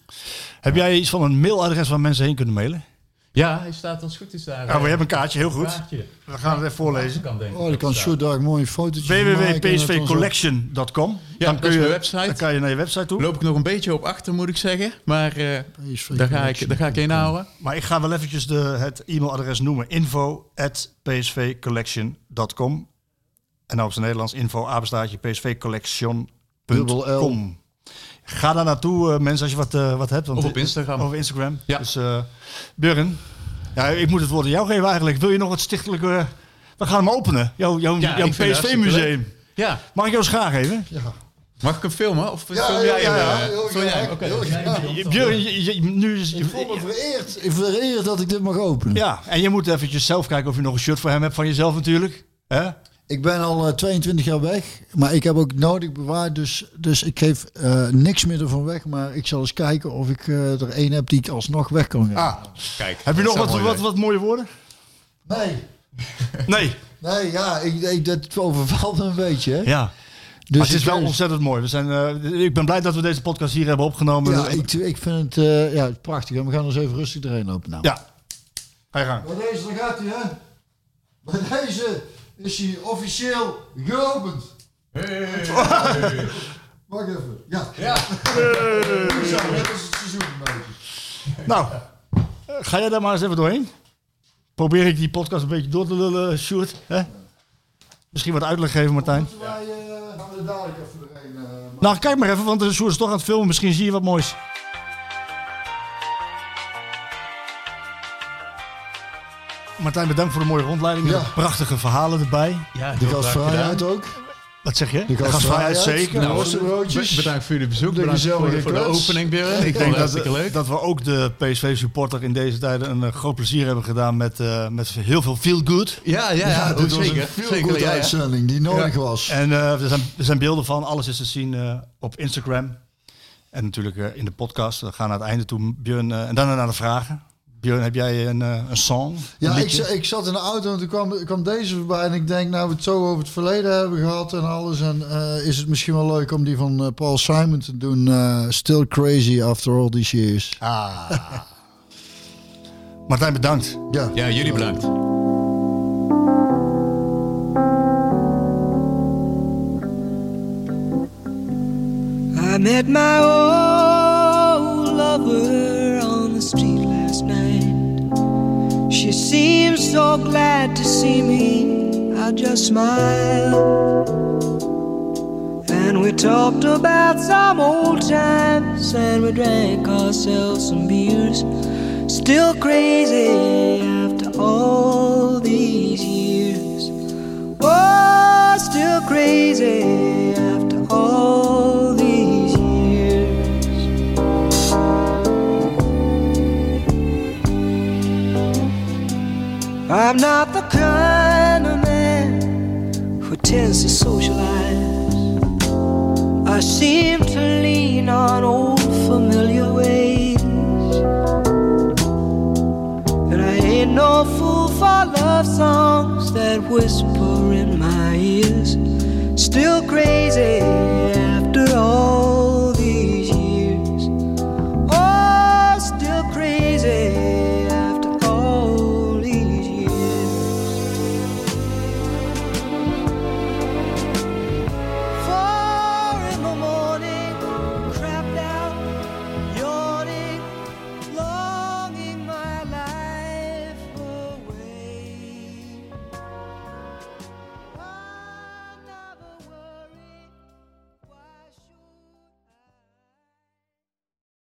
Heb jij iets van een mailadres waar mensen heen kunnen mailen? Ja, hij staat als goed is daar. Ja, we hebben een kaartje, heel goed. Kaartje. We gaan het even voorlezen. Kan, ik, Oh, dan dat kan. Sjoerd daar een mooie fotootje www.psvcollection.com. Ja, dan dat kun is je, mijn website. Dan kan je naar je website toe. Loop ik nog een beetje op achter, moet ik zeggen. Maar eh, daar, ga ik, daar ga ik in houden. Maar ik ga wel eventjes de, het e-mailadres noemen. info at psvcollection.com En nou op zijn Nederlands info apenstaartje psvcollection.com Ga daar naartoe, eh, mensen, als je wat, eh, wat hebt. Want Of op Instagram. Of Instagram. Ja. Dus uh, Burren, ja, ik moet het woord aan jou geven eigenlijk. Wil je nog het stichtelijke... We gaan hem openen, jouw, jouw, Ja, jouw PSV-museum. Ja, Mag ik jou eens graag even? mag ik hem filmen? Of Ja, film ja, jij ja, ja, eh? Film jij Oké. heel graag. Björn, je- je- nu is Ik voel me vereerd, ik vereerd dat ik dit mag openen. Ja, en je moet eventjes zelf kijken of je nog een shirt voor hem hebt van jezelf natuurlijk. Hè? Ik ben al eh, 22 jaar weg, maar ik heb ook nodig bewaard, dus, dus ik geef eh, niks meer ervan weg. Maar ik zal eens kijken of ik eh, er één heb die ik alsnog weg kan geven. Ah, Kijk, heb je nog wat, mooi wat, wat mooie woorden? Nee, Nee. nee, ja, ik, ik, dat overvalt me een beetje. Hè? Ja. Dus maar het is wel ontzettend mooi. We zijn, eh, ik ben blij dat we deze podcast hier hebben opgenomen. Ja, ik, ik vind het eh, ja, prachtig. En we gaan eens even rustig erheen lopen. Nou. Ja. Ga je gang. Bij deze, daar gaat hij, hè? Bij deze is hij officieel geopend. Wacht even. Ja. Ja. Zo, net als het seizoen een beetje. Nou, eh, ga jij daar maar eens even doorheen? Probeer ik die podcast een beetje door te lullen, Sjoerd. Hè? Misschien wat uitleg geven, Martijn. Moeten wij eh, gaan we er dadelijk even doorheen? eh, Nou, kijk maar even, want de Sjoerd is toch aan het filmen. Misschien zie je wat moois. Martijn, bedankt voor de mooie rondleiding. Ja. Prachtige verhalen erbij. Ja, de gastvrijheid ook. Wat zeg je? De gastvrijheid, zeker. de Nou, worstenbroodjes. Bedankt voor jullie bezoek. De Bedankt voor, gezellige voor de opening, Björn. Ik denk dat, leuk. dat we ook de PSV-supporter in deze tijden een eh, groot plezier hebben gedaan met, eh, met heel veel feel good. Ja, ja, ja. Ja, dit was zeker. een veel zeker goede ja, ja. uitzending die nodig was. En eh, er, zijn, er zijn beelden van, alles is te zien eh, op Instagram. En natuurlijk eh, in de podcast. We gaan naar het einde toe, Björn. eh, en daarna naar de vragen. Björn, heb jij een, eh, een song? Ja, Een ik, ik zat in de auto en toen kwam, kwam deze voorbij. En ik denk, nou we het zo over het verleden hebben gehad en alles. En eh, is het misschien wel leuk om die van eh, Paul Simon te doen. eh, Still crazy after all these years. Ah. Martijn, bedankt. Ja, Ja, jullie bedankt. I met my old lover on the street night. She seemed so glad to see me. I just smiled. And we talked about some old times and we drank ourselves some beers. Still crazy after all these years. Oh, still crazy after all I'm not the kind of man who tends to socialize. I seem to lean on old familiar ways. And I ain't no fool for love songs that whisper in my ears. Still crazy